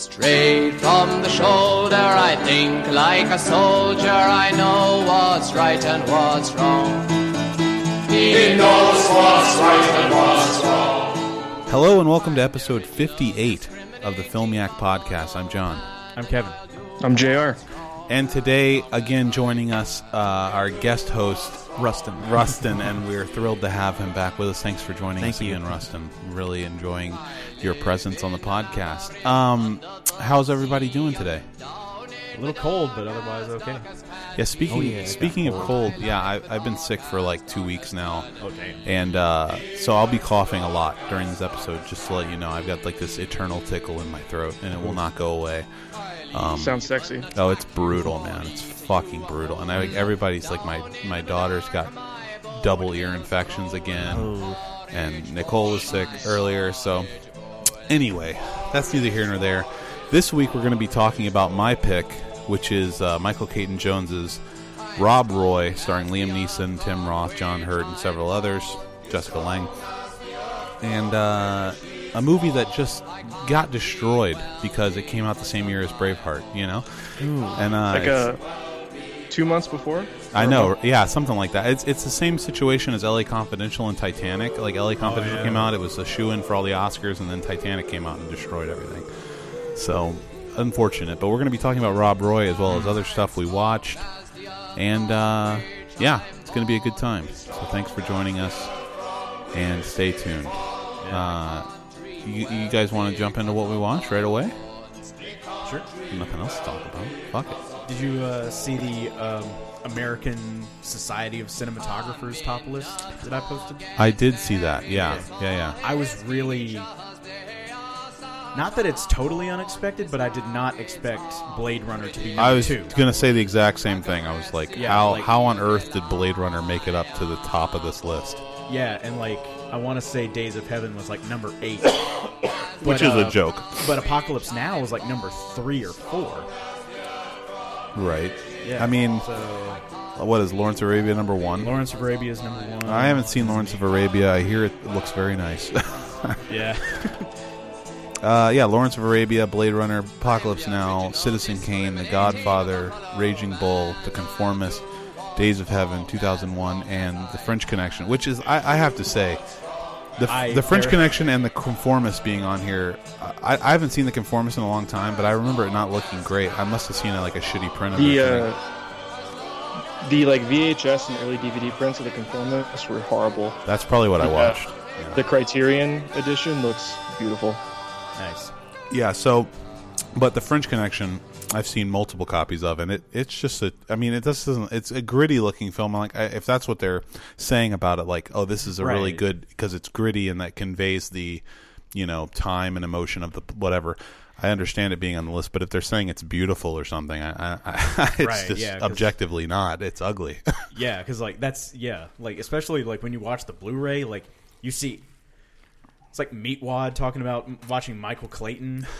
Straight from the shoulder, I think like a soldier. I know what's right and what's wrong. He knows what's right and what's wrong. Hello and welcome to episode 58 of the Filmiac podcast. I'm John. I'm Kevin. I'm JR. And today, again, joining us, uh, our guest host, Rustin. Rustin, and we're thrilled to have him back with us. Thanks for joining Thank us you. again, Rustin. Really enjoying your presence on the podcast. Um, how's everybody doing today? A little cold, but otherwise okay. Yeah, speaking Oh, yeah, speaking of cold. cold, yeah, I, I've been sick for like two weeks now, Okay. and uh, so I'll be coughing a lot during this episode. Just to let you know, I've got like this eternal tickle in my throat, and it will not go away. Um, Sounds sexy. Oh, it's brutal, man. It's fucking brutal. And I, everybody's like, my my daughter's got double ear infections again, Oh. and Nicole was sick earlier. So, anyway, that's neither here nor there. This week we're going to be talking about my pick, which is uh, Michael Caton Jones's Rob Roy, starring Liam Neeson, Tim Roth, John Hurt, and several others, Jessica Lange, and uh, a movie that just got destroyed because it came out the same year as Braveheart. You know, and uh, Like it's- uh, two months before. I know, yeah, something like that. It's it's the same situation as L.A. Confidential and Titanic. Like L.A. Confidential yeah. came out, it was a shoe in for all the Oscars, and then Titanic came out and destroyed everything. So unfortunate, but we're going to be talking about Rob Roy as well as other stuff we watched, and uh, yeah, it's going to be a good time. So thanks for joining us, and stay tuned. Uh, you, you guys want to jump into what we watched right away? Sure. Nothing else to talk about. Fuck it. Did you uh, see the um, American Society of Cinematographers top list that I posted? I did see that. Yeah, yeah, yeah. I was really. Not that it's totally unexpected, but I did not expect Blade Runner to be I was two. to say the exact same thing. I was like, Yeah, how like- how on earth did Blade Runner make it up to the top of this list? Yeah, and like I want to say Days of Heaven was like number eight, Which is uh, a joke, But Apocalypse Now was like number three or four. right? Yeah. I mean, so what is Lawrence of Arabia number one? Lawrence of Arabia is number one. I haven't seen Lawrence of Arabia. I hear it looks very nice. Yeah. uh, yeah, Lawrence of Arabia, Blade Runner, Apocalypse Now, Citizen Kane, The Godfather, Raging Bull, The Conformist, Days of Heaven, 2001, and The French Connection. Which is, I, I have to say, the, I- the French Connection and The Conformist being on here. I, I haven't seen The Conformist in a long time, but I remember it not looking great. I must have seen it like a shitty print of it. The or uh, the like VHS and early DVD prints of the Conformist were horrible. That's probably what I Yeah. watched. The Criterion edition looks beautiful. Nice. Yeah, so, but the French Connection, I've seen multiple copies of, and it it's just a. I mean, it just doesn't. It's a gritty looking film. Like, I, if that's what they're saying about it, like, oh, this is a really good because it's gritty and that conveys the, you know, time and emotion of the whatever. I understand it being on the list, but if they're saying it's beautiful or something, I, I, I it's Right, just yeah, objectively not. It's ugly. Yeah, because like that's yeah, like especially like when you watch the Blu-ray, like you see, it's like Meatwad talking about watching Michael Clayton.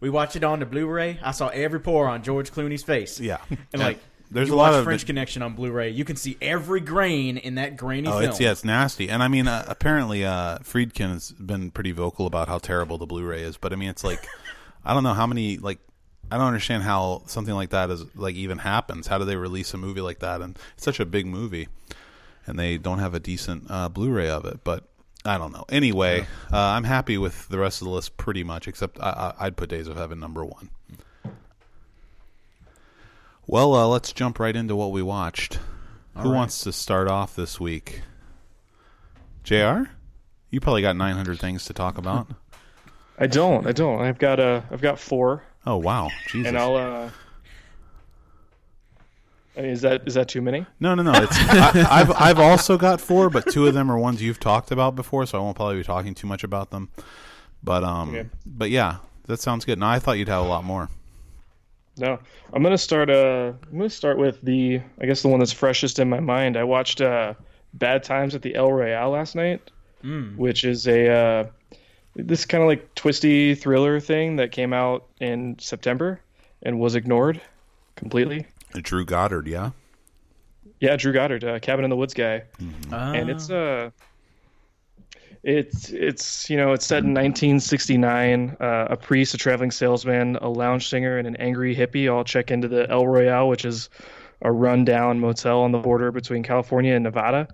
We watched it on the Blu-ray. I saw every pore on George Clooney's face. Yeah. and Yeah. like There's you a lot of- French Connection on Blu-ray. You can see every grain in that grainy Oh, film. it's yeah, it's nasty. And I mean, uh, apparently, uh, Friedkin has been pretty vocal about how terrible the Blu-ray is. But I mean, it's like, I don't know how many like, I don't understand how something like that is like even happens. How do they release a movie like that? And it's such a big movie, and they don't have a decent uh, Blu-ray of it. But I don't know. Anyway, uh, I'm happy with the rest of the list pretty much, except I, I, I'd put Days of Heaven number one. Well, uh, let's jump right into what we watched. Who right. wants to start off this week? Jr. You probably got 900 things to talk about. I don't. I don't. I've got uh, I've got four, oh wow, Jesus! and I'll. Uh, I mean, is that is that too many? no, no, no. It's I, I've I've also got four, but two of them are ones you've talked about before, so I won't probably be talking too much about them. But um, Okay. but yeah, that sounds good. No, I thought you'd have a lot more. No, I'm gonna start. Uh, I'm gonna start with the. I guess the one that's freshest in my mind. I watched uh, Bad Times at the El Royale last night, which is a uh, this kind of like twisty thriller thing that came out in September and was ignored completely. Drew Goddard, yeah. Yeah, Drew Goddard, uh, Cabin in the Woods guy, Ah. and it's uh, It's it's you know it's set in 1969. Uh, a priest, a traveling salesman, a lounge singer, and an angry hippie all check into the El Royale, which is a rundown motel on the border between California and Nevada,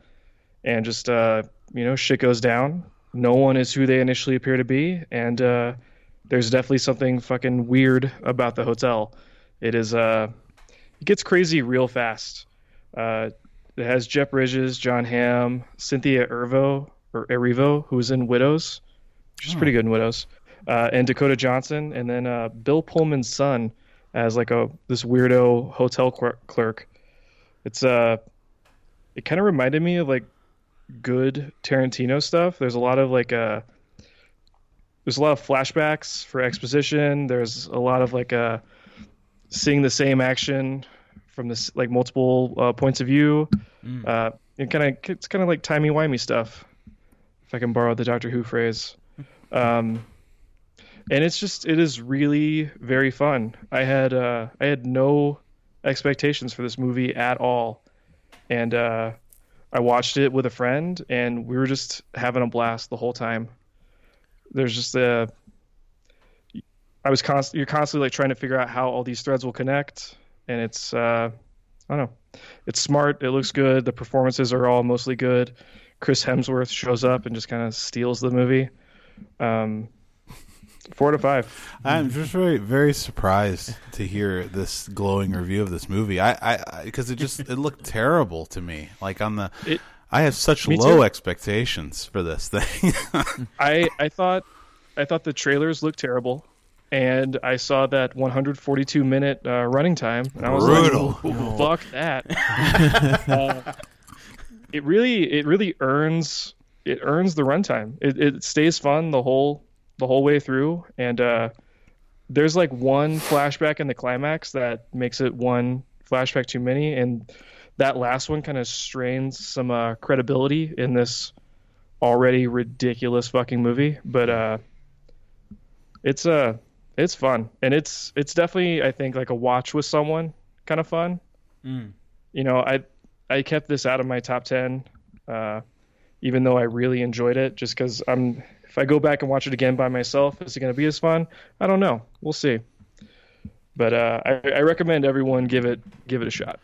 and just uh, you know shit goes down. No one is who they initially appear to be, and uh, there's definitely something fucking weird about the hotel. It is uh, it gets crazy real fast. Uh, it has Jeff Bridges, Jon Hamm, Cynthia Erivo or Erivo, who was in Widows. which She's pretty good in Widows, uh, and Dakota Johnson, and then uh, Bill Pullman's son as like a this weirdo hotel clerk. It's uh, it kind of reminded me of like good Tarantino stuff. There's a lot of like uh, there's a lot of flashbacks for exposition. There's a lot of like uh, seeing the same action from this like multiple uh, points of view. Uh, it kind of it's kind of like timey wimey stuff, if I can borrow the Doctor Who phrase. Um, and it's just it is really very fun. I had uh, I had no expectations for this movie at all, and uh, I watched it with a friend, and we were just having a blast the whole time. There's just a I was const- you're constantly like trying to figure out how all these threads will connect, and it's uh, I don't know, it's smart. It looks good. The performances are all mostly good. Chris Hemsworth shows up and just kind of steals the movie. Um, four to five. I'm just very, very surprised to hear this glowing review of this movie. I, I, because it just it looked terrible to me. Like on the, It- I have such low too. expectations for this thing. I I thought I thought the trailers looked terrible, and I saw that 142 minute uh, running time, and I was Brutal. like, "Fuck that." uh, it really it really earns it earns the runtime. It it stays fun the whole the whole way through, and uh, there's like one flashback in the climax that makes it one flashback too many, and that last one kind of strains some uh, credibility in this already ridiculous fucking movie, but uh, it's uh, it's fun, and it's it's definitely I think like a watch with someone kind of fun. You know, I I kept this out of my top ten, uh, even though I really enjoyed it, just because I'm if I go back and watch it again by myself, is it going to be as fun? I don't know. We'll see. But uh, I, I recommend everyone give it give it a shot.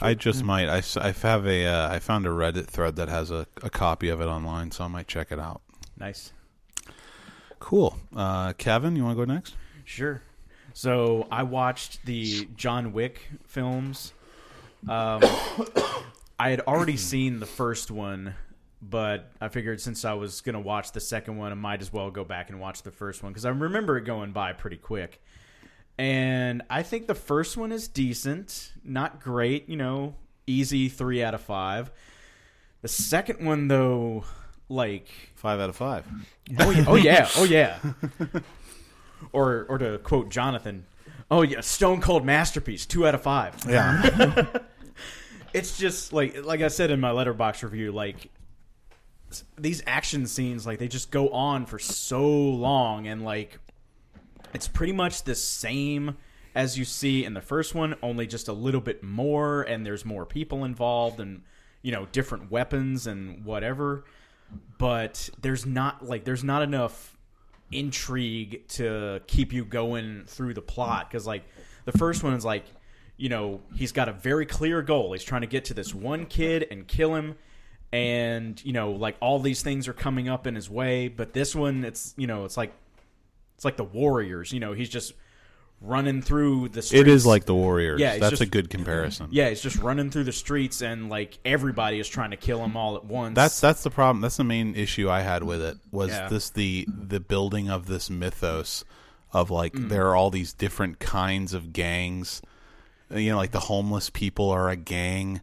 I just might. I, I have a. Uh, I found a Reddit thread that has a, a copy of it online, so I might check it out. Nice. Cool. Uh, Kevin, you want to go next? Sure. So I watched the John Wick films. Um, I had already seen the first one, but I figured since I was going to watch the second one, I might as well go back and watch the first one because I remember it going by pretty quick. And I think the first one is decent, not great, you know, easy three out of five. The second one, though, like Five out of five. Oh yeah, oh yeah, oh yeah. or or to quote Jonathan, oh yeah, stone cold masterpiece, two out of five. Yeah. It's just like like I said in my Letterboxd review, like these action scenes, like they just go on for so long, and like it's pretty much the same as you see in the first one, only just a little bit more, and there's more people involved, and you know different weapons and whatever. But there's not like there's not enough intrigue to keep you going through the plot. Because like the first one is like you know he's got a very clear goal. He's trying to get to this one kid and kill him. And you know like all these things are coming up in his way. But this one it's you know it's like it's like the warriors. You know he's just running through the streets it is like the Warriors. Yeah, That's just- a good comparison. yeah it's just running through the streets and like everybody is trying to kill him all at once That's that's the problem. That's the main issue I had with it was Yeah. this the the building of this mythos of like Mm. there are all these different kinds of gangs. You know, like the homeless people are a gang,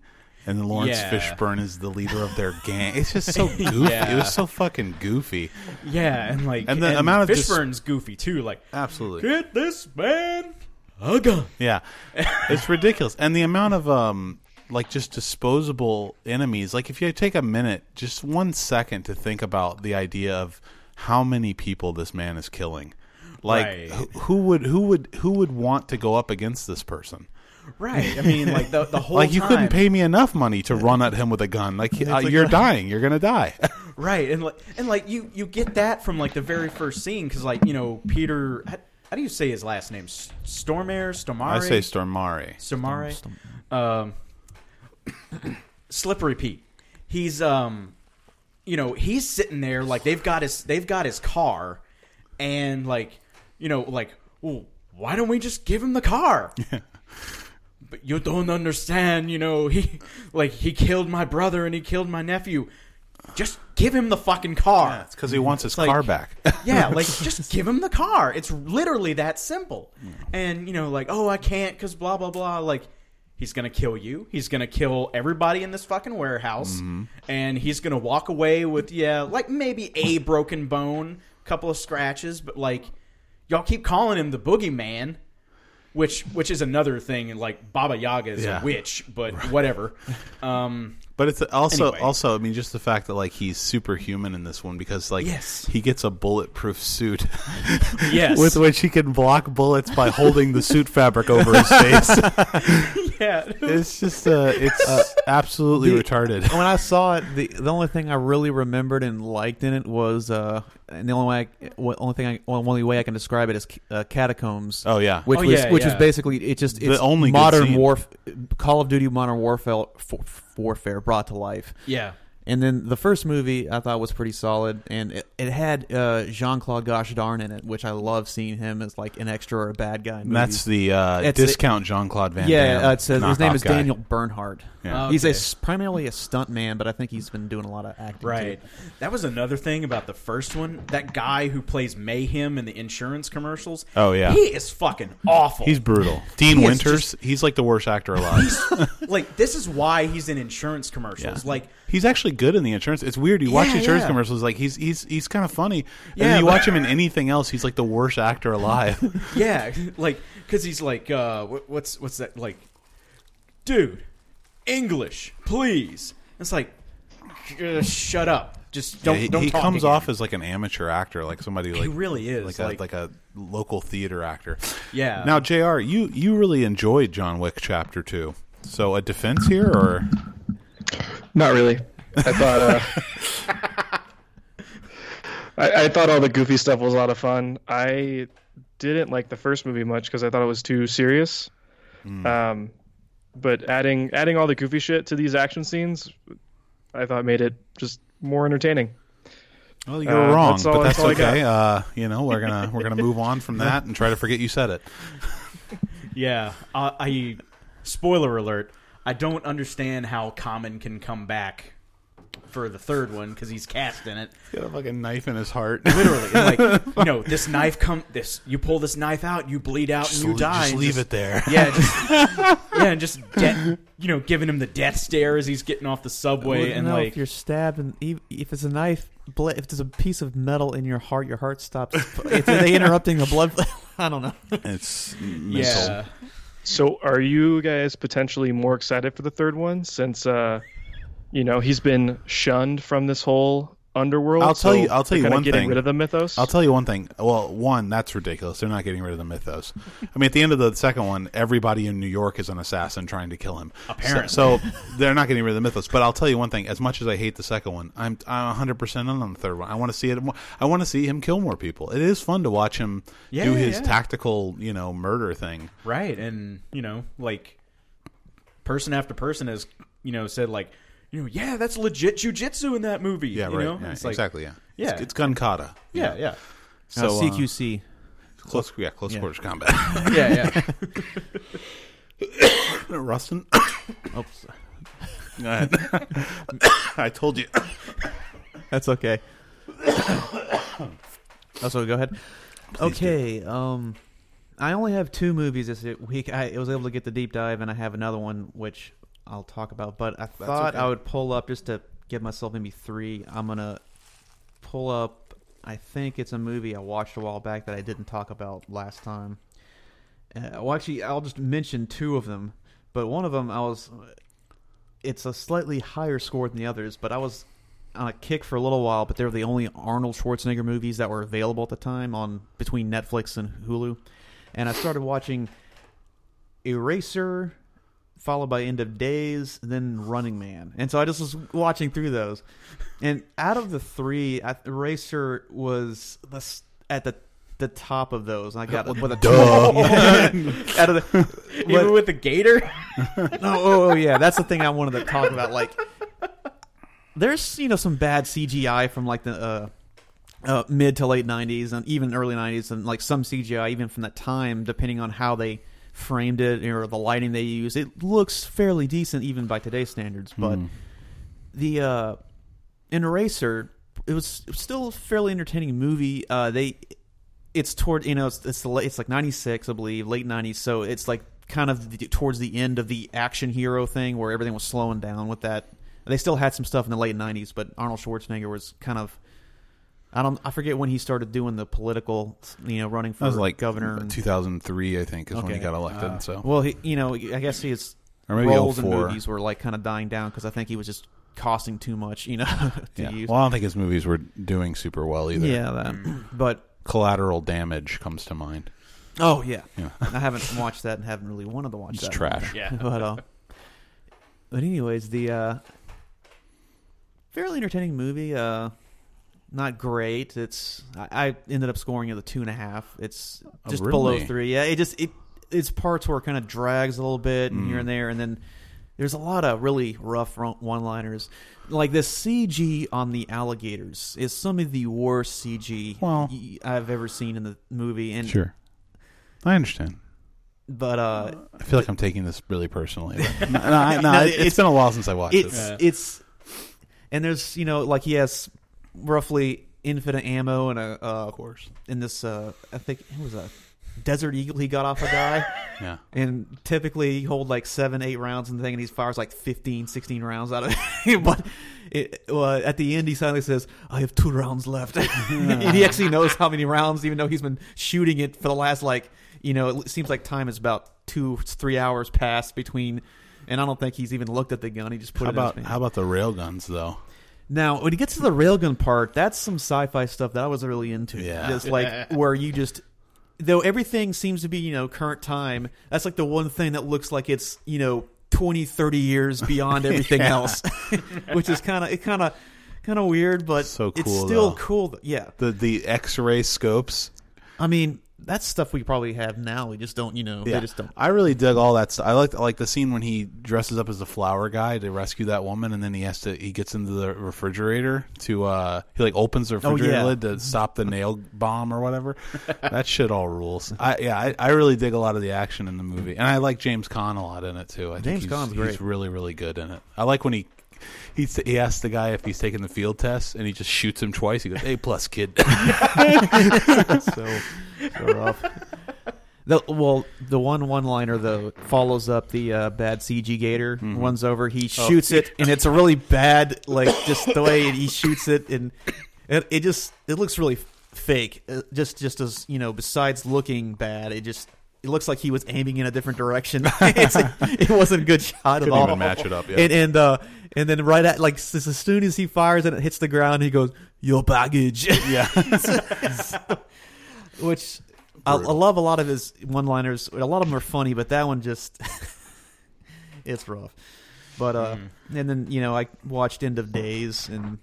and then Lawrence Yeah. Fishburne is the leader of their gang. It's just so goofy. Yeah. It was so fucking goofy. yeah and like And the amount of Fishburne's goofy too like Absolutely. get this man a gun Yeah, it's ridiculous, and the amount of um, like just disposable enemies. Like if you take a minute, just one second to think about the idea of how many people this man is killing. Like Right. who, who would who would who would want to go up against this person? Right. I mean, like the the whole Like you time, couldn't pay me enough money to run at him with a gun. Like, uh, you're dying. You're gonna die. right, and like and like you you get that from like the very first scene because like you know Peter. How, how do you say his last name? Stormare, Stormare. I say Stormare. Stormare. Um, Slippery Pete. He's um, you know, he's sitting there like they've got his they've got his car, and like you know, like well, why don't we just give him the car? but you don't understand, you know, he like he killed my brother and he killed my nephew. Just give him the fucking car. It's because he wants his car back. Yeah, like just give him the car. It's literally that simple. And you know, like, oh, I can't because blah blah blah. Like, he's gonna kill you. He's gonna kill everybody in this fucking warehouse, mm-hmm. and he's gonna walk away with yeah, like maybe a broken bone, couple of scratches, but like, y'all keep calling him the boogeyman. Which, which is another thing. Like Baba Yaga is Yeah. a witch, but whatever. Um, But it's also Anyway. also I mean just the fact that like he's superhuman in this one because like Yes. he gets a bulletproof suit yes, with which he can block bullets by holding the suit fabric over his face. yeah, it's just uh it's absolutely the- retarded. when I saw it, the the only thing I really remembered and liked in it was, uh, and the only way, I, only thing, I, only way I can describe it is uh, catacombs. Oh yeah. which Oh, was yeah, which was basically it just it's The only modern war Call of Duty Modern Warfare for, warfare brought to life. yeah. And then the first movie I thought was pretty solid, and it, it had uh, Jean Claude Goshdarn in it, which I love seeing him as like an extra or a bad guy. in that's movies. the uh, It's discount Jean Claude Van yeah. Damme. Uh, it says his name knockoff is guy. Daniel Bernhardt. Yeah. Oh, He's a okay. s primarily a stunt man, but I think he's been doing a lot of acting. too. Right. That was another thing about the first one. That guy who plays Mayhem in the insurance commercials. Oh, yeah. He is fucking awful. He's brutal. Dean He is Winters, he's like the worst actor alive. like this is why he's in insurance commercials. Yeah. Like He's actually good in the insurance. It's weird. You watch Yeah, the insurance yeah. commercials, like he's he's he's kind of funny, and Yeah, you but- watch him in anything else, he's like the worst actor alive. yeah, like cuz he's like uh what's what's that like dude, English, please. It's like shut up. Just don't Yeah, he don't he comes again. off as like an amateur actor, like somebody like He really is like, like, a like a local theater actor. yeah. Now, Jr., you you really enjoyed John Wick Chapter Two. So a defense here, or Not really. I thought. Uh, I, I thought all the goofy stuff was a lot of fun. I didn't like the first movie much because I thought it was too serious. Um, but adding adding all the goofy shit to these action scenes, I thought made it just more entertaining. well, you're Uh, wrong, that's all- but that's that's I got. okay. Uh, you know, we're gonna we're gonna move on from that and try to forget you said it. Yeah, uh, I. Spoiler alert: I don't understand how Common can come back for the third one because he's cast in it. He's got a fucking knife in his heart. Literally, and like you know, this knife come this you pull this knife out, you bleed out, Just and you l- die. just and leave it there. Yeah, just yeah, and just de- you know, giving him the death stare as he's getting off the subway, Wouldn't and like if you're stabbed and if if it's a knife, ble- if there's a piece of metal in your heart, your heart stops. if they interrupting the blood, I don't know. It's mental. yeah, So, are you guys potentially more excited for the third one since, uh, you know, he's been shunned from this whole underworld? I'll tell so you- I'll tell you they're kinda one getting thing. rid of the mythos. I'll tell you one thing. Well, one, that's ridiculous. They're not getting rid of the mythos. I mean, at the end of the second one, everybody in New York is an assassin trying to kill him. Apparently. So, so they're not getting rid of the mythos. But I'll tell you one thing. As much as I hate the second one, I'm I'm 100 percent in on the third one. I want to see it. more- I want to see him kill more people. It is fun to watch him Yeah, do his yeah. tactical, you know, murder thing. right, and you know, like person after person has you know said like you know, yeah, that's legit jujitsu in that movie. Yeah, you right. Know? Yeah, It's like, exactly. Yeah. Yeah. It's, it's gun kata. Yeah, yeah, So Uh, CQC. close. Yeah, close Yeah. quarters combat. yeah, yeah. Rustin. Oops. Go ahead. I told you. That's okay. also, go ahead. okay. Um, I only have two movies this week. I was able to get the deep dive, and I have another one which I'll talk about. But I thought okay. I would pull up just to give myself maybe three. I'm gonna pull up. I think it's a movie I watched a while back that I didn't talk about last time. Uh, well, actually, I'll just mention two of them. But one of them, I was. It's a slightly higher score than the others, but I was on a kick for a little while. But they were the only Arnold Schwarzenegger movies that were available at the time on between Netflix and Hulu, and I started watching Eraser, followed by End of Days, then Running Man. And so I just was watching through those. And out of the three, I, Eraser was the, at the the top of those. I got with a Duh. out of the Even with the gator. oh, oh, oh, yeah, that's the thing I wanted to talk about. Like, there's you know some bad CGI from like the uh, uh, mid to late '90s and even early '90s, and like some CGI even from that time, depending on how they framed it or the lighting they use. It looks fairly decent even by today's standards, but the uh, in Eraser, it was, still a fairly entertaining movie. Uh, they it's toward you know it's it's, the, late- it's like 96 i believe late 90s so it's like kind of the, towards the end of the action hero thing where everything was slowing down with that they still had some stuff in the late 90s but arnold schwarzenegger was kind of i don't i forget when he started doing the political you know running for That was like governor and, 2003, I think, is when he got elected. so well he, you know i guess his or maybe roles in movies were like kind of dying down because i think he was just costing too much you know to Yeah. use Well, I don't think his movies were doing super well either. yeah that but Collateral Damage comes to mind. oh yeah Yeah. I haven't watched that and haven't really wanted to watch It's that. trash. Yeah. but uh, but anyways, the uh, fairly entertaining movie. Uh, not great. It's I, I ended up scoring it a two and a half. It's Oh, just below three. Yeah, it just it it's parts where it kind of drags a little bit and Mm. here and there, and then there's a lot of really rough one liners. Like the CG on the alligators is some of the worst CG Well- I've ever seen in the movie. And Sure. I understand. but uh, I feel like I'm taking this really personally. no, no, no, No, it, it's- it's been a while since I watched it's it. it's and there's you know like he has roughly infinite ammo and a uh, Of course. in this uh I think it was a desert eagle he got off a guy Yeah. and typically you hold like seven eight rounds in the thing and he fires like 15 16 rounds out of it but it, well, at the end he suddenly says i have two rounds left and he actually knows how many rounds even though he's been shooting it for the last like you know it seems like time is about two three hours past between and i don't think he's even looked at the gun he just put How it about how about the railguns though? Now, when he gets to the railgun part, that's some sci-fi stuff that I was really into. Yeah. Just like where you just though everything seems to be, you know, current time, that's like the one thing that looks like it's, you know, 20, 30 years beyond everything Yeah. else. Which is kind of it kind of kind of weird, but So cool, it's cool, still though. cool. Yeah. The the X-ray scopes. I mean, that's stuff we probably have now. We just don't, you know, Yeah. they just don't. I really dug all that stuff. I like like the scene when he dresses up as the flower guy to rescue that woman, and then he has to he gets into the refrigerator to uh he like opens the Oh, refrigerator yeah. lid to stop the nail bomb or whatever. that shit all rules. I yeah, I, I really dig a lot of the action in the movie, and I like James Caan a lot in it too. I James he's, Caan's he's really really good in it. I like when he. He, he asks the guy if he's taking the field test, and he just shoots him twice. He goes, "A plus, kid." so rough. The, well, the one one-liner though follows up the uh, bad CG Gator Mm-hmm. runs over. Oh. He shoots it, and it's a really bad, like just the way he shoots it, and it, it just it looks really fake. Uh, just just as you know, besides looking bad, it just it looks like he was aiming in a different direction. it's like, it wasn't a good shot at Couldn't all. even match it up, yeah. And and uh, and then right at like as soon as he fires and it hits the ground, he goes, "Your baggage." yeah, which I, I love a lot of his one-liners. A lot of them are funny, but that one just it's rough. But uh, and then you know I watched End of Days, and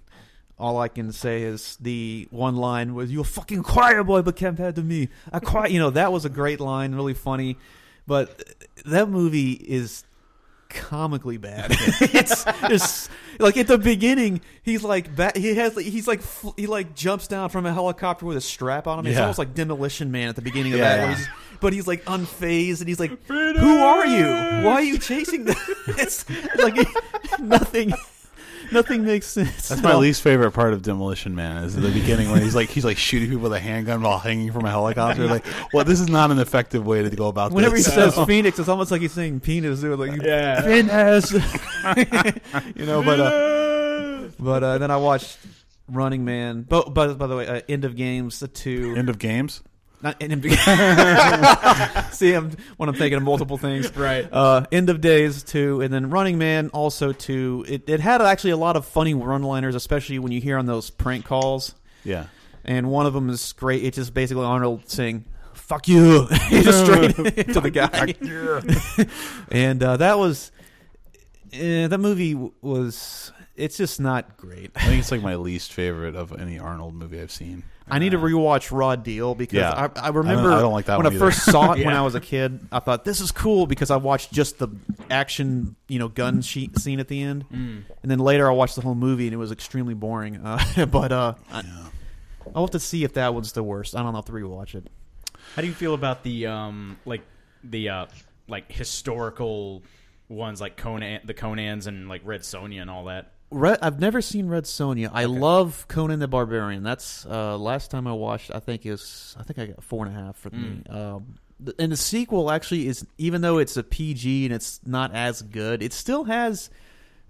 all I can say is the one line was "You a fucking choir boy, but compared to me, I cry." You know that was a great line, really funny. But that movie is comically bad. it's like at the beginning, he's like ba- he has he's like fl- he like jumps down from a helicopter with a strap on him. It's Yeah. almost like Demolition Man at the beginning of Yeah, that. where he's- but he's like unfazed and he's like, "Who are you? Why are you chasing them?" it's like nothing. Nothing makes sense. That's my all. least favorite part of Demolition Man is the beginning when he's like he's like shooting people with a handgun while hanging from a helicopter. Like, well, this is not an effective way to go about this. Whenever he this. says Phoenix, it's almost like he's saying penis. Dude. Like, Yeah. Phoenix. you know, but uh, but uh, then I watched Running Man. But, but by the way, uh, End of Games the two. End of games. Not end of See, I'm when I'm thinking of multiple things. Right. Uh, End of Days two, and then Running Man also two. It it had actually a lot of funny run-liners, especially when you hear on those prank calls. Yeah. And one of them is great. It's just basically Arnold saying, "Fuck you!" just straight into the guy. and uh, that was eh, that movie was. It's just not great. I think it's like my least favorite of any Arnold movie I've seen. I need to rewatch Raw Deal because Yeah. I, I I don't- remember I don't like that when one I either. first saw it when I was a kid. I thought this is cool because I watched just the action, you know, gun sheet scene at the end, Mm. and then later I watched the whole movie and it was extremely boring. Uh, but uh, I, I'll have to see if that one's the worst. I don't know if to rewatch it. How do you feel about the um like the uh like historical ones like Conan the Conans and like Red Sonja and all that? Red, I've never seen Red Sonja. I love Conan the Barbarian. That's uh, last time I watched. I think is I think I got four and a half for me. Um, and the sequel actually is even though it's a PG and it's not as good, it still has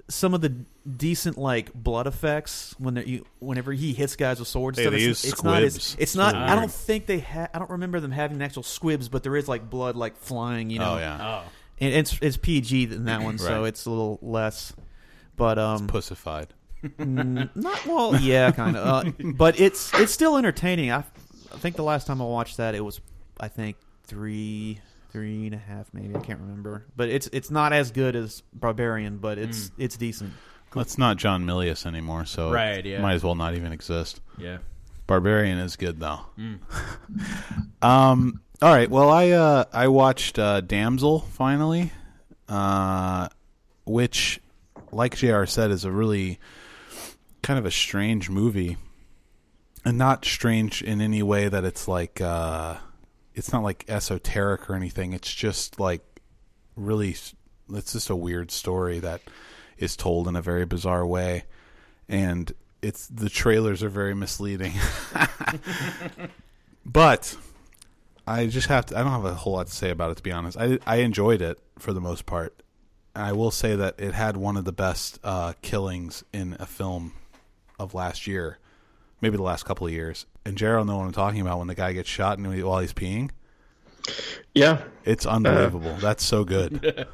some of the decent like blood effects when they you whenever he hits guys with swords. Hey, and they stuff. use it's, it's not as squibs. it's not. It's I don't think they ha- I don't remember them having actual squibs, but there is like blood like flying. You know, oh yeah, Oh. and it's it's PG than that one, so it's a little less. But um, pussified. Mm, not well, yeah, kind of. Uh, but it's it's still entertaining. I, I think the last time I watched that, it was I think three three and a half, maybe I can't remember. But it's it's not as good as Barbarian, but it's it's decent. That's not John Milius anymore, so Right, yeah. might as well not even exist. Yeah. Barbarian is good though. um. All right. Well, I uh, I watched uh, Damsel finally, uh, which, like Jr. said, is a really kind of a strange movie, and not strange in any way that it's like uh, it's not like esoteric or anything. It's just like really, it's just a weird story that is told in a very bizarre way, and it's the trailers are very misleading. but I just have to. I don't have a whole lot to say about it to be honest. I I enjoyed it for the most part. I will say that it had one of the best uh, killings in a film of last year, maybe the last couple of years. And Gerald know what I'm talking about when the guy gets shot and while he's peeing. Yeah, It's unbelievable. That's so good.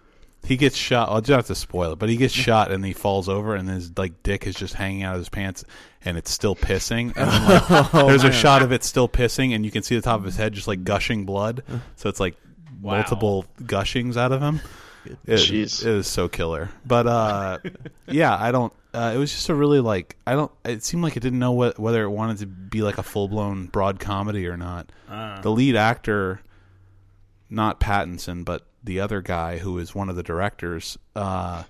he gets shot. I'll just have to spoil it, but he gets shot and he falls over and his like dick is just hanging out of his pants and it's still pissing. And then, like, there's a shot of it still pissing and you can see the top of his head just like gushing blood. So it's like Wow. multiple gushings out of him. It, Jeez. it was so killer. But uh, yeah, I don't. Uh, it was just a really like I don't. It seemed like it didn't know what, whether it wanted to be like a full blown broad comedy or not. Uh, The lead actor, not Pattinson, but the other guy who is one of the directors, uh,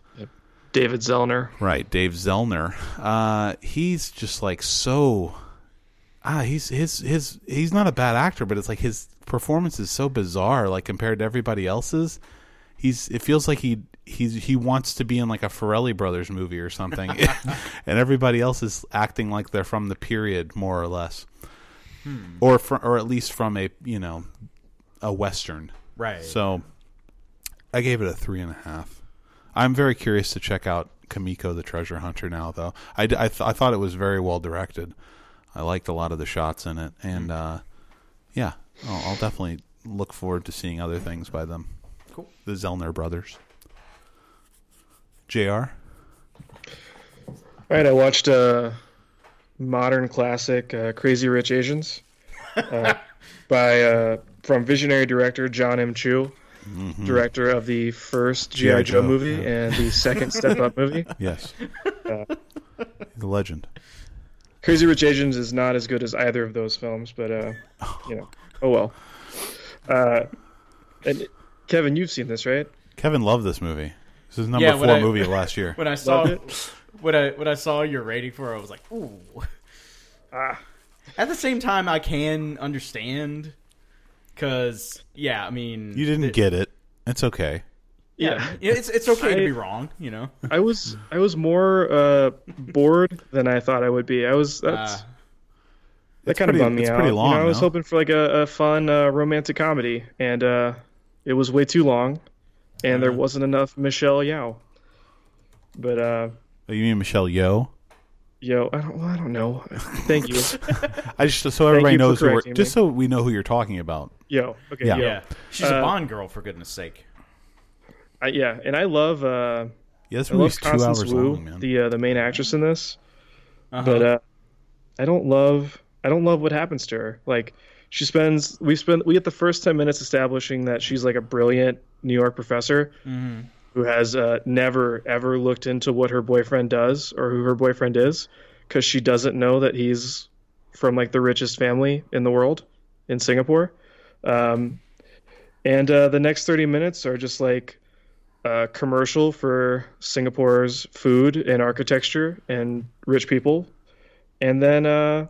David Zellner. right, Dave Zellner. Uh, he's just like so. Ah, he's his his he's not a bad actor, but it's like his performance is so bizarre, like compared to everybody else's. He's it feels like he he's he wants to be in like a Farrelly Brothers movie or something, and everybody else is acting like they're from the period more or less, or fr- or at least from a you know a western. right. So I gave it a three and a half. I'm very curious to check out Kumiko the Treasure Hunter now, though. I, I, th- I thought it was very well directed. I liked a lot of the shots in it, and uh, yeah, I'll, I'll definitely look forward to seeing other things by them. Cool. The Zellner brothers. Jr. All right, I watched a modern classic, uh, Crazy Rich Asians, uh, by uh, from visionary director John M. Chu, director of the first GI. Joe Joe, movie yeah. and the second Step Up movie. Yes, Uh, the legend. Crazy Rich Asians is not as good as either of those films, but uh, you know, oh well. Uh, and Kevin, you've seen this, right? Kevin loved this movie. This is number Yeah, four I- movie of last year. when I saw Loved it. when I when I saw your rating for it, I was like, ooh. Ah, At the same time, I can understand because yeah, I mean, You didn't the- get it. It's okay. yeah, it's it's okay to be wrong, you know. I was I was more uh, bored than I thought I would be. I was that's. Uh, that It's kind of bummed me it's out. pretty You know, long, I was no? hoping for like a, a fun uh, romantic comedy, and uh, it was way too long, and there Uh-huh. wasn't enough Michelle Yao. But uh, Oh, you mean Michelle Yeoh? yo, I don't, well, I don't know. Thank you, I just so everybody knows who we're, correcting just so we know who you're talking about. yo. Okay, Yeah. yo. yeah, she's a Uh, Bond girl for goodness sake. I, yeah, and I love uh, Yeah, this I love movie's two hours Wu, long, man. the uh, the main actress in this, Uh-huh. but uh, I don't love I don't love what happens to her. Like she spends we spend we get the first 10 minutes establishing that she's like a brilliant New York professor who has uh, never ever looked into what her boyfriend does or who her boyfriend is because she doesn't know that he's from like the richest family in the world in Singapore. Um, and uh, the next 30 minutes are just like a commercial for Singapore's food and architecture and rich people. And then uh,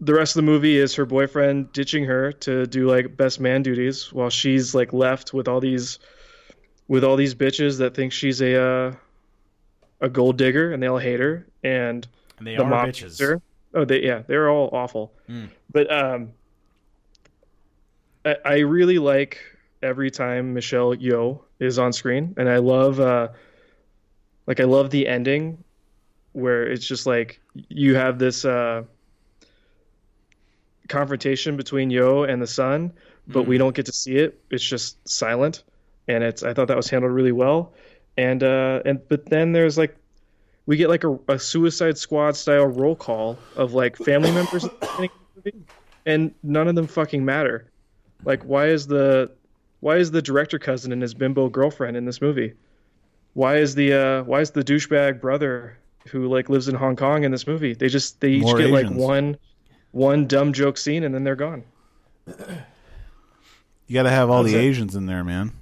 the rest of the movie is her boyfriend ditching her to do like best man duties while she's like left with all these with all these bitches that think she's a uh, a gold digger and they all hate her and And they the are bitches. her. Oh, they yeah, they're all awful. But um, I, I really like every time Michelle Yeoh is on screen, and I love uh, like I love the ending where it's just like you have this uh confrontation between Yeoh and the son, but we don't get to see it. It's just silent, and it's I thought that was handled really well. And uh, and but then there's like we get like a, a Suicide Squad style roll call of like family members, at the beginning of the movie, and none of them fucking matter. Like, why is the why is the director cousin and his bimbo girlfriend in this movie? Why is the uh, why is the douchebag brother who like lives in Hong Kong in this movie? They just they each More get like one one dumb joke scene and then they're gone. You got to have all the it. Asians in there, man.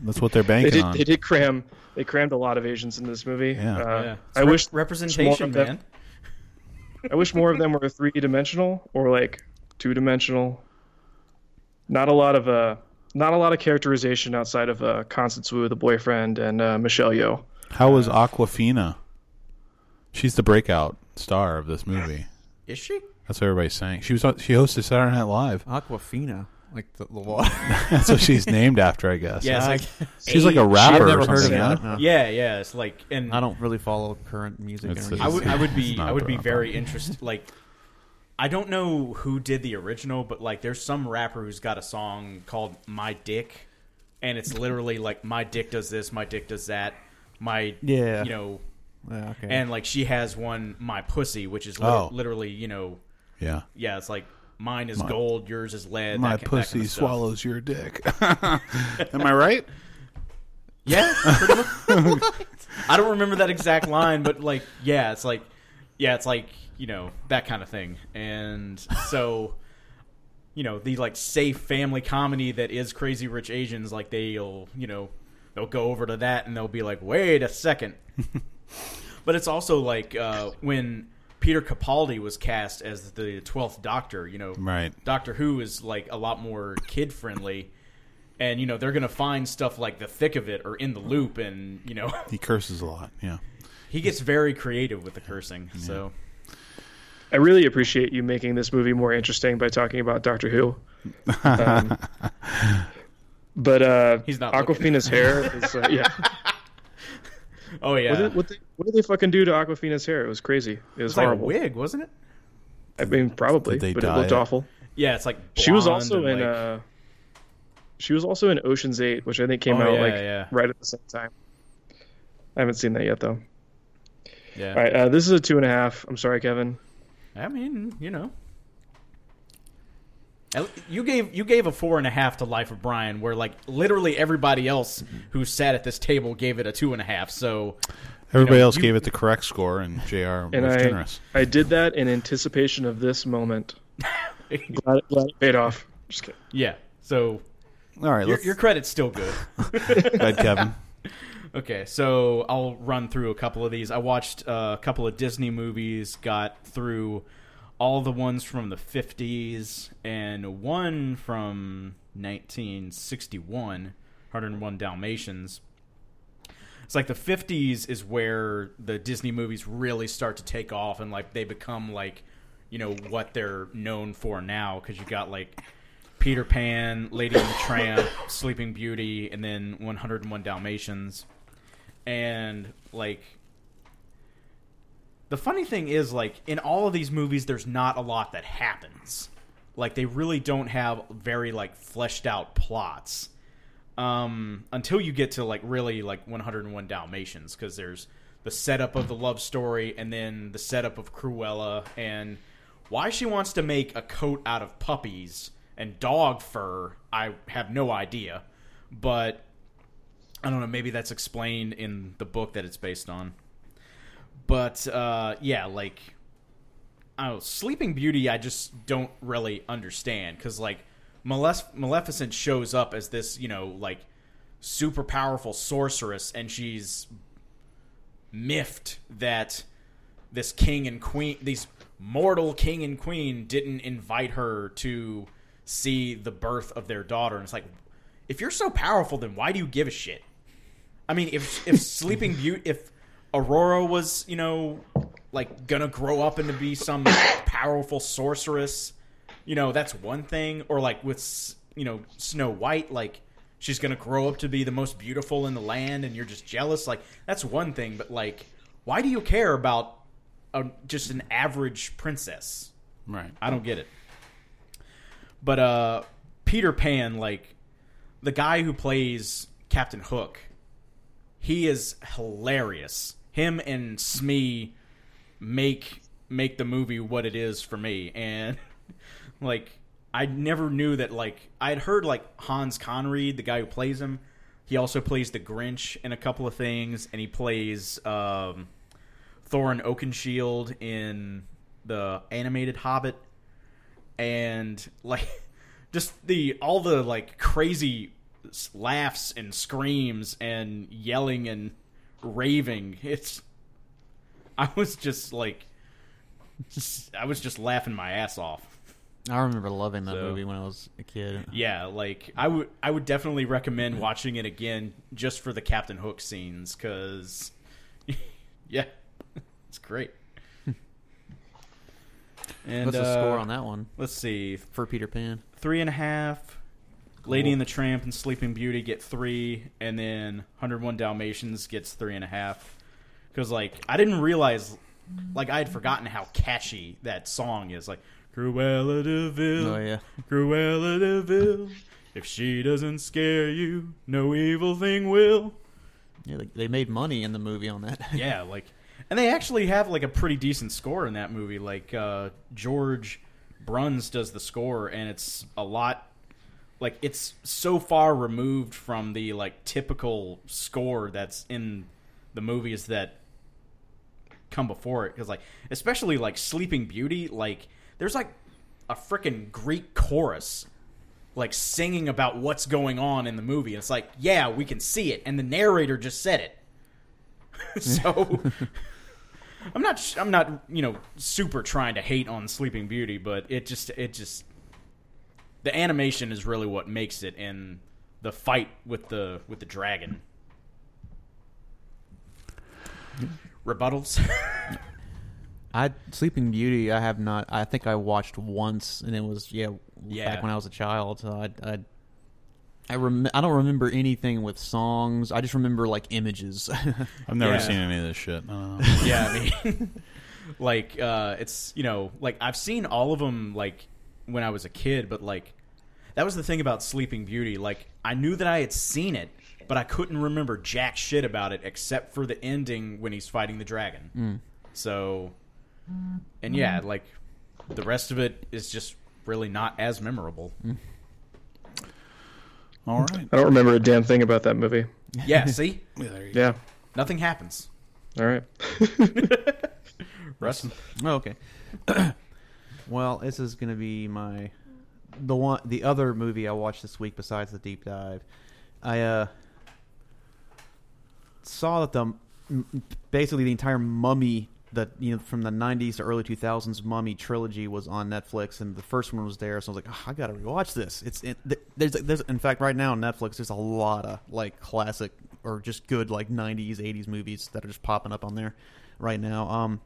That's what they're They banking did on. they did cram they crammed a lot of Asians in this movie. Yeah. Uh, Yeah. I Rep- wish representation, more of man. them- I wish more of them were three dimensional or like two dimensional. Not a lot of uh, not a lot of characterization outside of uh, Constance Wu, the boyfriend, and uh, Michelle Yeoh. How was Awkwafina? She's the breakout star of this movie. Is she? That's what everybody's saying. She was on, she hosted Saturday Night Live. Awkwafina, like the, the water. That's what she's named after, I guess. Yeah, it's I- like she's like a I've rapper never or heard of something. that. huh? Yeah, yeah. It's like, and I don't really follow current music. It's- or it's- I would, I would be, not I would be a very interested. Like, I don't know who did the original, but like, there's some rapper who's got a song called "My Dick," and it's literally like, "My dick does this, my dick does that, my, Yeah. you know." Yeah, okay. And like, she has one, "My Pussy," which is lit- Oh. literally, you know, Yeah. yeah, it's like mine is gold, yours is lead. My that, ki- that kind pussy of swallows your dick. Am I right? Yeah, much. I don't remember that exact line, but like, yeah, it's like, yeah, it's like you know that kind of thing, and so, you know, the like safe family comedy that is Crazy Rich Asians, like they'll, you know, they'll go over to that and they'll be like, wait a second, but it's also like uh, when Peter Capaldi was cast as the Twelfth Doctor, you know, Right. Doctor Who is like a lot more kid friendly. And you know they're gonna find stuff like the thick of it or in the loop, and you know He curses a lot. Yeah. he gets very creative with the cursing. So I really appreciate you making this movie more interesting by talking about Doctor Who. Um, but uh, He's not. Awkwafina's hair is uh, yeah. oh yeah, What did, what, they, what did they fucking do to Awkwafina's hair? It was crazy. It was it's like a horrible. wig, wasn't it? I mean, probably, Did they but it looked it? awful. Yeah, it's like She was also in like- uh, she was also in Ocean's Eight, which I think came Oh, out yeah, like yeah. right at the same time. I haven't seen that yet though. yeah. All right, uh, this is a two and a half. I'm sorry, Kevin. I mean, you know, At- you gave you gave a four and a half to Life of Brian, where like literally everybody else who sat at this table gave it a two and a half. So Everybody know, else you- gave it the correct score, and Jr. And was I, generous. I did that in anticipation of this moment. glad, glad it paid off. Just kidding. yeah, so All right, your, your credit's still good. go ahead, Kevin. Okay, so I'll run through a couple of these. I watched uh, a couple of Disney movies, got through all the ones from the 50s, and one from 1961, 101 Dalmatians. It's like the 50s is where the Disney movies really start to take off and like they become like, you know, what they're known for now because you got like Peter Pan, Lady and the Tramp, Sleeping Beauty, and then 101 Dalmatians. And like the funny thing is like in all of these movies there's not a lot that happens. Like they really don't have very like fleshed out plots. Um until you get to like really like 101 Dalmatians cuz there's the setup of the love story and then the setup of Cruella and why she wants to make a coat out of puppies and dog fur. I have no idea, but I don't know. Maybe that's explained in the book that it's based on. But uh, yeah, like I don't know, Sleeping Beauty, I just don't really understand because like Malef- Maleficent shows up as this, you know, like super powerful sorceress, and she's miffed that this king and queen, these mortal king and queen, didn't invite her to see the birth of their daughter. And it's like, if you're so powerful, then why do you give a shit? I mean, if if Sleeping Beauty, if Aurora was, you know, like gonna grow up and to be some powerful sorceress, you know, that's one thing. Or like with, you know, Snow White, like she's gonna grow up to be the most beautiful in the land, and you're just jealous. Like that's one thing. But like, why do you care about a, just an average princess? Right. I don't get it. But uh Peter Pan, like the guy who plays Captain Hook, he is hilarious. Him and Smee make make the movie what it is for me. And like I never knew that like I'd heard like Hans Conried, the guy who plays him, he also plays the Grinch in a couple of things, and he plays um Thorin Oakenshield in the animated Hobbit and like just the all the like crazy laughs and screams and yelling and raving it's i was just like i was just laughing my ass off I remember loving that So- movie when I was a kid. yeah like i would i would definitely recommend watching it again just for the captain hook scenes because yeah it's great and What's the uh, score on that one let's see for Peter Pan? three and a half. Lady and the Tramp and Sleeping Beauty get three, and then 101 Dalmatians gets three and a half. Because like I didn't realize, like I had forgotten how catchy that song is. Like Cruella de Vil, Oh yeah, Cruella de Vil. If she doesn't scare you, no evil thing will. yeah. They, they made money in the movie on that. Yeah, like, and they actually have like a pretty decent score in that movie. Like uh, George Bruns does the score, and it's a lot. Like it's so far removed from the like typical score that's in the movies that come before it. Because like, especially like Sleeping Beauty, like there's like a freaking Greek chorus like singing about what's going on in the movie. It's like, yeah, we can see it, and the narrator just said it. so I'm not I'm not you know super trying to hate on Sleeping Beauty, but it just it just the animation is really what makes it, and the fight with the with the dragon. Rebuttals. I Sleeping Beauty. I have not. I think I watched once, and it was yeah, Yeah. back when I was a child. So I I I, rem- I don't remember anything with songs. I just remember like images. I've never Yeah. seen any of this shit. I don't know. yeah, I mean, like uh, it's you know, like I've seen all of them like when I was a kid, but like that was the thing about Sleeping Beauty. Like I knew that I had seen it, but I couldn't remember jack shit about it except for the ending when he's fighting the dragon. Mm. So, and yeah, mm. like the rest of it is just really not as memorable. Mm. All right. I don't remember a damn thing about that movie. Yeah, see, Yeah, there you go. Yeah. nothing happens. All right. Russ, Oh, okay. well, this is going to be my the one the other movie I watched this week besides the deep dive. I uh saw that the basically the entire Mummy that you know from the 90s to early 2000s Mummy trilogy was on Netflix and the first one was there so I was like oh, I got to rewatch this. It's it, there's there's in fact right now on Netflix there's a lot of like classic or just good like 90s 80s movies that are just popping up on there right now. Um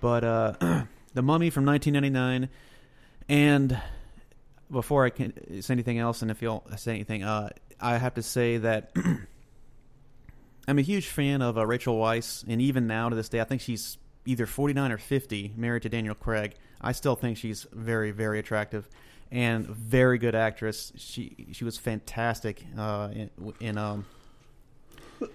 but uh, the Mummy from 1999, and before I can say anything else, and if you'll say anything, uh, I have to say that I'm a huge fan of uh, Rachel Weisz, and even now to this day, I think she's either 49 or 50, married to Daniel Craig. I still think she's very, very attractive and very good actress. She she was fantastic uh, in, in um,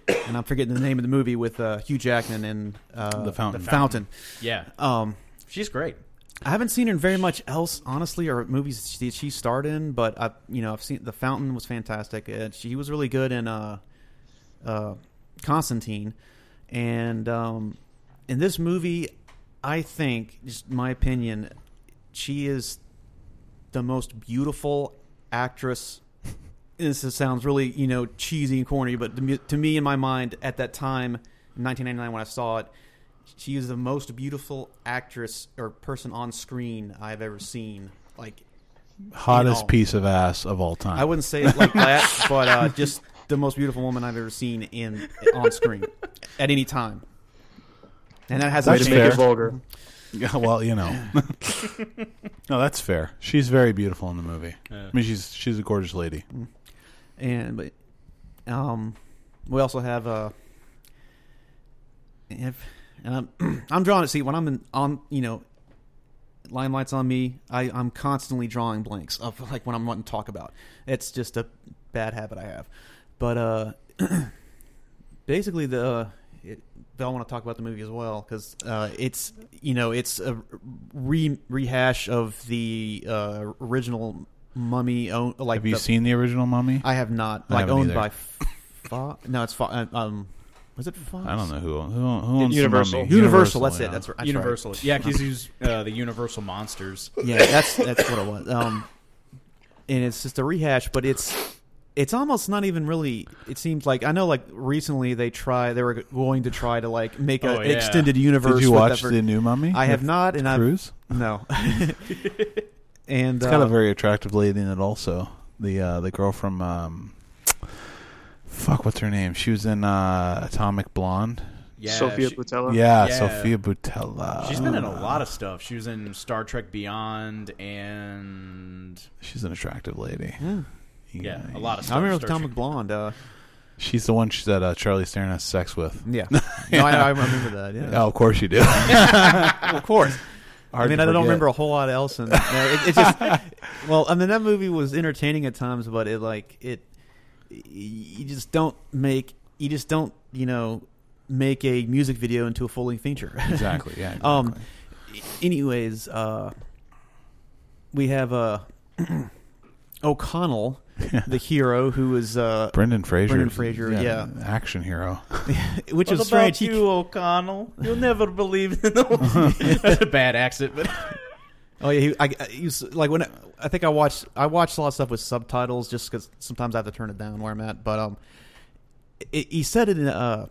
and I'm forgetting the name of the movie with uh, Hugh Jackman and uh, The Fountain. The Fountain. Yeah, Um, she's great. I haven't seen her in very much else, honestly, or movies she, she starred in. But I, you know, I've seen The Fountain was fantastic. And she was really good in uh, uh, Constantine, and um, in this movie, I think, just my opinion, she is the most beautiful actress. This sounds really, you know, cheesy and corny, but to me, in my mind, at that time, in 1999, when I saw it, she is the most beautiful actress or person on screen I've ever seen. Like, Hottest piece of ass of all time. I wouldn't say it like that, but uh, just the most beautiful woman I've ever seen in on screen at any time. And that has Way That's to actually make fair. it vulgar. Yeah, well, you know. no, that's fair. She's very beautiful in the movie. Yeah. I mean, she's she's a gorgeous lady. and but um, we also have uh, if and I'm I'm drawing. It. See, when I'm in, on, you know, limelight's on me. I I'm constantly drawing blanks of like when I'm wanting to talk about. It's just a bad habit I have. But uh, basically the. Uh, it, but I want to talk about the movie as well because uh, it's you know it's a re- rehash of the uh, original Mummy. Own, like Have you the- seen the original Mummy? I have not. I Like owned either. by Fox. No, it's Fox. Um, was it Fox? I don't know who who, who owns the Universal. Universal. that's yeah. it. That's right. That's Universal. Right. Yeah, because he's uh, the Universal monsters. Yeah, that's that's what it was. Um, and it's just a rehash, but it's it's almost not even really. It seems like I know. Like recently, they try. They were going to try to like make Oh, an yeah. extended universe. Did you watch that the new Mummy? I have not, and I've Cruise. no. and It's uh, got a very attractive lady in it. Also, the uh, the girl from um, fuck, what's her name? She was in uh, Atomic Blonde. Yeah, Sofia she- Boutella. Yeah, Yeah. Sofia Boutella. She's been in a lot of stuff. She was in Star Trek Beyond and She's an attractive lady. yeah. yeah, a lot of stuff. I remember Star Atomic Trek. Blonde. Uh, She's the one she said uh, Charlie Theron has sex with. yeah, no, I, I remember that. Yeah, Oh, of course you do. of course. I mean, to I don't remember a whole lot else, and it, it just well, I mean, that movie was entertaining at times, but it like it, you just don't make, you just don't, you know, make a music video into a full length feature. Exactly. Yeah. Exactly. Um, anyways, uh, we have uh, O'Connell, the hero, who is uh, Brendan Fraser. Brendan Fraser, yeah. action hero. which What is strange. about He- you, O'Connell? You'll never believe it. That's a bad accent, but Oh yeah, he, I, I he was, like when I, I think I watched I watched a lot of stuff with subtitles just because sometimes I have to turn it down where I'm at. But um, it, he said it in uh,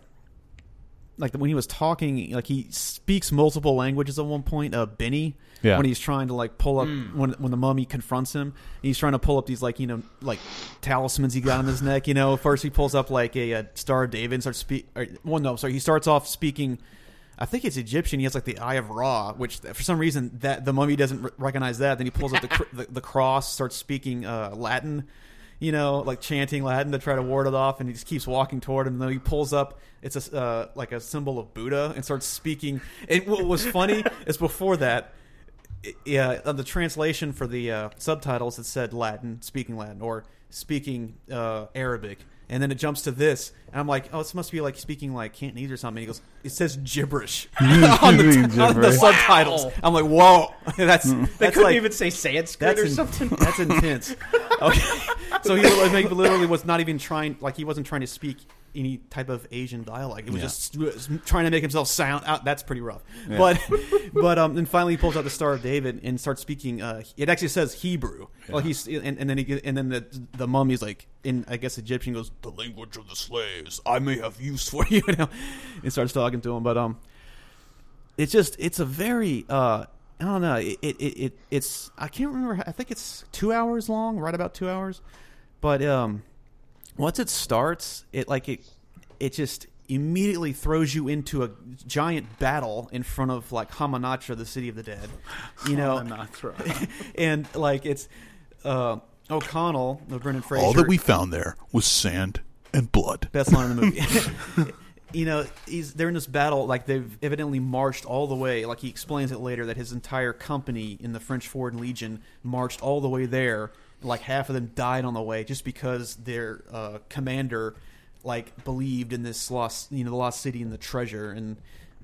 like when he was talking, like he speaks multiple languages at one point. Uh, Benny, Yeah. when he's trying to like pull up when when the mummy confronts him, he's trying to pull up these like you know like talismans he got on his neck. You know, first he pulls up like a, a Star of David and starts speak. Or, well, no, sorry, he starts off speaking. I think it's Egyptian. He has like the Eye of Ra, which for some reason that the mummy doesn't recognize that. Then he pulls up the the, the cross, starts speaking uh, Latin, you know, like chanting Latin to try to ward it off, and he just keeps walking toward him. Then he pulls up, it's a uh, like a symbol of Buddha, and starts speaking. And what was funny is before that, yeah, the translation for the uh, subtitles, it said Latin, speaking Latin, or speaking uh, Arabic. And then it jumps to this, and I'm like, "Oh, this must be like speaking like Cantonese or something." And He goes, "It says gibberish on, the, on the Gibberish. subtitles." I'm like, "Whoa, that's hmm. they that's couldn't like even say Sanskrit that's or in- something. That's intense. Okay, so he literally, literally was not even trying, like he wasn't trying to speak any type of Asian dialect. It was Yeah. just trying to make himself sound out. That's pretty rough. But but um, then finally he pulls out the Star of David and starts speaking. Uh, it actually says Hebrew. Like he's and, and then he and then the the mummy's like in I guess Egyptian goes the language of the slaves. I may have use for you. you know, and starts talking to him. But um, it's just it's a very uh I don't know it, it, it, it it's I can't remember I think it's two hours long right about two hours but um once it starts it like it it just immediately throws you into a giant battle in front of like Hamunaptra the city of the dead you know and like it's uh O'Connell the Brendan Fraser All that we found there was sand and blood. best line in the movie. you know, he's they're in this battle. Like they've evidently marched all the way. Like he explains it later that his entire company in the French Foreign Legion marched all the way there. Like half of them died on the way just because their uh, commander like believed in this lost, you know, the lost city and the treasure and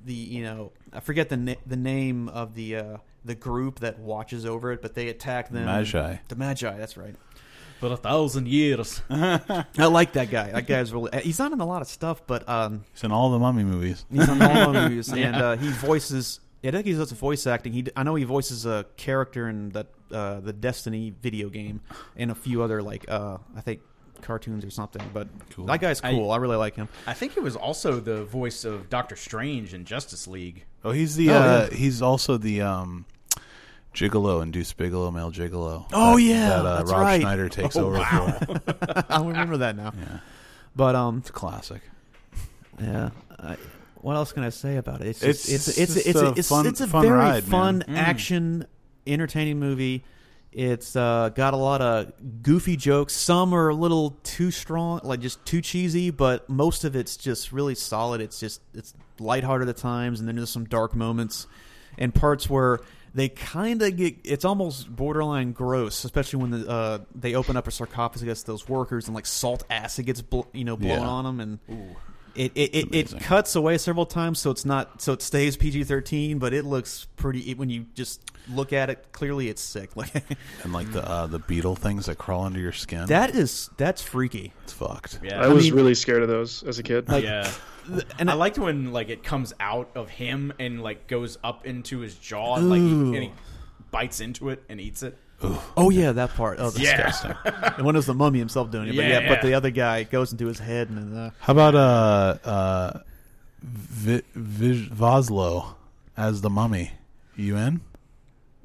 the, you know, I forget the na- the name of the uh, the group that watches over it, but they attack them. Medjai. The Medjai. That's right. For a thousand years. I like that guy. That guy's really. He's not in a lot of stuff, but um, He's in all the Mummy movies. He's in all the movies, and uh, he voices. Yeah, I think he does voice acting. He, I know he voices a character in that uh, the Destiny video game, and a few other like uh, I think cartoons or something. But Cool. that guy's cool. I, really like him. I think he was also the voice of Doctor Strange in Justice League. Oh, he's the. Oh, uh, yeah. He's also the um, Gigolo and Deuce Bigalow, male Gigolo. Oh, that, yeah, that uh, that's Rob right. Schneider takes Oh, over wow. for. I remember that now. Yeah, But um, it's a classic. yeah. I, what else can I say about it? It's It's just, it's it's just it's a it's, fun- it's a fun very ride, fun man. action, entertaining movie. It's uh, got a lot of goofy jokes. Some are a little too strong, like just too cheesy, but most of it's just really solid. It's just it's lighthearted at times, and then there's some dark moments and parts where they kind of get. It's almost borderline gross, especially when the, uh, they open up a sarcophagus those workers and like salt acid gets bl- you know blown Yeah. on them and. It it, it, it cuts away several times, so it's not so it stays PG thirteen, but it looks pretty. It, when you just look at it clearly, it's sick. Like And like the uh, the beetle things that crawl under your skin. that is that's freaky. it's fucked. Yeah, I was mean- really scared of those as a kid. yeah. And I I- liked when like it comes out of him and like goes up into his jaw and like he, and he bites into it and eats it. Oh yeah, that part. Oh, that's Yeah. disgusting. and when it was the mummy himself doing it, but Yeah, yeah, but the other guy goes into his head and uh, How about uh uh Vi- Vi- Vosloo as the mummy? You in?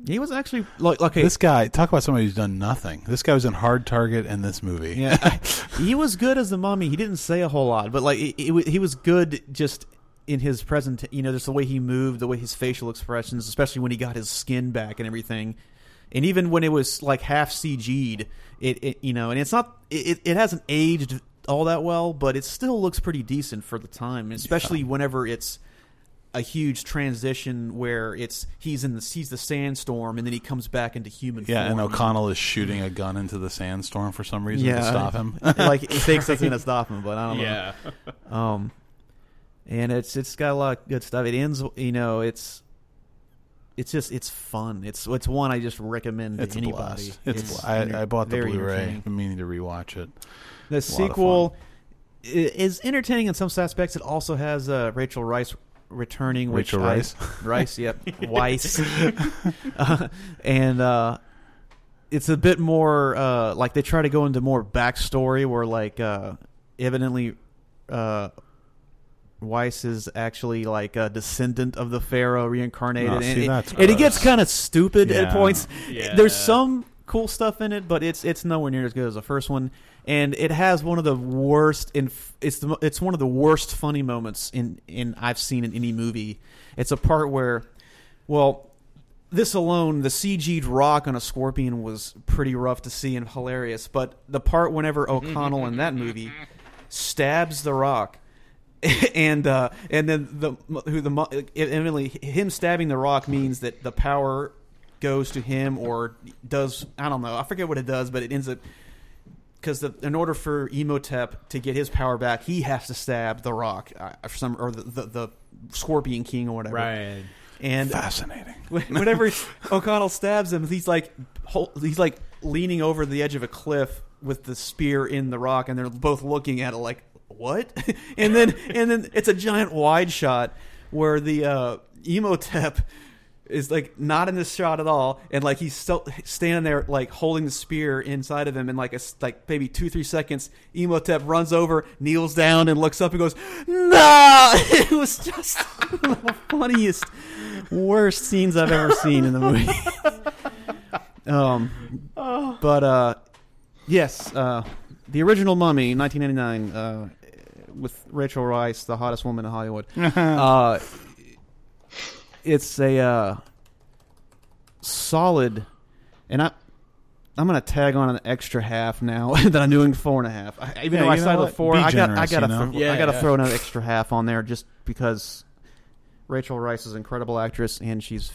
he was actually like okay. This guy, talk about somebody who's done nothing. This guy was in Hard Target in this movie. Yeah, he was good as the mummy. He didn't say a whole lot, but like it, it, he was good just in his present. You know, just the way he moved, the way his facial expressions, especially when he got his skin back and everything. And even when it was like half CG'd, it, it you know, and it's not it, it hasn't aged all that well, but it still looks pretty decent for the time, especially whenever it's a huge transition where it's he's in the he's the sandstorm and then he comes back into human Yeah, and. O'Connell is shooting a gun into the sandstorm for some reason to stop him. like he thinks that's gonna stop him, but I don't know. Yeah. Um, and it's it's got a lot of good stuff. It ends, you know, it's it's just it's fun. It's it's one I just recommend to it's a anybody. blast. It's, bl- I, I bought the Blu-ray. I'm meaning to rewatch it. The sequel is entertaining in some aspects. It also has uh, Rachel Rice returning. which Rachel I- Rice? Rice, yep, Weisz, uh, and uh, it's a bit more uh, like they try to go into more backstory where like uh, evidently. Weisz is actually like a descendant of the pharaoh reincarnated, Oh, and, see, it, that's and it gets kind of stupid Yeah. at points. Yeah. There's some cool stuff in it, but it's it's nowhere near as good as the first one. And it has one of the worst. In it's the it's one of the worst funny moments in in I've seen in any movie. It's a part where, well, this alone, the CG'd rock on a scorpion was pretty rough to see and hilarious. But the part whenever O'Connell in that movie stabs the rock. and uh, and then the who the mo- evidently him stabbing the rock means that the power goes to him or does I don't know I forget what it does but it ends up because in order for Imhotep to get his power back he has to stab the rock uh, for some or the, the the Scorpion King or whatever Right. and Fascinating. whenever O'Connell stabs him, he's like he's like leaning over the edge of a cliff with the spear in the rock, and they're both looking at it like what? and then and then it's a giant wide shot where the uh, Imhotep is like not in this shot at all, and like he's still standing there like holding the spear inside of him, and like a like maybe two three seconds, Imhotep runs over, kneels down, and looks up and goes, "No!" It was just the funniest, worst scenes I've ever seen in the movie. um, but uh, yes, uh, the original Mummy, 1999, uh, with Rachel Rice, the hottest woman in Hollywood. uh, it's a uh, solid, and I. I'm gonna tag on an extra half now that I'm doing four and a half. I, even Yeah, though I you know started with four, Be I got I got to you know? Yeah, I gotta yeah. throw another extra half on there just because Rachel Rice is an incredible actress and she's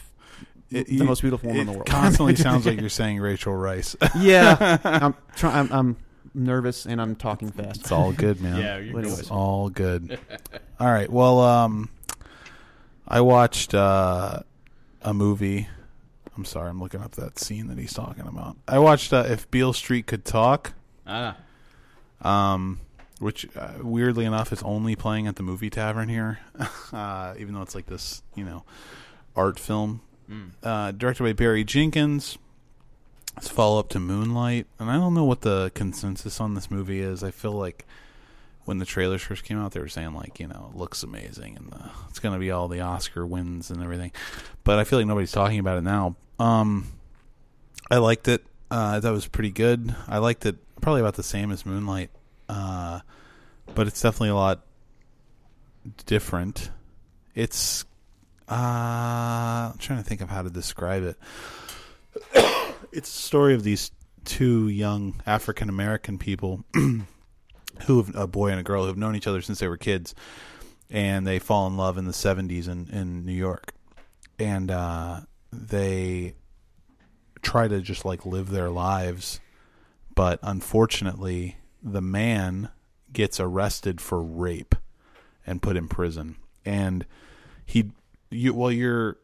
It- the most beautiful woman in the world. constantly sounds like you're saying Rachel Rice. yeah, I'm trying. I'm, I'm nervous and I'm talking fast. It's all good, man. Yeah, you're Anyways. It's all good. all right. Well, um, I watched uh, a movie. I'm sorry, I'm looking up that scene that he's talking about. I watched uh, If Beale Street Could Talk, Ah, um, which uh, weirdly enough is only playing at the movie tavern here, uh, even though it's like this, you know, art film. Uh, directed by Barry Jenkins. It's follow up to Moonlight, and I don't know what the consensus on this movie is. I feel like when the trailers first came out, they were saying like, you know, it looks amazing and the, it's going to be all the Oscar wins and everything. But I feel like nobody's talking about it now. Um, I liked it. Uh, that was pretty good. I liked it probably about the same as Moonlight, uh, but it's definitely a lot different. It's uh, I'm trying to think of how to describe it. it's a story of these two young African American people who have a boy and a girl who have known each other since they were kids, and they fall in love in the '70s in in New York, and uh, they try to just like live their lives, but unfortunately, the man gets arrested for rape and put in prison, and he, you well, you're.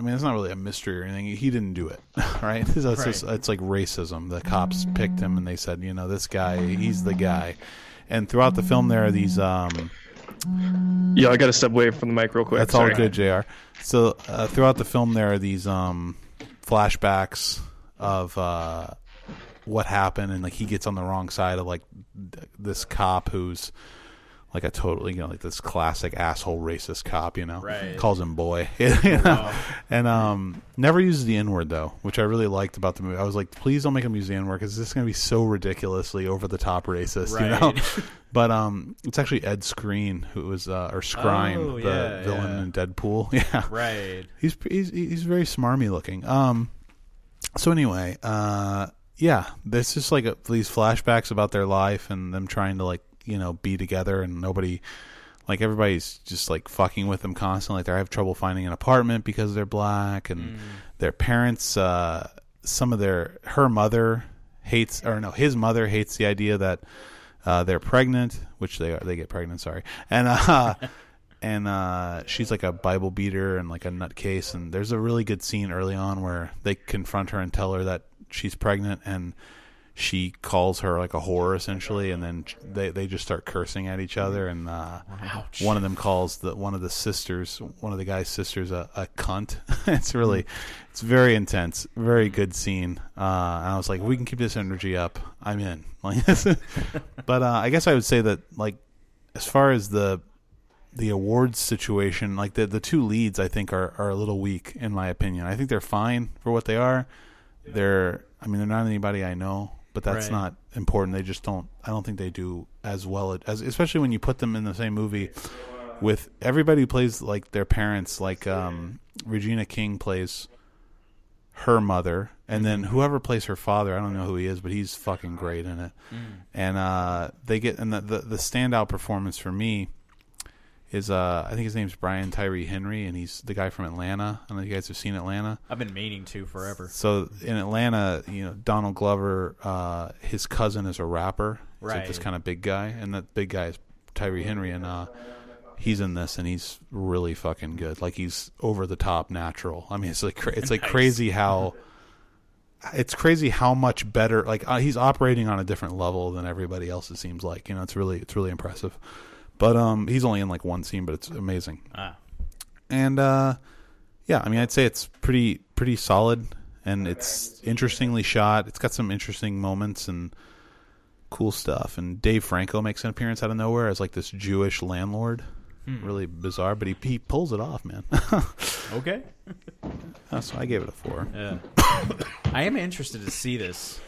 I mean, it's not really a mystery or anything. He didn't do it, right? So it's, just, it's like racism. The cops picked him, and they said, you know, this guy, he's the guy. And throughout the film, there are these. Um, Yeah, I got to step away from the mic real quick. that's Sorry. all good, Jr. So uh, throughout the film, there are these um, flashbacks of uh, what happened, and like he gets on the wrong side of like th- this cop who's like a totally you know like this classic asshole racist cop, you know, Right. calls him boy, you know? and um, never uses the N word though, which I really liked about the movie. I was like, please don't make him use the N word because this is going to be so ridiculously over the top racist, you know. But um, it's actually Ed Screen who was uh, or Skrein, Oh, the yeah, villain yeah. in Deadpool. Yeah, right. he's he's he's very smarmy looking. Um, so anyway, uh, yeah, there's just like a, these flashbacks about their life and them trying to like you know be together and nobody. Like everybody's just like fucking with them constantly. Like they have trouble finding an apartment because they're black, and their parents. Uh, some of their her mother hates, or no, his mother hates the idea that uh, they're pregnant, which they are. They get pregnant. Sorry, and uh, and uh, she's like a Bible beater and like a nutcase. And there's a really good scene early on where they confront her and tell her that she's pregnant, and she calls her like a whore essentially, and then they they just start cursing at each other. And uh, one of them calls the one of the sisters, one of the guy's sisters, a, a cunt. it's really, it's very intense, very good scene. Uh, and I was like, we can keep this energy up. I'm in. Like, but uh, I guess I would say that like as far as the the awards situation, like the the two leads, I think are are a little weak in my opinion. I think they're fine for what they are. They're, I mean, they're not anybody I know, but that's Right. not important. They just don't. I don't think they do as well as, especially when you put them in the same movie with everybody who plays like their parents. Like um, Regina King plays her mother, and then whoever plays her father, I don't know who he is, but he's fucking great in it. And uh, they get and the, the the standout performance for me is uh, I think his name's Brian Tyree Henry, and he's the guy from Atlanta. I don't know if you guys have seen Atlanta. I've been meaning to forever. So in Atlanta, you know, Donald Glover, uh, his cousin is a rapper. He's like this kind of big guy, and that big guy is Tyree Henry, and uh, he's in this, and he's really fucking good. Like he's over the top natural. I mean, it's like cra- it's like Nice. crazy how. It's crazy how much better. Like uh, he's operating on a different level than everybody else. It seems like you know. It's really it's really impressive. But um, he's only in like one scene, but it's amazing Ah, and uh, yeah, I mean, I'd say it's pretty pretty solid, and it's interestingly shot. It's got some interesting moments and cool stuff. And Dave Franco makes an appearance out of nowhere as like this Jewish landlord. Really bizarre, but he he pulls it off, man. okay. Uh, so I gave it a four. Yeah. I am interested to see this.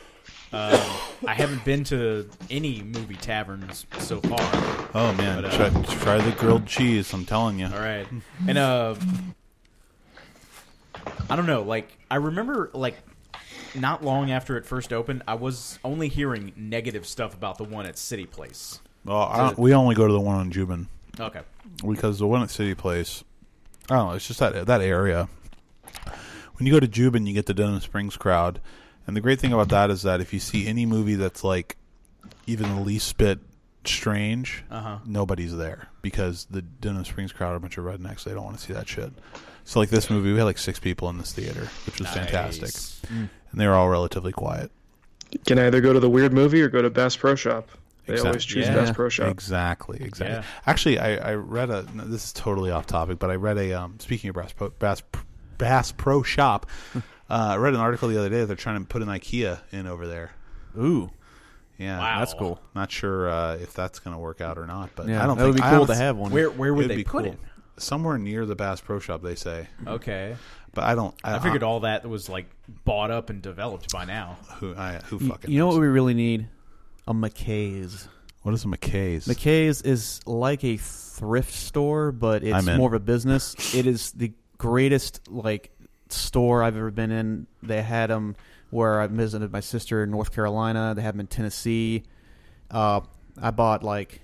Um, I haven't been to any movie taverns so far. Oh man, But, uh, try, try the grilled cheese. I'm telling you. All right, and uh, I don't know. Like I remember, like not long after it first opened, I was only hearing negative stuff about the one at City Place. Well, I don't, we only go to the one on Juban. Okay. because the one at City Place, I don't know, it's just that that area. When you go to Juban, you get the Denham Springs crowd, and the great thing about that is that if you see any movie that's like even the least bit strange, Uh-huh. nobody's there because the Denham Springs crowd are a bunch of rednecks. They don't want to see that shit. So, like this movie, we had like six people in this theater, which was fantastic, Nice. and they were all relatively quiet. You Can either go to the weird movie or go to Bass Pro Shop. They Exact- always choose Yeah. Bass Pro Shop. Exactly, exactly. Yeah. Actually, I, I read a. no, This is totally off topic, but I read a. Um, speaking of Bass Pro, Bass, Bass Pro Shop, uh, I read an article the other day. that They're trying to put an IKEA in over there. Ooh, Yeah, Wow. that's cool. Not sure uh, if that's going to work out or not, but Yeah, I don't. that would be I cool to honestly- have one. Where where would It'd they be put cool. it? Somewhere near the Bass Pro Shop, they say. Okay. But I don't. I, I figured all that was like bought up and developed by now. Who, I, who You, fucking? you know knows? what we really need? A McKay's. What is a McKay's? McKay's is like a thrift store, but it's I'm in. more of a business. It is the greatest like store I've ever been in. They had them where I visited my sister in North Carolina. They have them in Tennessee. Uh, I bought like,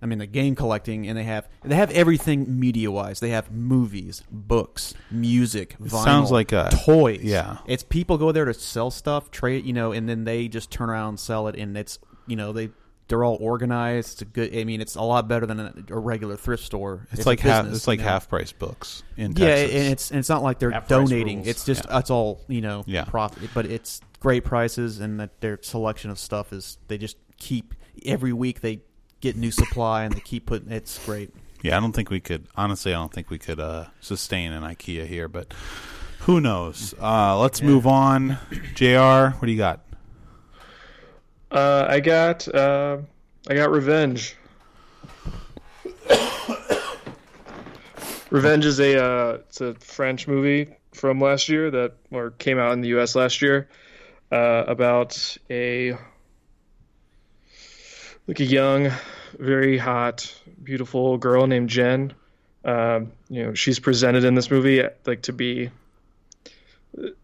I mean, the game collecting, and they have they have everything media wise. They have movies, books, music, vinyl, sounds like a- toys. yeah. it's people go there to sell stuff, trade, you know, and then they just turn around and sell it, and it's you know they. They're all organized. It's a good. I mean, it's a lot better than a, a regular thrift store. It's, a like half. It's like know? half price books in Yeah, Texas. and it's and it's not like they're Half donating. It's just Yeah. that's all you know. Yeah. profit, but it's great prices, and that their selection of stuff is they just keep every week they get new supply and they keep putting. It's great. Yeah, I don't think we could. Honestly, I don't think we could uh, sustain an IKEA here, but who knows? Uh, let's move on. Jr. What do you got? Uh, I got uh, I got Revenge. Revenge is a uh, it's a French movie from last year that or came out in the U.S. last year uh, about a like a young, very hot, beautiful girl named Jen. Um, you know, she's presented in this movie like to be.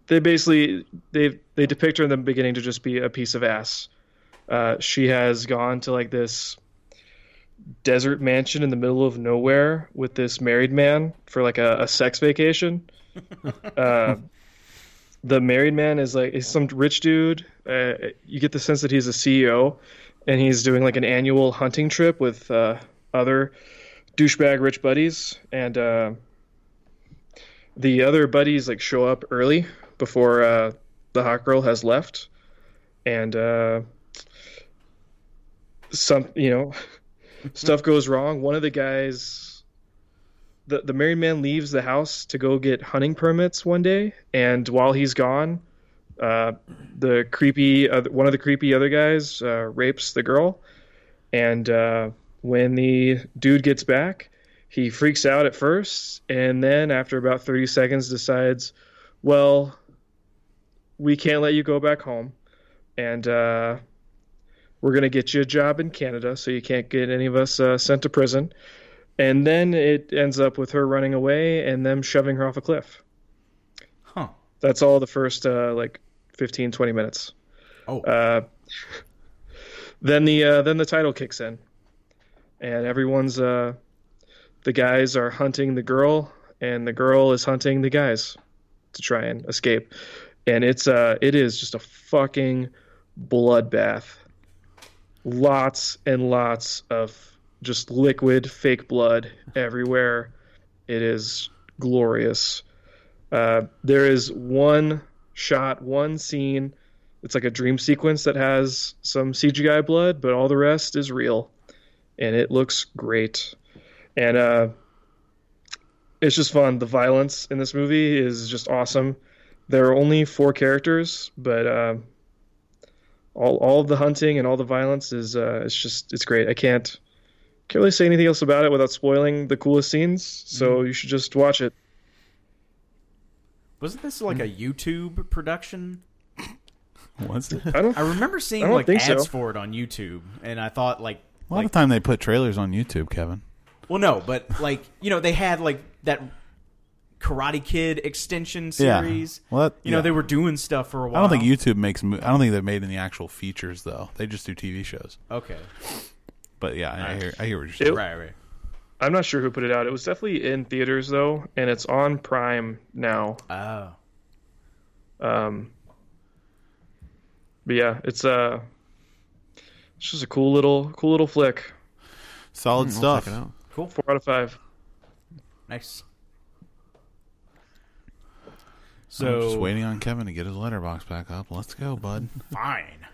They basically they they depict her in the beginning to just be a piece of ass. Uh, she has gone to like this desert mansion in the middle of nowhere with this married man for like a, a sex vacation. uh, the married man is like is some rich dude. Uh, you get the sense that he's a CEO, and he's doing like an annual hunting trip with uh, other douchebag rich buddies, and uh, the other buddies like show up early before uh, the hot girl has left, and uh, some you know stuff goes wrong. One of the guys, the the married man leaves the house to go get hunting permits one day, and while he's gone, uh, the creepy other, one of the creepy other guys uh, rapes the girl, and uh, when the dude gets back, he freaks out at first, and then after about thirty seconds, decides, well, we can't let you go back home, and uh, we're going to get you a job in Canada so you can't get any of us uh, sent to prison. And then it ends up with her running away and them shoving her off a cliff. Huh. That's all the first uh, like 15, 20 minutes. Oh. Uh, then the uh, then the title kicks in, and everyone's uh, the guys are hunting the girl, and the girl is hunting the guys to try and escape. And it's uh, it is just a fucking bloodbath lots and lots of just liquid fake blood everywhere. It is glorious. Uh, there is one shot, one scene. It's like a dream sequence that has some CGI blood, but all the rest is real, and it looks great. And uh, it's just fun. The violence in this movie is just awesome. There are only four characters, but uh, all all of the hunting and all the violence is uh, it's just it's great. I can't can't really say anything else about it without spoiling the coolest scenes. So you should just watch it. Wasn't this like a YouTube production? Was it? I don't. I remember seeing I don't like think ads so. for it on YouTube, and I thought like, A lot like of time they put trailers on YouTube, Kevin. well, no, but like you know, they had like that Karate Kid extension Yeah. series. Well, that- you know, yeah. they were doing stuff for a while. I don't think YouTube makes. mo- I don't think they made any actual features though. They just do TV shows. Okay, But yeah, I Nice. hear. I hear what you're saying. It- right, right. I'm not sure who put it out. It was definitely in theaters though, and it's on Prime now. Oh, Um, but yeah, it's uh, It's just a cool little cool little flick. Solid I'll stuff. check it out. Cool. Four out of five. Nice. So So just waiting on Kevin to get his Letterboxd back up. Let's go, bud. fine.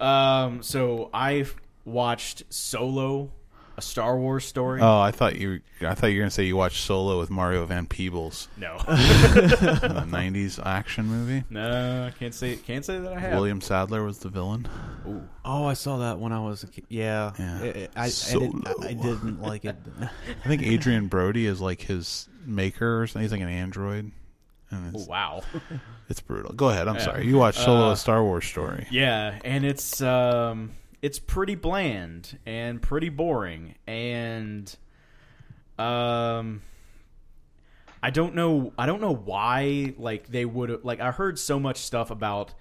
Um, so I've watched Solo, a Star Wars story. Oh, I thought you. I thought you were gonna say you watched Solo with Mario Van Peebles, no, the '90s action movie. no, I can't say can't say that I have. William Sadler was the villain. Ooh. Oh, I saw that when I was a kid. Yeah, Yeah. I, I, I, didn't, I, I didn't like it. I think Adrien Brody is like his maker or something. He's like an android. It's, Wow. it's brutal. Go ahead. I'm Yeah. sorry. You watched Solo: Uh, A Star Wars Story. Yeah, and it's um it's pretty bland and pretty boring and um I don't know I don't know why like they would like I heard so much stuff about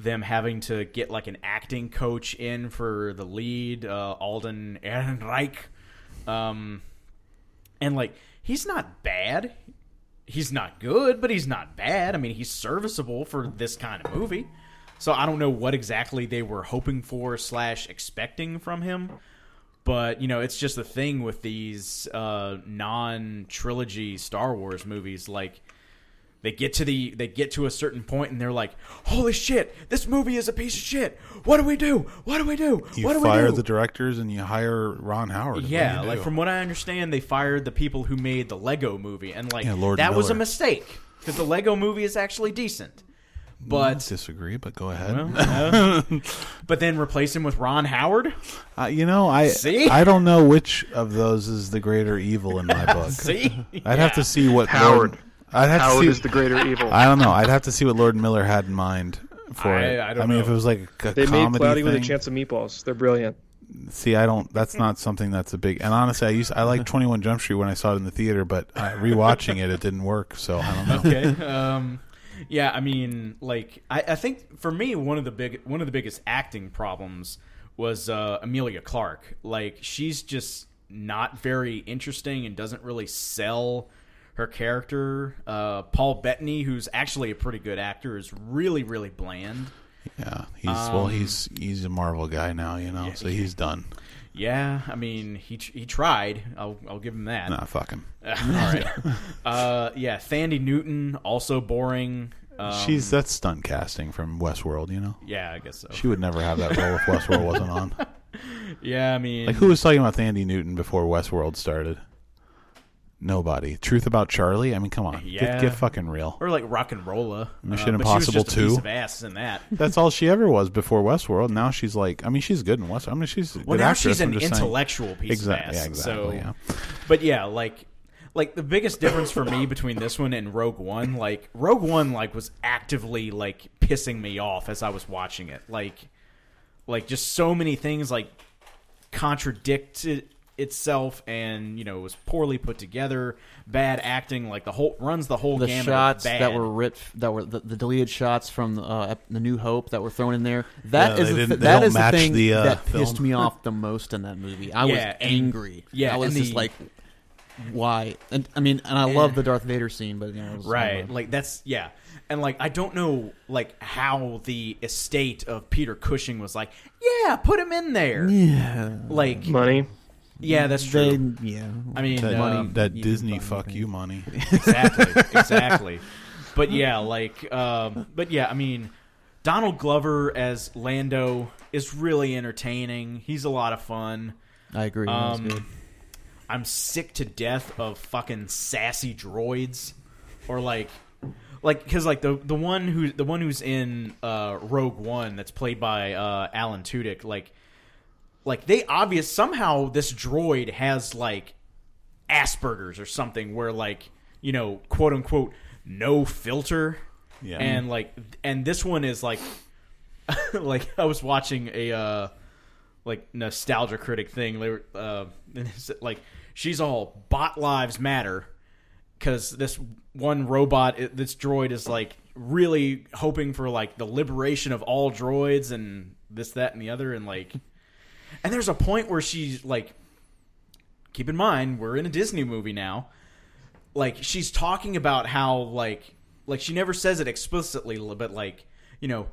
them having to get like an acting coach in for the lead uh Alden Ehrenreich um and like he's not bad he's not good, but he's not bad. I mean, he's serviceable for this kind of movie. So I don't know what exactly they were hoping for slash expecting from him. But you know, it's just the thing with these uh, non-trilogy Star Wars movies. Like they get to the they get to a certain point and they're like, "Holy shit, this movie is a piece of shit. What do we do? What do we do? You what do fire we do?" the directors and you hire Ron Howard. Yeah, like do? from what I understand, they fired the people who made the Lego movie, and like Yeah, Lord that was a Miller. mistake because the Lego movie is actually decent. I But disagree, but go ahead. well, uh, but then replace him with Ron Howard. Uh, you know, I See? I don't know which of those is the greater evil in my book. See, I'd have to see what Howard. Lord, I'd have Howard to see. is the greater evil. I don't know. I'd have to see what Lord Miller had in mind for I- it. I don't mean, know. if it was like a They comedy made Cloudy with a Chance of Meatballs. They're brilliant. See, I don't. That's not something that's a big. And honestly, I used I like Twenty One Jump Street when I saw it in the theater, but uh, rewatching it, it didn't work. So I don't know. okay. Um, yeah, I mean, like, I, I think for me, one of the big, one of the biggest acting problems was uh, Emilia Clarke. Like, she's just not very interesting and doesn't really sell her character. Uh, Paul Bettany, who's actually a pretty good actor, is really, really bland. Yeah, he's well, he's he's a Marvel guy now, you know, so he's done. Yeah, I mean, he he tried. I'll I'll give him that. Nah, fuck him. All right. Uh, yeah, Thandie Newton also boring. Um, She's that's stunt casting from Westworld, you know. yeah, I guess so. She would never have that role if Westworld wasn't on. Yeah, I mean, Like who was talking about Thandie Newton before Westworld started? Nobody. Truth about Charlie? I mean, come on. Yeah. Get, get fucking real. or like RocknRolla. Mission uh, but Impossible she was just a 2. piece of ass in that. That's all she ever was before Westworld. Now she's like, I mean, she's good in West. I mean, she's a Well, good now actress, she's I'm an just saying. intellectual piece Exactly. of ass. Yeah, exactly. so, yeah. but yeah, like, like the biggest difference for me between this one and Rogue One, like Rogue One, like was actively like pissing me off as I was watching it. Like, like just so many things like contradicted itself and you know it was poorly put together bad acting like the whole runs the whole the gamut shots bad. that were ripped, that were the, the deleted shots from uh, the New Hope that were thrown in there. That Yeah, is the, th- they that don't the thing the, uh, that pissed film. me off the most in that movie. I was Yeah, and- angry. yeah, I was just the- like, why? And I mean, and I love the Darth Vader scene, but you know, was, right like that's yeah and like i don't know like how the estate of peter cushing was like yeah put him in there yeah, like Money. Yeah that's they, true yeah. i mean That, um, that Disney fuck things. you money. exactly exactly but yeah like um but yeah i mean donald glover as lando is really entertaining he's a lot of fun I agree. Um, good. I'm sick to death of fucking sassy droids, or like, like because like the the one who the one who's in uh, Rogue One that's played by uh, Alan Tudyk, like, like they obvious somehow this droid has like Asperger's or something where like you know quote unquote no filter, Yeah. and like and this one is like like I was watching a uh like nostalgia critic thing. They were uh, and it's like she's all bot lives matter because this one robot, this droid is like really hoping for like the liberation of all droids and this, that, and the other, and like, and there's a point where she's like, keep in mind we're in a Disney movie now. Like she's talking about how like like she never says it explicitly, but like you know,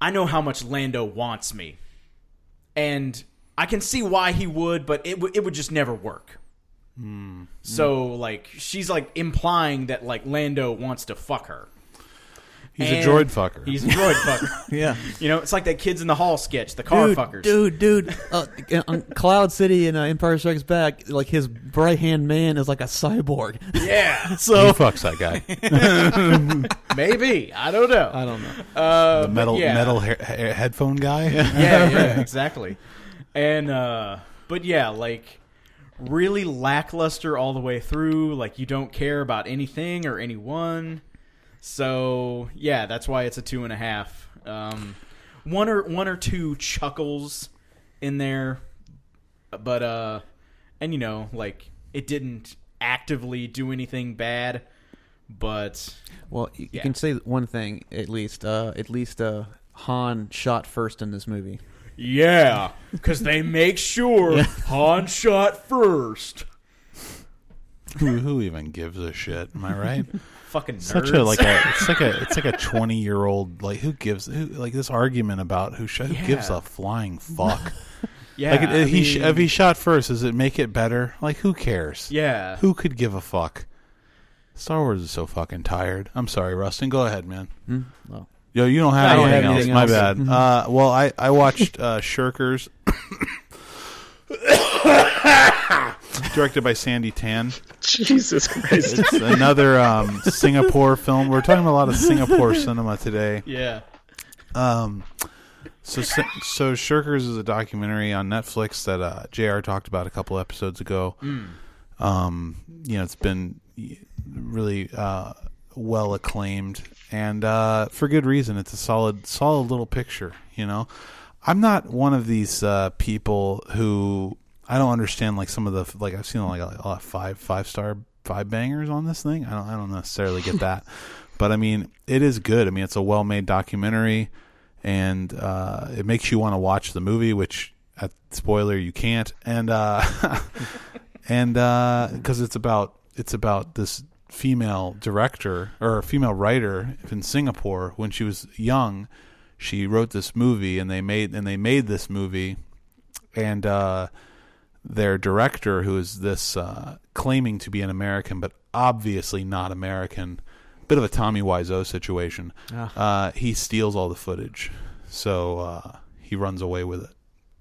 I know how much Lando wants me and I can see why he would, but it w- it would just never work. Hmm. So like she's like implying that like Lando wants to fuck her. He's And a droid fucker. He's a droid fucker. Yeah. You know, it's like that kids in the hall sketch, the car dude, fuckers. Dude, dude, uh, on Cloud City in uh, Empire Strikes Back, like his right hand man is like a cyborg. Yeah, so he So fucks that guy. maybe I don't know. I don't know. Uh, The metal yeah. metal he- he- headphone guy. yeah, yeah, exactly. And uh but yeah, like really lackluster all the way through. Like you don't care about anything or anyone. So yeah, that's why it's a two and a half. Um, one or one or two chuckles in there, but uh, and you know, like it didn't actively do anything bad, but Well, you, you Yeah. can say one thing at least. Uh, at least uh, Han shot first in this movie. yeah, because they make sure Han shot first. who, who even gives a shit? Am I right? Fucking nerds. Such a like a it's like a it's like a twenty year old like who gives who like this argument about who, sh- who gives a flying fuck. yeah. like if I he sh- mean, if he shot first, does it make it better? Like who cares? yeah. Who could give a fuck? Star Wars is so fucking tired. I'm sorry, Rustin. Go ahead, man. Hmm? Well, Yo, you don't have I don't anything, have else. anything My else. bad. Mm-hmm. Uh, well, I I watched uh, Shirkers, directed by Sandi Tan. Jesus Christ. It's another um, Singapore film. We're talking about a lot of Singapore cinema today. Yeah. Um, so so Shirkers is a documentary on Netflix that uh, Jr. talked about a couple episodes ago. Um, you know, it's been really uh, well acclaimed, and uh, for good reason. It's a solid solid little picture. You know, I'm not one of these uh, people who I don't understand like some of the like I've seen like a, a five five star five bangers on this thing. I don't I don't necessarily get that, but I mean it is good. I mean it's a well made documentary, and uh, it makes you want to watch the movie. Which, at spoiler, you can't. And uh, and because it's about it's about this female director or female writer in Singapore when she was young. She wrote this movie, and they made and they made this movie, and uh, their director, who is this uh, claiming to be an American but obviously not American, bit of a Tommy Wiseau situation. Uh, he steals all the footage, so uh, he runs away with it,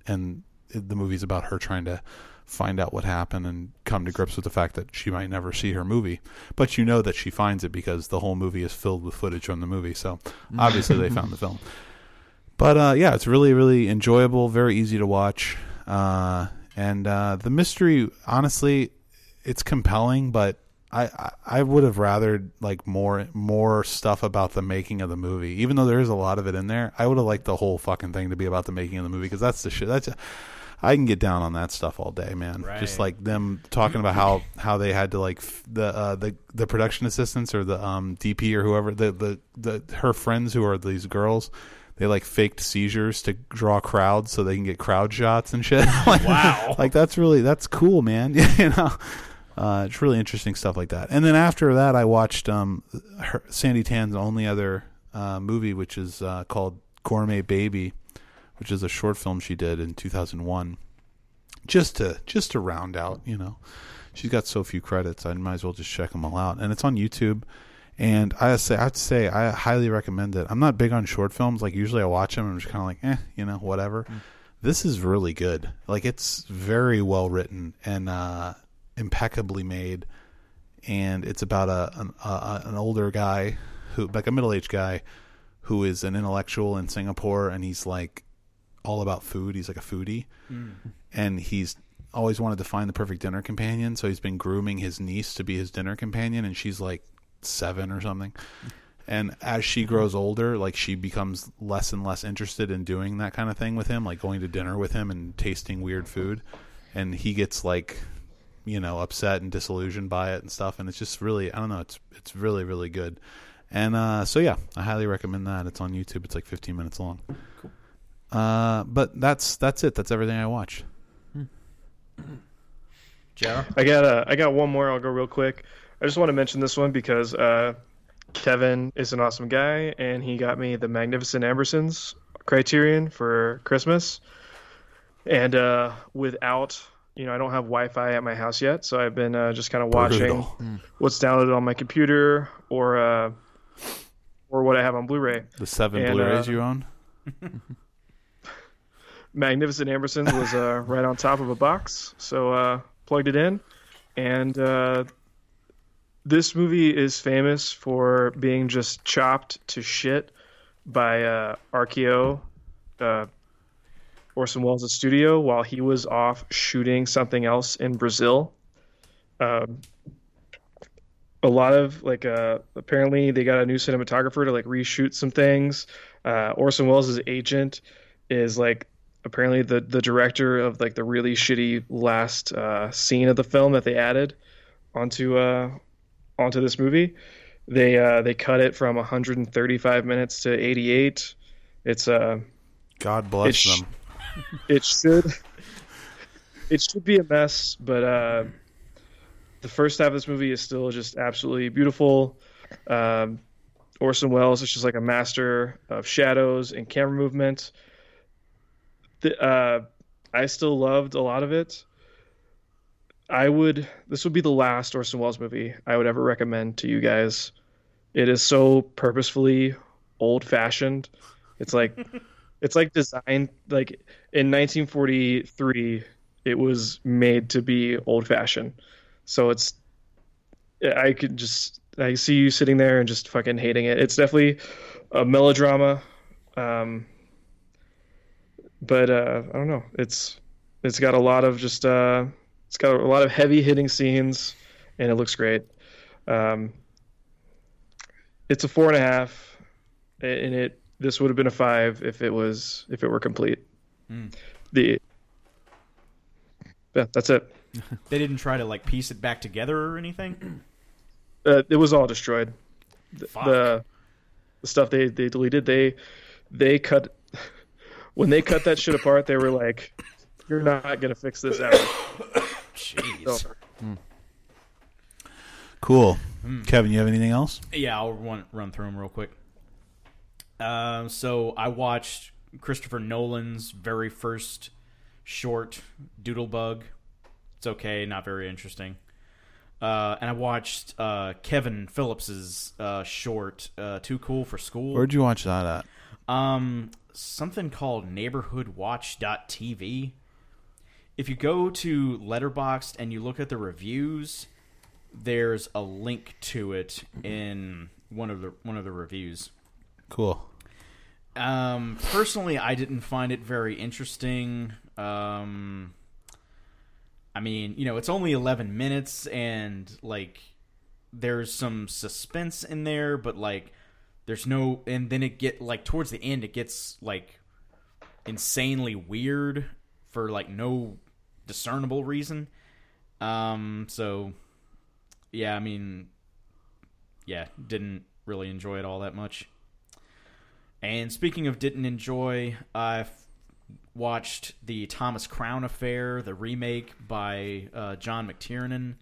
and the movie's about her trying to find out what happened and come to grips with the fact that she might never see her movie. But you know that she finds it because the whole movie is filled with footage from the movie. So obviously they found the film. But uh, yeah, it's really, really enjoyable, very easy to watch. Uh, and uh, the mystery, honestly, it's compelling, but I, I, I would have rather like more more stuff about the making of the movie. Even though there is a lot of it in there, I would have liked the whole fucking thing to be about the making of the movie because that's the shit. That's I can get down on that stuff all day, man. Just like them talking about how how they had to like f- the uh, the the production assistants or the um, DP or whoever the, the the her friends who are these girls. They like faked seizures to draw crowds so they can get crowd shots and shit. like, Wow. like that's really that's cool, man. you know, uh, it's really interesting stuff like that. And then after that, I watched um, her, Sandi Tan's only other uh, movie, which is uh, called Gourmet Baby, which is a short film she did in 2001. Just to just to round out, you know, she's got so few credits. I might as well just check them all out, and it's on YouTube. And I say, I have to say, I highly recommend it. I'm not big on short films. Like usually, I watch them and I'm just kind of like, eh, you know, whatever. This is really good. Like it's very well written and uh, impeccably made. And it's about a an, a, an older guy who, like a middle aged guy, who is an intellectual in Singapore, and he's like all about food. He's like a foodie, and he's always wanted to find the perfect dinner companion. So he's been grooming his niece to be his dinner companion, and she's like seven or something. And as she grows older, like she becomes less and less interested in doing that kind of thing with him, like going to dinner with him and tasting weird food. And he gets like, you know, upset and disillusioned by it and stuff. And it's just really, I don't know, it's it's really really good. And uh, so yeah, I highly recommend that. It's on YouTube. It's like 15 minutes long. Uh, but that's that's it. That's everything I watched. Joe? I got uh, I got one more. I'll go real quick. I just want to mention this one because uh, Kevin is an awesome guy, and he got me the Magnificent Ambersons Criterion for Christmas. and uh, without you know I don't have Wi-Fi at my house yet, so I've been uh, just kind of watching Brutal. what's downloaded on my computer or uh, or what I have on Blu-ray. The seven And, Blu-rays uh, you own. Magnificent Ambersons was uh, right on top of a box, so uh, plugged it in, and uh, this movie is famous for being just chopped to shit by uh, RKO, uh, Orson Welles' studio, while he was off shooting something else in Brazil. Um, a lot of like uh, apparently they got a new cinematographer to like reshoot some things. Uh, Orson Welles' agent is like apparently the the director of like the really shitty last uh, scene of the film that they added onto uh, onto this movie. They uh, they cut it from 135 minutes to 88. It's uh God bless It's- them. it should it should be a mess, but uh, the first half of this movie is still just absolutely beautiful. Um, Orson Welles is just like a master of shadows and camera movement. The, uh, I still loved a lot of it. I would this would be the last Orson Welles movie I would ever recommend to you guys. It is so purposefully old fashioned. It's like it's like designed like in 1943 it was made to be old fashioned. So it's I could just I see you sitting there and just fucking hating it. It's definitely a melodrama. Um but uh I don't know. It's it's got a lot of just uh it's got a lot of heavy hitting scenes and it looks great. Um it's a four and a half and it this would have been a five if it was if it were complete. The yeah, that's it. They didn't try to like piece it back together or anything. Uh, it was all destroyed. The, the the stuff they they deleted they they cut when they cut that shit apart. They were like, "You're not gonna fix this ever." Jeez. So, Cool. Kevin, you have anything else? Yeah, I'll run run through them real quick. Um, so I watched Christopher Nolan's very first short, Doodlebug. It's okay, not very interesting. Uh, and I watched uh, Kevin Phillips's uh, short, uh, "Too Cool for School." Where'd you watch that at? Um, something called neighborhoodwatch.tv. If you go to Letterboxd and you look at the reviews, there's a link to it in one of the one of the reviews. Cool. Um, personally, I didn't find it very interesting. Um, I mean, you know, it's only 11 minutes and like there's some suspense in there, but like there's no and then it get like towards the end it gets like insanely weird for like no discernible reason. Um, so yeah, I mean, yeah, didn't really enjoy it all that much. And speaking of didn't enjoy, I watched the Thomas Crown Affair, the remake by uh, John McTiernan,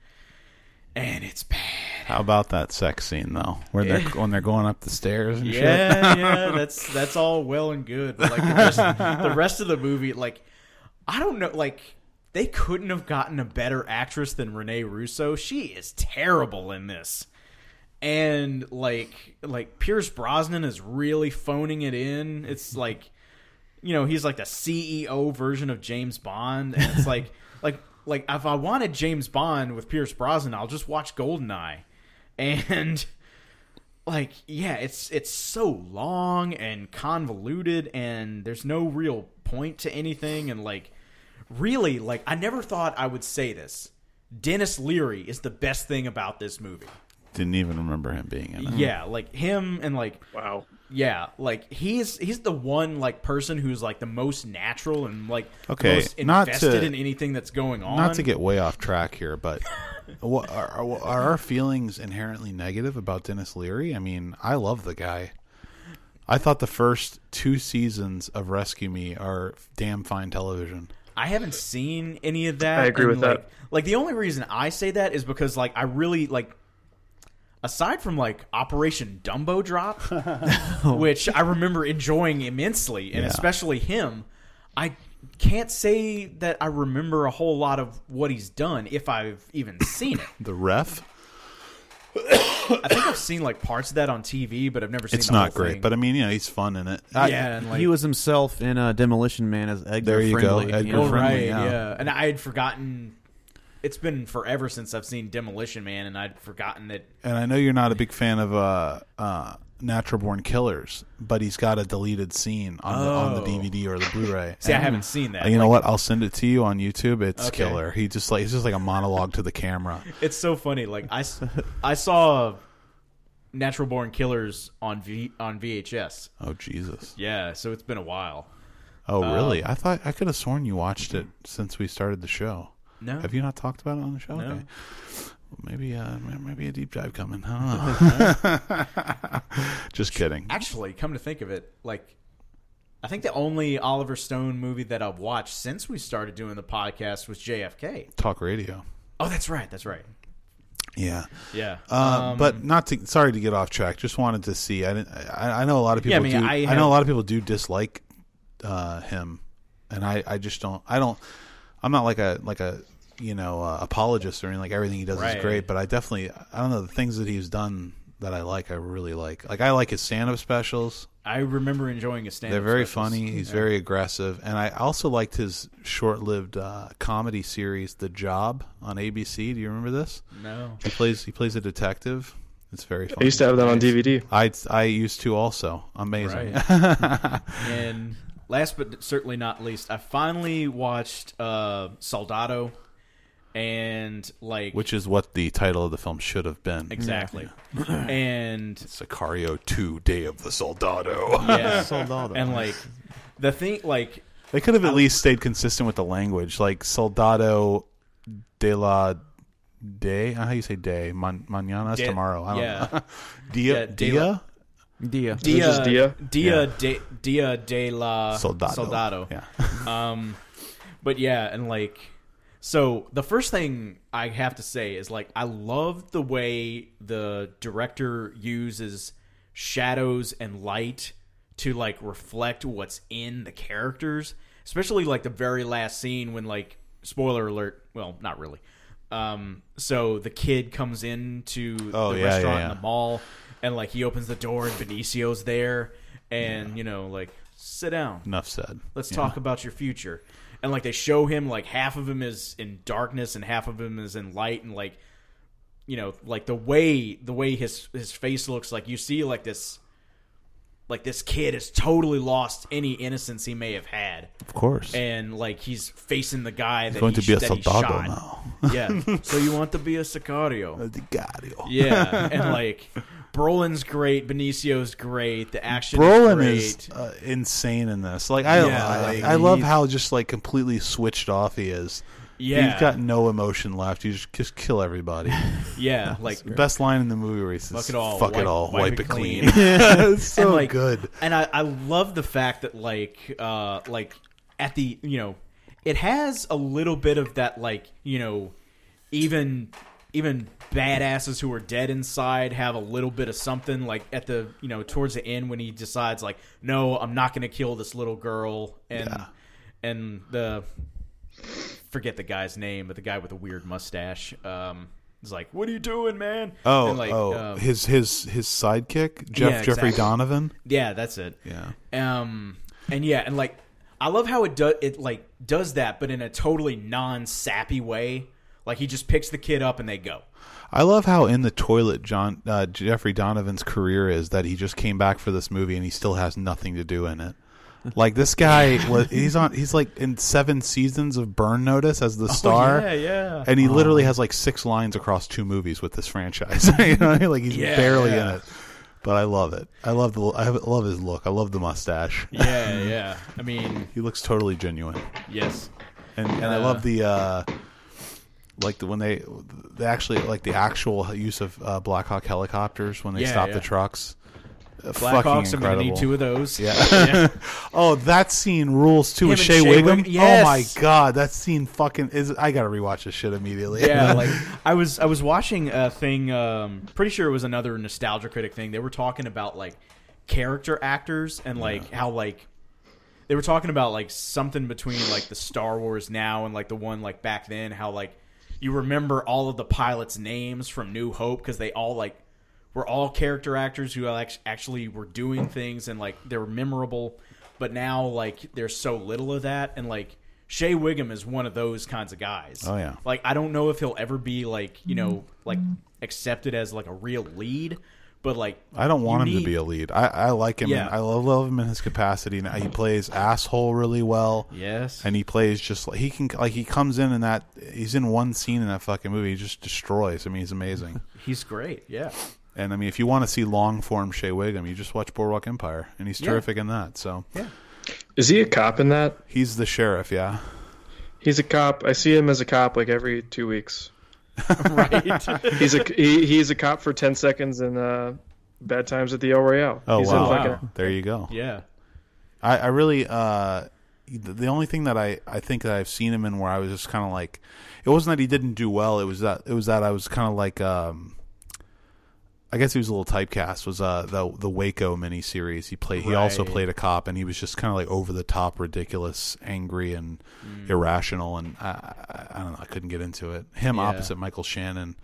and it's bad. How about that sex scene though, where they're when they're going up the stairs and shit? Yeah, yeah, that's that's all well and good, but like the rest, the rest of the movie, like I don't know, like they couldn't have gotten a better actress than Renee Russo. She is terrible in this. And like like Pierce Brosnan is really phoning it in. It's like you know, he's like the CEO version of James Bond and it's like like like if I wanted James Bond with Pierce Brosnan, I'll just watch Goldeneye. And like yeah it's it's so long and convoluted and there's no real point to anything and like really like i never thought i would say this denis leary is the best thing about this movie Didn't even remember him being in it. yeah like him and like wow. yeah like he's he's the one like person who's like the most natural and like Okay, most not invested to- in anything that's going on Not to get way off track here, but what, are, are are our feelings inherently negative about Denis Leary? I mean, I love the guy. I thought the first two seasons of Rescue Me are damn fine television. I haven't seen any of that. I agree with like, that. Like the only reason I say that is because like I really like aside from like Operation Dumbo Drop, which I remember enjoying immensely, and Yeah. especially him, I can't say that I remember a whole lot of what he's done if I've even seen it. The ref. I think I've seen like parts of that on TV, but I've never seen. It. It's the not whole great, thing. but I mean, you know, he's fun in it. I- yeah, and like he was himself in uh, Demolition Man as Edgar There you go, Edgar oh, know? Friendly, right, yeah. yeah. And I had forgotten. It's been forever since I've seen Demolition Man, and I'd forgotten that. And I know you're not a big fan of uh, uh, Natural Born Killers, but he's got a deleted scene on the on the Oh. DVD or the Blu-ray. See, I And- haven't seen that. You know Like, what? I'll send it to you on YouTube. It's Okay. killer. He just like it's just like a monologue to the camera. It's so funny. Like I, s- I saw Natural Born Killers on v, on VHS. Oh Jesus! Yeah, so it's been a while. Oh really? Um, I thought I could have sworn you watched it since we started the show. No, Have you not talked about it on the show? No. Okay. Well, maybe uh, maybe a deep dive coming. Huh? just kidding. actually, come to think of it, like I think the only Oliver Stone movie that I've watched since we started doing the podcast was JFK. Talk radio. Oh, that's right. That's right. Yeah. Yeah. Uh, Um, but not to. Sorry to get off track. Just wanted to see. I didn't. I, I know a lot of people. Yeah, I mean, do, I I, know a lot of people do dislike uh, him, and I. I just don't. I don't. I'm not like a like a you know uh, apologist or anything. Like everything he does Right. is great, but I definitely. I don't know the things that he's done that I like. I really like. Like I like his stand-up specials. I remember enjoying his stand. They're very funny. He's very aggressive, and I also liked his short-lived uh, comedy series, The Job, on ABC. Do you remember this? no. He plays. He plays a detective. It's very funny. I used to have that on DVD. I I used to also. Amazing. and last but certainly not least, I finally watched uh, Soldado, and like Which is what the title of the film should have been. exactly, and Sicario 2 Day of the Soldado. yeah, Soldado. and like the thing, like They could have at least stayed consistent with the language. Like Soldado de la Day. How you say day? Man, mañana is De- tomorrow. I don't yeah. know. Dia? Yeah, dia? la- Dia. it just Dia? Dia Yeah. de Dia de la Soldado. Soldado. Yeah. Um, but yeah, and like, so the first thing I have to say is like, I love the way the director uses shadows and light to like reflect what's in the characters, especially like the very last scene when like, spoiler alert, well, not really. Um, so the kid comes into Oh, the yeah, restaurant yeah, in the mall, and like he opens the door and Benicio's there, and you know like sit down, Enough said. let's Yeah. talk about your future and like they show him like half of him is in darkness and half of him is in light and like you know like the way the way his his face looks like you see like this like this kid has totally lost any innocence he may have had Of course. and like he's facing the guy that going he, to be a soldado now. yeah so you want to be a sicario A Sicario. yeah and like Brolin's great Benicio's great the action Brolin is, is uh, insane in this. Like I, Yeah, I, like, I love how just like completely switched off he is. yeah He's got no emotion left. You just just kill everybody. yeah like best line in the movie where he says, Fuck it all, fuck wipe- it all, wipe wipe, it it clean." clean. it's so and like good. And I, I love the fact that like uh like at the you know it has a little bit of that like you know even even badasses who are dead inside have a little bit of something like at the you know towards the end when he decides like no I'm not going to kill this little girl and Yeah. and the forget the guy's name but the guy with the weird mustache um is like what are you doing man Oh, and, like, oh, um, his his his sidekick, Jeff Yeah, Jeffrey exactly. Donovan. yeah that's it Yeah, um and yeah and like i love how it does it like does that but in a totally non-sappy way like he just picks the kid up and they go I love how in the toilet John uh, Jeffrey Donovan's career is that he just came back for this movie and he still has nothing to do in it. Like this guy was he's on he's like in seven seasons of Burn Notice as the star. Oh, yeah yeah And he literally has like six lines across two movies with this franchise. you know, like he's Yeah, barely yeah. in it. But I love it. I love the I love his look. I love the mustache. yeah yeah i mean He looks totally genuine. yes And and I Uh, love the uh like the when they, they actually like the actual use of uh, Black Hawk helicopters when they Yeah, stop yeah. the trucks. Uh, black fucking hawks i'm gonna incredible. need two of those Yeah. oh, that scene rules too Him with and Shea Shea Whigham. Whigham? Yes. Oh my god, that scene fucking is. I gotta rewatch this shit immediately. yeah like i was i was watching a thing um pretty sure it was another nostalgia critic thing they were talking about like character actors and like how like they were talking about like something between like the Star Wars now and like the one like back then. How like you remember all of the pilots' names from New Hope because they all like were all character actors who actually were doing things and like they were memorable. But now like there's so little of that and like. Shea Whigham is one of those kinds of guys. Oh, yeah. Like I don't know if he'll ever be like, you know, like accepted as like a real lead, but like I don't want him need- to be a lead. I, I like him. Yeah. I love, love him in his capacity. Now he plays asshole really well. Yes. and he plays just like he can. Like he comes in and that he's in one scene in that fucking movie. He just destroys. I mean, he's amazing. He's great. Yeah. and I mean, if you want to see long form Shea Whigham, you just watch Boardwalk Empire, and he's Yeah. terrific in that. So Yeah. Is he a cop in that? he's the sheriff. Yeah, He's a cop. I see him as a cop like every two weeks. right. He's a he, he's a cop for ten seconds in uh, Bad Times at the El Royale. Oh he's in wow. fucking- There you go. yeah. I, I really uh, the the only thing that I, I think that I've seen him in where I was just kind of like, it wasn't that he didn't do well. It was that it was that I was kind of like, um, I guess he was a little typecast. Was uh the the Waco miniseries? He played. He also Right. played a cop, and he was just kind of like over the top, ridiculous, angry, and Mm. irrational. And I, I I don't know. I couldn't get into it. Him Yeah. opposite Michael Shannon.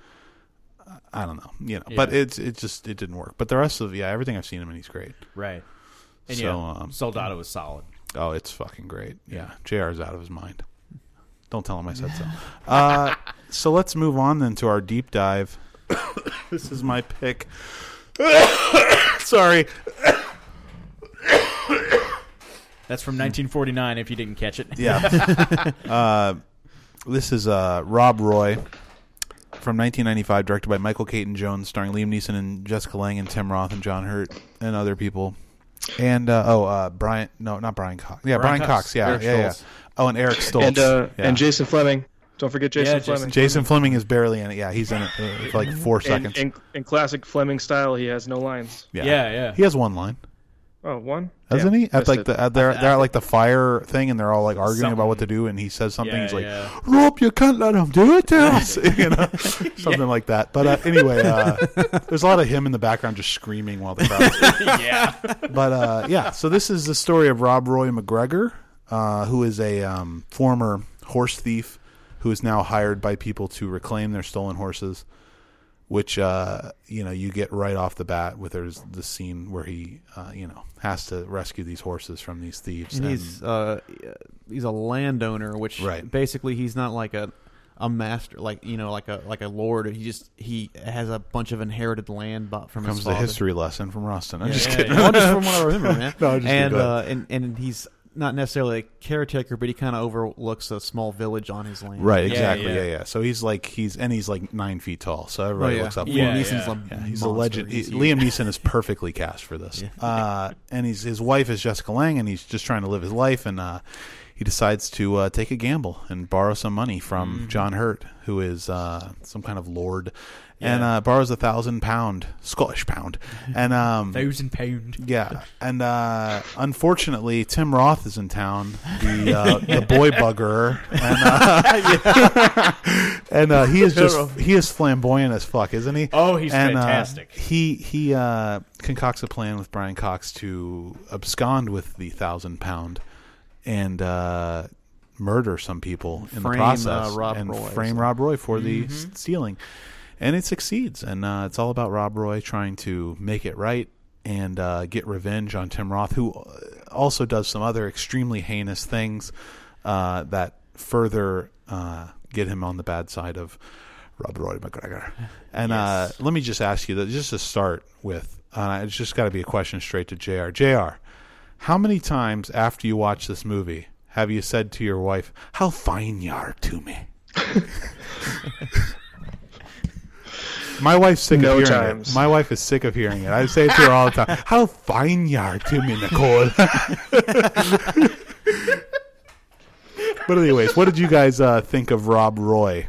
I- I don't know, you know, but Yeah. it's it just it didn't work. But the rest of yeah, everything I've seen him in, he's great. Right. And So, yeah, um, Soldado was solid. Oh, it's fucking great. Yeah. JR's out of his mind. Don't tell him I said so. Uh, so let's move on then to our deep dive. this is my pick. Sorry. That's from 1949. If you didn't catch it. Yeah. uh, this is uh, Rob Roy from 1995, directed by Michael Caton Jones, starring Liam Neeson and Jessica Lange and Tim Roth and John Hurt and other people. And uh, oh, uh, Brian, no, not Brian Cox. Yeah, Brian, Brian Cox. Cox. Yeah, Eric yeah, yeah. Oh, and Eric Stoltz. and uh, Yeah. and Jason Flemyng. Don't forget Jason Yeah, Jason Flemyng. Jason Flemyng is barely in it. Yeah, he's in it uh, for like four seconds. in, in classic Flemyng style, he has no lines. yeah. Yeah, yeah. He has one line, Oh, one? doesn't Damn, he? At like it. the at they're, they're at like the fire thing, and they're all like arguing about what to do, and he says something. Yeah, he's like, yeah. "Rob, you can't let him do it to us," you know, something like that. But uh, anyway, uh, there's a lot of him in the background just screaming while the crowd. yeah. but uh, yeah, so this is the story of Rob Roy McGregor, uh, who is a um, former horse thief who is now hired by people to reclaim their stolen horses. Which uh, you know you get right off the bat with there's the scene where he uh, you know has to rescue these horses from these thieves. And he's uh, he's a landowner, which Right. basically he's not like a a master, like you know, like a like a lord. He just he has a bunch of inherited land bought from comes his the father. history lesson from Rustin. I'm Yeah, just yeah, kidding. yeah. well, just from what I remember, man. No, just and uh, and and he's not necessarily a caretaker, but he kind of overlooks a small village on his land. Right, exactly. Yeah. yeah. yeah, So he's like he's and he's like nine feet tall. So everybody Oh, yeah. looks up. to Yeah, him. Neeson's yeah. a Yeah, he's a legend. He's He- Liam Neeson is perfectly cast for this. Uh, and he's his wife is Jessica Lange, and he's just trying to live his life, and uh, he decides to uh, take a gamble and borrow some money from Mm-hmm. John Hurt, who is uh, some kind of lord, and uh, borrows a thousand pound Scottish pound, and um, Thousand pound. yeah, and uh, unfortunately, Tim Roth is in town, the uh, the boy bugger, and uh, and uh, he is just he is flamboyant as fuck, isn't he? Oh, he's and, uh, fantastic. he he uh, concocts a plan with Brian Cox to abscond with the thousand pound and uh, murder some people in the process, uh, Rob and Roy frame something. Rob Roy for the Mm-hmm. s- stealing, and it succeeds. And uh, it's all about Rob Roy trying to make it right and uh, get revenge on Tim Roth, who uh, also does some other extremely heinous things uh, that further uh, get him on the bad side of Rob Roy McGregor. And uh, let me just ask you that just to start with, uh, it's just got to be a question straight to Jr. Jr. How many times after you watch this movie have you said to your wife, "How fine you are to me"? My wife's sick No of hearing times. it. My wife is sick of hearing it. I say it to her all the time. How fine you are to me, Nicole. but anyways, what did you guys uh, think of Rob Roy?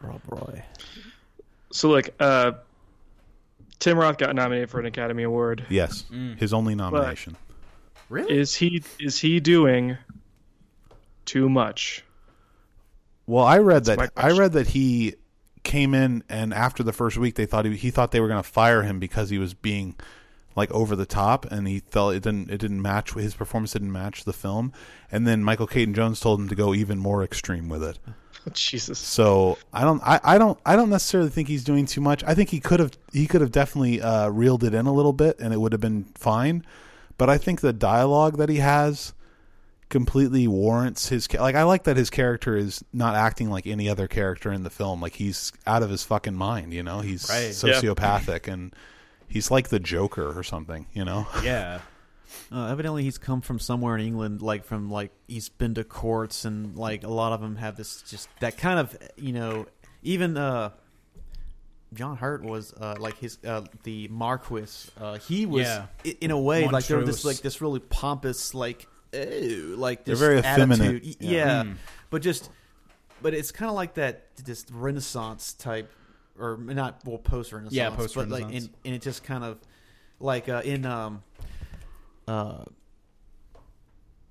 Rob Roy. So, like, uh, Tim Roth got nominated for an Academy Award. Yes, his only nomination. Really? Is he is he doing too much? Well, I read That's that I read that he came in and after the first week they thought he, he thought they were going to fire him because he was being like over the top, and he felt it didn't it didn't match his performance didn't match the film, and then Michael Caton Jones told him to go even more extreme with it. Jesus. So I don't I, I don't I don't necessarily think he's doing too much. I think he could have he could have definitely uh, reeled it in a little bit, and it would have been fine. But I think the dialogue that he has completely warrants his ca- like I like that his character is not acting like any other character in the film like he's out of his fucking mind you know he's Right. sociopathic and he's like the joker or something you know Yeah. Uh, evidently, he's come from somewhere in England, like from like he's been to courts, and like a lot of them have this just that kind of you know even uh, John Hurt was uh, like his uh, the Marquis. Uh, he was Yeah. i- in a way like they were this like this really pompous like ew, like They're this very effeminate. attitude. Y- Yeah. Yeah, Mm. but just but it's kind of like that this Renaissance type or not well post Renaissance Yeah, but like post-Renaissance. and, and it just kind of like uh, in um uh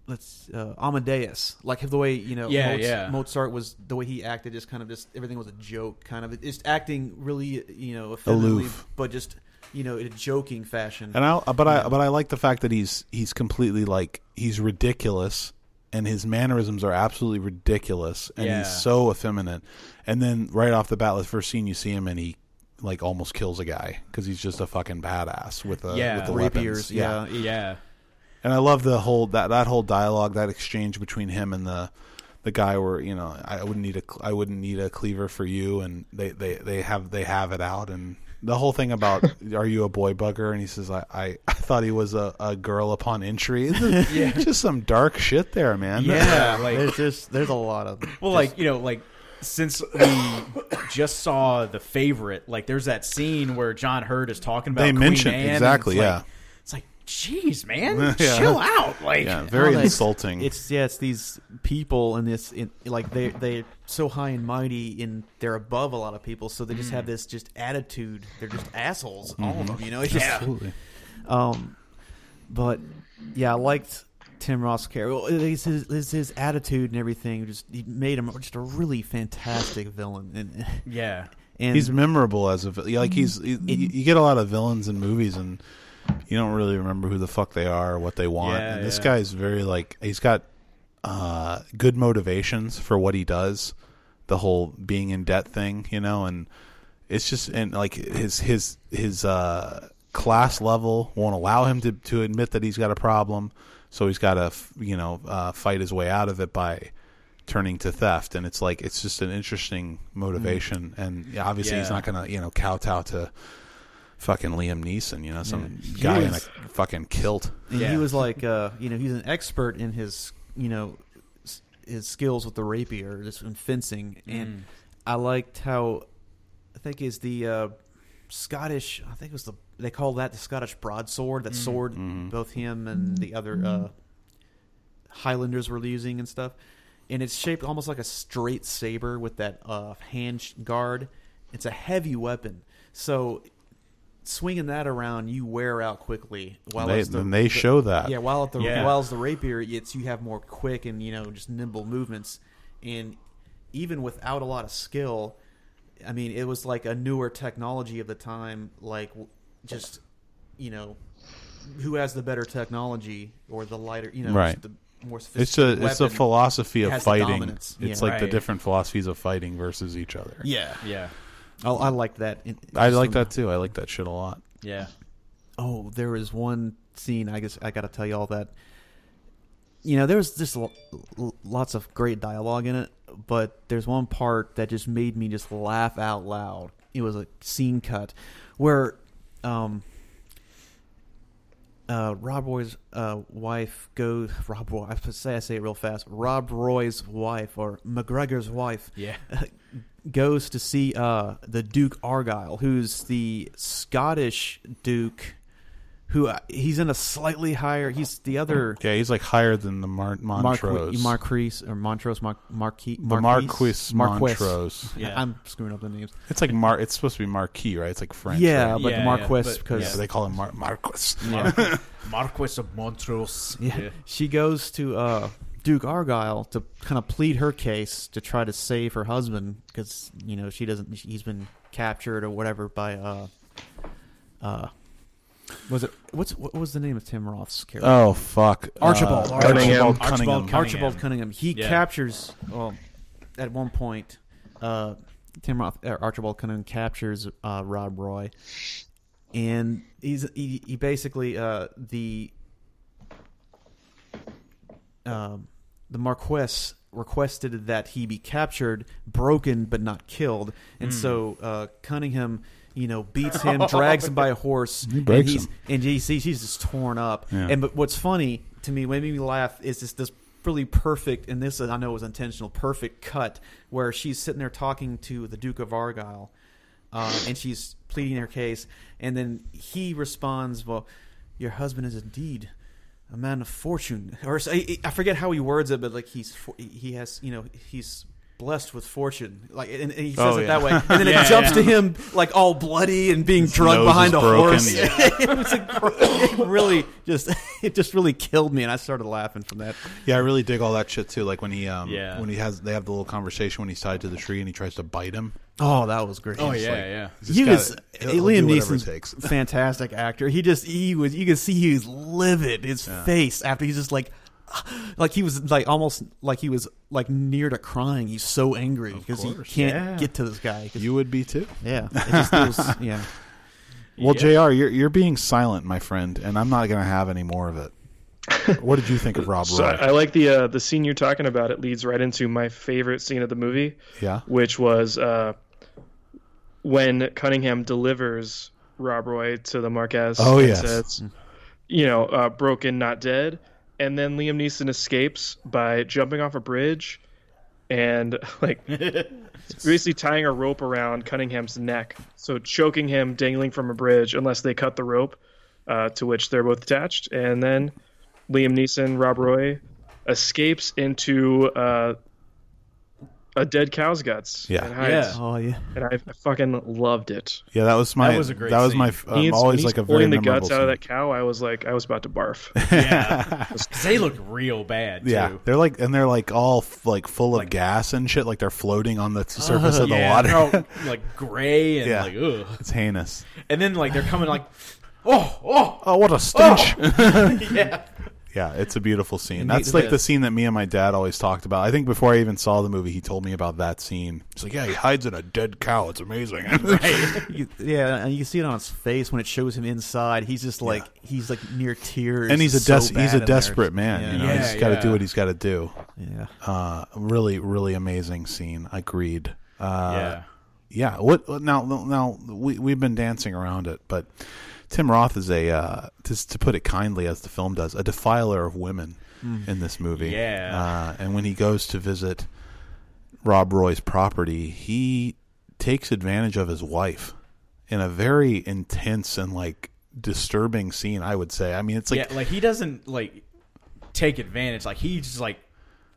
let's uh Amadeus like the way you know Yeah, Mozart, yeah. Mozart was the way he acted just kind of just everything was a joke kind of just acting really you know effeminately, Aloof. but just you know in a joking fashion and I but I but I like the fact that he's he's completely like he's ridiculous and his mannerisms are absolutely ridiculous and Yeah. he's so effeminate and then right off the bat the first scene you see him and he like almost kills a guy because he's just a fucking badass with the Yeah. with the rapiers weapons. yeah, Yeah. And I love the whole that that whole dialogue, that exchange between him and the the guy where you know I wouldn't need a I wouldn't need a cleaver for you, and they they they have they have it out, and the whole thing about are you a boy bugger, and he says I I, I thought he was a, a girl upon entry. yeah, just some dark shit there, man. Yeah. Like there's just there's a lot of Well, like you know, like since we just saw the favorite, like there's that scene where John Hurt is talking about They Queen mention- Anne, exactly, it's yeah. like, jeez, man, Yeah. chill out. Like, yeah, very that's- insulting. It's yeah, it's these people in this in, like they they so high and mighty and they're above a lot of people, so they just have mm. this just attitude. They're just assholes, all of mm-hmm. them. You know, it's just Absolutely. um, but yeah, I liked Tim Roth's character. Well, It's his, it's his attitude and everything. Just he made him just a really fantastic villain, and yeah, and he's memorable as a vi- like mm-hmm. he's you, you get a lot of villains in movies and you don't really remember who the fuck they are or what they want. Yeah, and this yeah. guy's very like he's got uh good motivations for what he does the whole being in debt thing you know and it's just and like his his his uh class level won't allow him to to admit that he's got a problem. So he's got to you know uh fight his way out of it by turning to theft. And it's like it's just an interesting motivation. And yeah, obviously he's not gonna you know kowtow to fucking Liam Neeson you know some He guy in a fucking kilt And Yeah. he was like, uh, you know, he's an expert in his, you know, his skills with the rapier, just in fencing. And Mm. I liked how, I think is the uh, Scottish. I think it was the they call that the Scottish broadsword. That sword Mhm. both him and the other uh, Highlanders were using and stuff. And it's shaped almost like a straight saber with that uh, hand guard. It's a heavy weapon, so swinging that around, you wear out quickly. While they, the, and they the- show that yeah, while at the Yeah. while as the rapier, it's you have more quick and you know just nimble movements, and even without a lot of skill, I mean, it was like a newer technology of the time, like just you know who has the better technology or the lighter, you know, Right. just the more it's a it's a philosophy of fighting it's Yeah. like the different philosophies of fighting versus each other Yeah, yeah, I, I like that. in- I like that too I like that shit a lot yeah. Oh, there is one scene. I guess I got to tell you all that. You know, there was just l- l- lots of great dialogue in it, but there's one part that just made me just laugh out loud. It was a scene cut where, um, uh, Rob Roy's uh, wife goes. Rob Roy. I say I say it real fast. Rob Roy's wife or McGregor's wife Yeah. goes to see uh, the Duke Argyle, who's the Scottish Duke. Who uh, he's in a slightly higher. He's the other okay he's like higher than the Mar- Montrose Marquis or Montrose Mar- Marquis. the Marquis Montrose Yeah. I'm screwing up the names. it's like Mar it's supposed to be Marquis right it's like French yeah, right? but Yeah, Marquis yeah, because yeah, they call him Mar- Marquis yeah. Marquis of Montrose. Yeah. She goes to uh, Duke Argyle to kind of plead her case to try to save her husband because you know she doesn't. He's been captured or whatever by uh, uh, Was it what's what was the name of Tim Roth's character? Oh fuck, Archibald. Uh, Archibald. Archibald Archibald Cunningham. Cunningham. Archibald Cunningham. He Yeah. captures. Well, at one point, uh, Tim Roth, uh, Archibald Cunningham captures uh, Rob Roy, and he's he, he basically uh, the um, the Marquess requested that he be captured, broken but not killed, and so uh, Cunningham. You know, beats him, drags him by a horse, He breaks and he's, him. and he's, he's just torn up. Yeah. And but what's funny to me, what made me laugh, is this this really perfect, and this I know was intentional, perfect cut where she's sitting there talking to the Duke of Argyle, uh, and she's pleading her case, and then he responds, "Well, your husband is indeed." A man of fortune, or I forget how he words it, but like he's he has you know he's blessed with fortune, like and, and he says Oh, it yeah. that way, and then Yeah, it jumps yeah. to him like all bloody and being drugged behind a broken. horse. it was incre- it really just it just really killed me, and I started laughing from that. Yeah, I really dig all that shit too. Like when he, um, Yeah. when he has, they have the little conversation when he's tied to the tree and he tries to bite him. Oh, that was great. Oh yeah, like- yeah. He's just He gotta- was he'll- he'll Liam do whatever it Neeson's fantastic actor. He just he was you could see he was livid. His face after he's just like like he was like almost like he was like near to crying. He's so angry because he can't Yeah. get to this guy. You would be too. yeah, it just feels, yeah. Well, Yeah. Jr., you're you're being silent, my friend, and I'm not going to have any more of it. what did you think of Rob So Roy? I, I like the uh, the scene you're talking about. It leads right into my favorite scene of the movie, yeah, which was uh, when Cunningham delivers Rob Roy to the Marquez. Oh, and yes. says, you know, uh, broken, not dead. And then Liam Neeson escapes by jumping off a bridge and like basically tying a rope around Cunningham's neck, so choking him, dangling from a bridge, unless they cut the rope, uh, to which they're both attached. And then Liam Neeson, Rob Roy, escapes into uh, a dead cow's guts. Yeah. and hides. Yeah. Oh yeah. And I, I fucking loved it. yeah, that was my That was a great that was scene. my f- um, He's- always he's like a very pulling the memorable guts out of that cow. I was like, I was about to barf. Yeah. they look real bad. Too. Yeah, they're like, and they're like all f- like full of gas and shit. Like they're floating on the surface of the yeah, water. all, like gray and Yeah. like ugh. it's heinous. And then like they're coming like, oh, oh, Oh, what a stench! yeah. Yeah, it's a beautiful scene. That's like the scene that me and my dad always talked about. I think before I even saw the movie, he told me about that scene. He's like, "Yeah, he hides in a dead cow. It's amazing." You, yeah, and you can see it on his face when it shows him inside. He's just like he's like near tears, and he's a des- bad he's a desperate man. Yeah. You know, Yeah, he's got to do what he's got to do. Yeah. Uh, really, really amazing scene. Agreed. Uh, yeah. yeah. What now? Now we we've been dancing around it, but Tim Roth is a uh, to to put it kindly, as the film does, a defiler of women in this movie. Yeah. Uh, and when he goes to visit Rob Roy's property, he takes advantage of his wife in a very intense and like disturbing scene. I would say. I mean, it's like yeah, like he doesn't like take advantage. Like he just like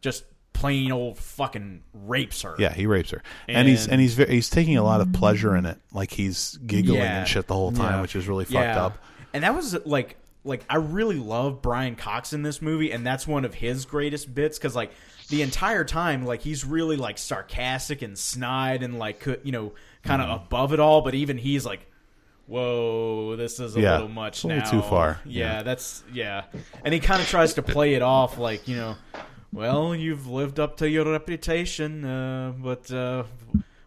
just plain old fucking rapes her. Yeah, he rapes her, and, he's And- and he's he's taking a lot of pleasure in it. Like he's giggling Yeah. and shit the whole time, Yeah. which is really fucked yeah. up. And that was like like I really love Brian Cox in this movie, and that's one of his greatest bits because like the entire time, like he's really like sarcastic and snide and like you know kind of Mm-hmm. above it all, but even he's like. Whoa, this is a Yeah, little much a little now. too far. Yeah, Yeah. that's yeah. And he kind of tries to play it off like, you know, well, you've lived up to your reputation, uh, but uh,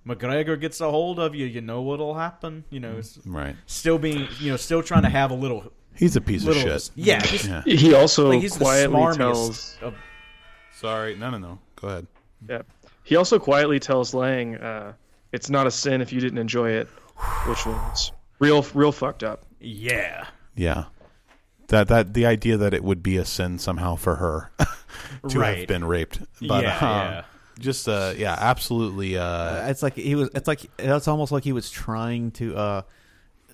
McGregor gets a hold of you, you know what'll happen. You know, Right? still being, you know, still trying to have a little, He's a piece little, of shit. yeah, just, Yeah. He also like he's quietly tells. Of, Sorry, no, no, no. Go ahead. Yeah. He also quietly tells Lange, uh, "It's not a sin if you didn't enjoy it," which was real, real fucked up. yeah, Yeah. That that the idea that it would be a sin somehow for her to have been raped, but Yeah, uh, yeah. just uh, yeah, absolutely. Uh, Uh, it's like he was. It's like it's almost like he was trying to uh,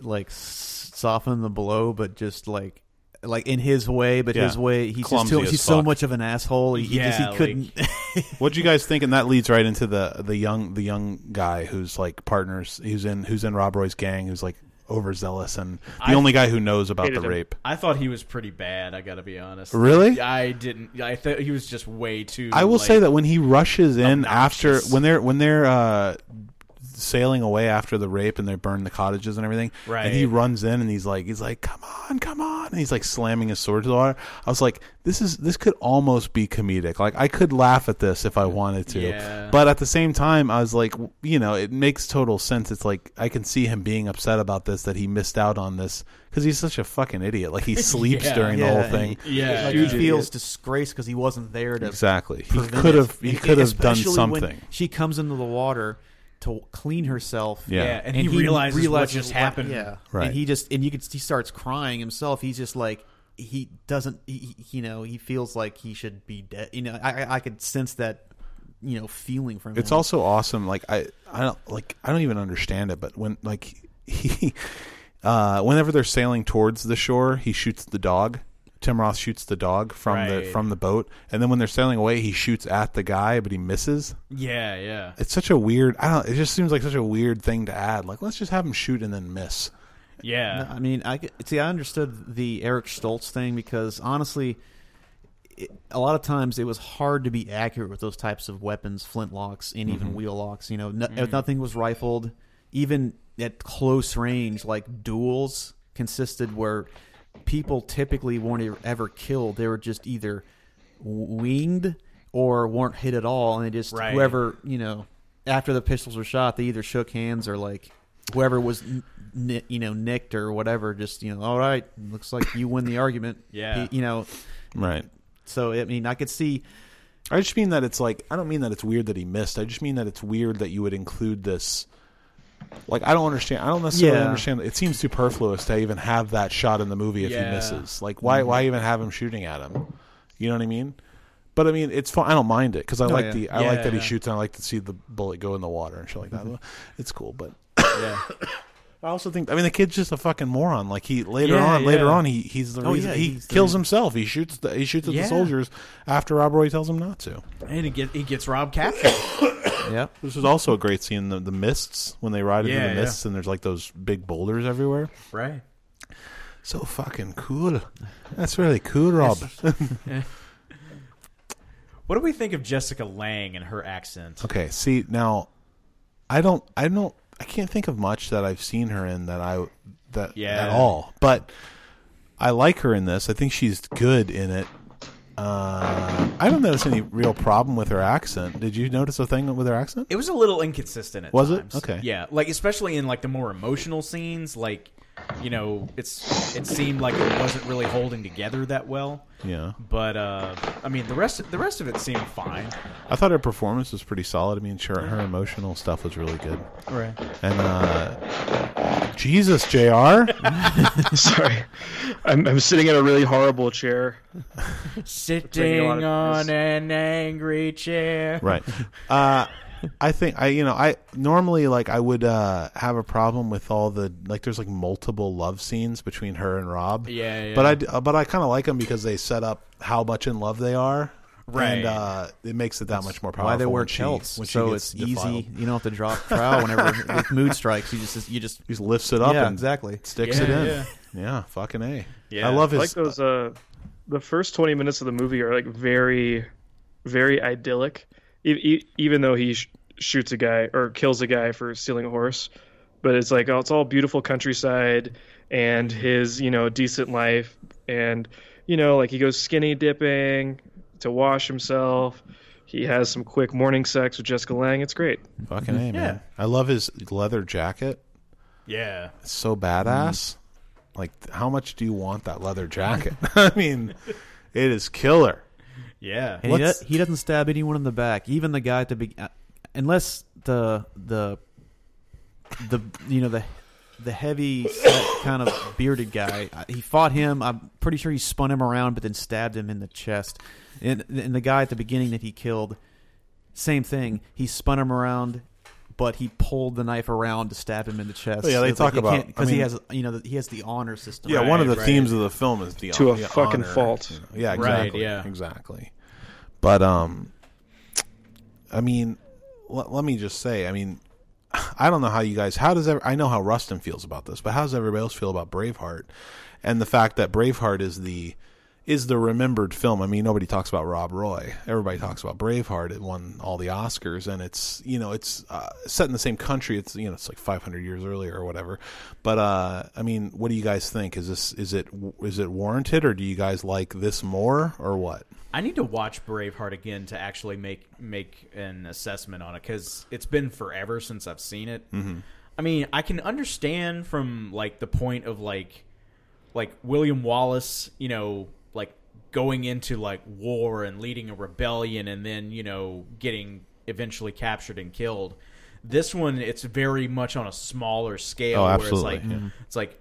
like soften the blow, but just like like in his way. But Yeah. his way, he's Clumsy just too, as he's so much of an asshole. He, he just Yeah, he couldn't. What do you guys think? And that leads right into the the young the young guy who's like partners. Who's in who's in Rob Roy's gang. Who's like overzealous and the I- only guy who knows about the him. rape. I thought he was pretty bad. I gotta be honest. Really? I didn't. I thought he was just way too. I will like, say that when he rushes in after when they're when they're uh, sailing away after the rape and they burn the cottages and everything. Right. And he runs in and he's like, he's like, come on, come on, and he's like slamming his sword to the water. I was like, this is this could almost be comedic. Like I could laugh at this if I wanted to, Yeah. but at the same time, I was like, you know, it makes total sense. It's like I can see him being upset about this that he missed out on this because he's such a fucking idiot. Like he sleeps Yeah. during the whole and thing. Yeah, like yeah. he feels disgraced because he wasn't there to Exactly. He could have. He could have done something. When she comes into the water to clean herself. Yeah. Yeah, and, he, realizes, what just happened. Yeah, Right. And he just and you can he starts crying himself. He's just like he doesn't. He, he- you know, he feels like he should be dead. You know, I I- I could sense that. You know, feeling from It's him. also awesome. Like I, I don't like. I don't even understand it. But when like he, uh, whenever they're sailing towards the shore, he shoots the dog. Tim Roth shoots the dog from the Right. from the boat, and then when they're sailing away, he shoots at the guy, but he misses. Yeah, yeah. It's such a weird. I don't. It just seems like such a weird thing to add. Like let's just have him shoot and then miss. Yeah. I mean, I get- see. I understood the Eric Stoltz thing because honestly, it, a lot of times it was hard to be accurate with those types of weapons, flintlocks and even mm-hmm. wheel locks. You know, no, if nothing was rifled. Even at close range, like duels consisted where people typically weren't e- ever killed. They were just either winged or weren't hit at all, and they just Right. whoever you know after the pistols were shot, they either shook hands or like whoever was you know nicked or whatever. Just you know, all right, looks like you win the argument. Yeah. you know. Right. So I mean, I could see. I just mean that it's like I don't mean that it's weird that he missed. I just mean that it's weird that you would include this. Like I don't understand. I don't necessarily Yeah. understand. It seems superfluous to even have that shot in the movie if Yeah. he misses. Like why? Why even have him shooting at him? You know what I mean? But I mean, it's fun. I don't mind it because I Oh, like yeah. the I like that he shoots and I like to see the bullet go in the water and shit like that. Mm-hmm. It's cool, but yeah. I also think I mean the kid's just a fucking moron. Like he later Yeah, on, later on, he he's the Oh, reason yeah, he he's the kills himself. He shoots the, he shoots at Yeah. the soldiers after Rob Roy tells him not to. And he, get, he gets Rob captured. Yeah, This is also a great scene the, the mists when they ride into Yeah, the yeah. mists and there's like those big boulders everywhere. right. So fucking cool. That's really cool, Rob. What do we think of Jessica Lange and her accent? okay, see now, I don't, I don't, I can't think of much that I've seen her in that I that Yeah. at all. But I like her in this. I think she's good in it. Uh, I don't notice any real problem with her accent. Did you notice a thing with her accent? It was a little inconsistent at Was it? times. Okay. Yeah, like especially in like the more emotional scenes, like you know, it's it seemed like it wasn't really holding together that well. Yeah, But uh I mean, the rest of, the rest of it seemed fine. I thought her performance was pretty solid. I mean, sure, her emotional stuff was really good. Right. And uh, Jesus, Jr. Sorry, I'm, I'm sitting in a really horrible chair. Sitting on an angry chair. right. Uh, I think I, you know, I normally like I would uh, have a problem with all the like. There's like multiple love scenes between her and Rob. Yeah, yeah. But I, d- uh, but I kind of like them because they set up how much in love they are. Right. And uh, it makes it that much more powerful. why they wear when kilts, when so gets it's easy. You don't have to drop trowel whenever the mood strikes. You just you just He just lifts it up yeah and exactly. sticks Yeah, it in. yeah. Yeah, fucking a. Yeah. I love I his. like those. Uh, the first 20 minutes of the movie are like very, very idyllic. Even though he sh- shoots a guy or kills a guy for stealing a horse, but it's like oh, it's all beautiful countryside and his you know decent life and you know like he goes skinny dipping to wash himself. He has some quick morning sex with Jessica Lange. It's great. fucking a man. Yeah. I love his leather jacket. Yeah. It's so badass. Mm-hmm. Like, how much do you want that leather jacket? I mean, it is killer. Yeah. And he, What's- does, he doesn't stab anyone in the back, even the guy at the be- uh, unless the the the you know the the heavy set kind of bearded guy. uh, He fought him. I'm pretty sure he spun him around, but then stabbed him in the chest. And, and the guy at the beginning that he killed, same thing. He spun him around. But he pulled the knife around to stab him in the chest. Oh, yeah, they It's like talk you about- can't- because I he has you know the, he has the honor system. Yeah, one of the right. themes of the film is the To a fucking honor, fault. you know. Yeah, Right, exactly. yeah. exactly. But um, I mean, let, let me just say, I mean, I don't know how you guys. How does ever? I know how Rustin feels about this, but how does everybody else feel about Braveheart? And the fact that Braveheart is the is the remembered film. I mean, nobody talks about Rob Roy. Everybody talks about Braveheart. It won all the Oscars, and it's you know it's uh, set in the same country. It's you know it's like 500 years earlier or whatever. But uh, I mean, what do you guys think? Is this is it is it warranted, or do you guys like this more, or what? I need to watch Braveheart again to actually make make an assessment on it because it's been forever since I've seen it. Mm-hmm. I mean, I can understand from like the point of like like William Wallace, you know, like going into like war and leading a rebellion and then you know getting eventually captured and killed. This one, it's very much on a smaller scale. Oh, Where it's like yeah. it's like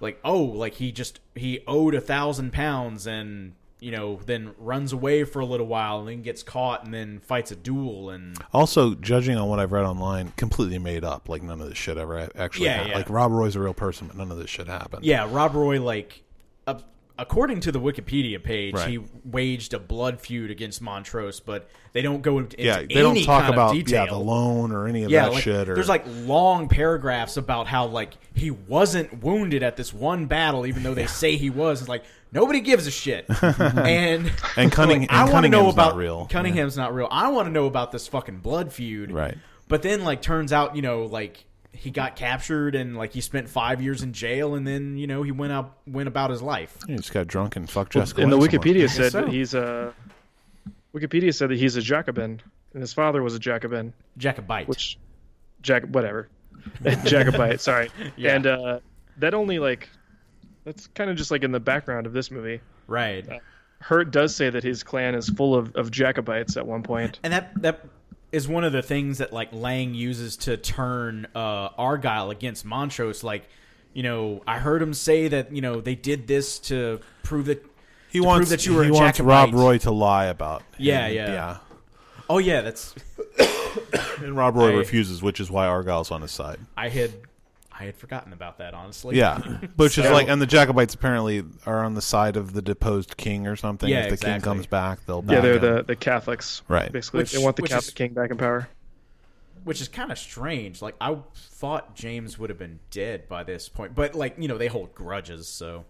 like oh like he just he owed a thousand pounds and you know then runs away for a little while and then gets caught and then fights a duel and Also, judging on what I've read online, completely made up. Like none of this shit ever actually. Yeah, happened. yeah. Like Rob Roy's a real person, but none of this shit happened. yeah rob roy like according to the wikipedia page Right. he waged a blood feud against montrose but they don't go into yeah. any They don't talk about yeah the loan or any of yeah, that like, shit. Or there's like long paragraphs about how like he wasn't wounded at this one battle, even though they say he was. It's like nobody gives a shit. and And Cunning- like, and I want to know Cunningham's not about real. Cunningham's not real. I want to know about this fucking blood feud. Right. But then like turns out you know like he got captured and like he spent five years in jail and then you know he went out went about his life. he just got drunk and fucked Jessica. and the Lange some more. Wikipedia said so. that he's a Wikipedia said that he's a Jacobin and his father was a Jacobin, Jacobite. which Jack whatever, Jacobite. Sorry, Yeah. and uh, that only like that's kind of just like in the background of this movie. right. Hurt does say that his clan is full of, of Jacobites at one point. And that that is one of the things that like Lange uses to turn uh, Argyle against Montrose. Like, you know, I heard him say that you know they did this to prove that he wants prove that you were he wants Rob Roy to lie about. Yeah, him. yeah. yeah. Oh yeah, that's And Rob Roy I- refuses, which is why Argyle's on his side. I had I had forgotten about that honestly. Yeah, which is like, and the Jacobites apparently are on the side of the deposed king or something. Yeah, if the king comes back, they'll Yeah, they're him. the, the Catholics. Right. Basically, Which- they want the Catholic is- king back in power. which is kind of strange. Like I thought James would have been dead by this point, but like you know they hold grudges, so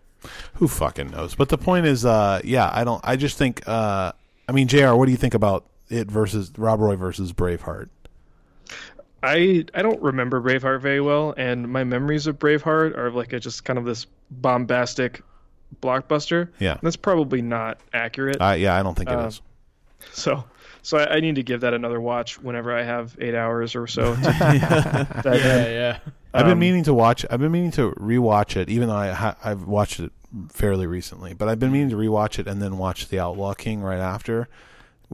Who fucking knows? But the point is, uh, yeah, I don't. I just think. Uh, I mean, Jr. What do you think about it versus Rob Roy versus Braveheart? I I don't remember Braveheart very well, and my memories of Braveheart are like a, just kind of this bombastic blockbuster. Yeah. that's probably not accurate. Uh, yeah, I don't think it Uh, is. so so I, I need to give that another watch whenever I have eight hours or so. To dive in. yeah. I've been um, meaning to watch. I've been meaning to rewatch it, even though I ha- I've watched it fairly recently. But I've been meaning to rewatch it and then watch The Outlaw King right after,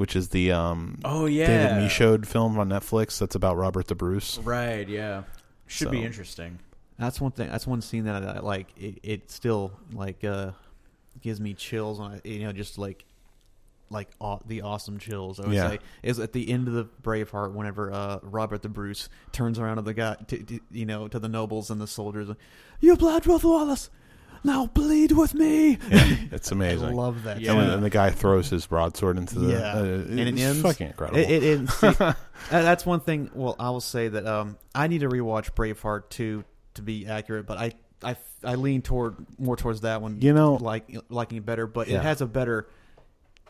which is the um, Oh yeah, David Michaud film on Netflix that's about Robert the Bruce. Right, yeah. Should be interesting. That's one thing. That's one scene that I like. It, it still like uh gives me chills on. You know, just like like aw- the awesome chills. I would Yeah. say is at the end of the Braveheart whenever uh Robert the Bruce turns around to the guy, to, to, you know, to the nobles and the soldiers. You Bloodworth Wallace, now bleed with me. Yeah, it's amazing. I love that. And, Yeah. and the guy throws his broadsword into the. Yeah, uh, and it ends fucking incredible. It, it, it- see, that's one thing. Well, I will say that um, I need to rewatch Braveheart two to be accurate, but I, I, I lean toward more towards that one. You know- like liking it better, but Yeah. it has a better.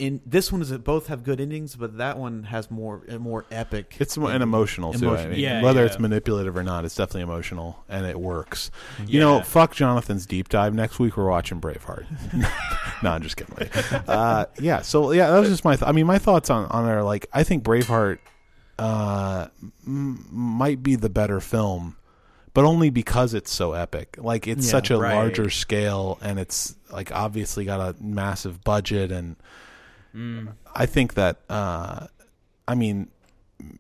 In this one is it both have good endings, but that one has more a more epic. It's more and emotional too. I mean, Yeah, whether yeah. it's manipulative or not, it's definitely emotional and it works. You know, fuck Jonathan's deep dive. Next week we're watching Braveheart. no, I'm just kidding. Uh, yeah. So yeah, that was just my. Th- I mean, my thoughts on on are like I think Braveheart uh, m- might be the better film, but only because it's so epic. Like it's Yeah, such a right. larger scale and it's like obviously got a massive budget and. I think that uh, I mean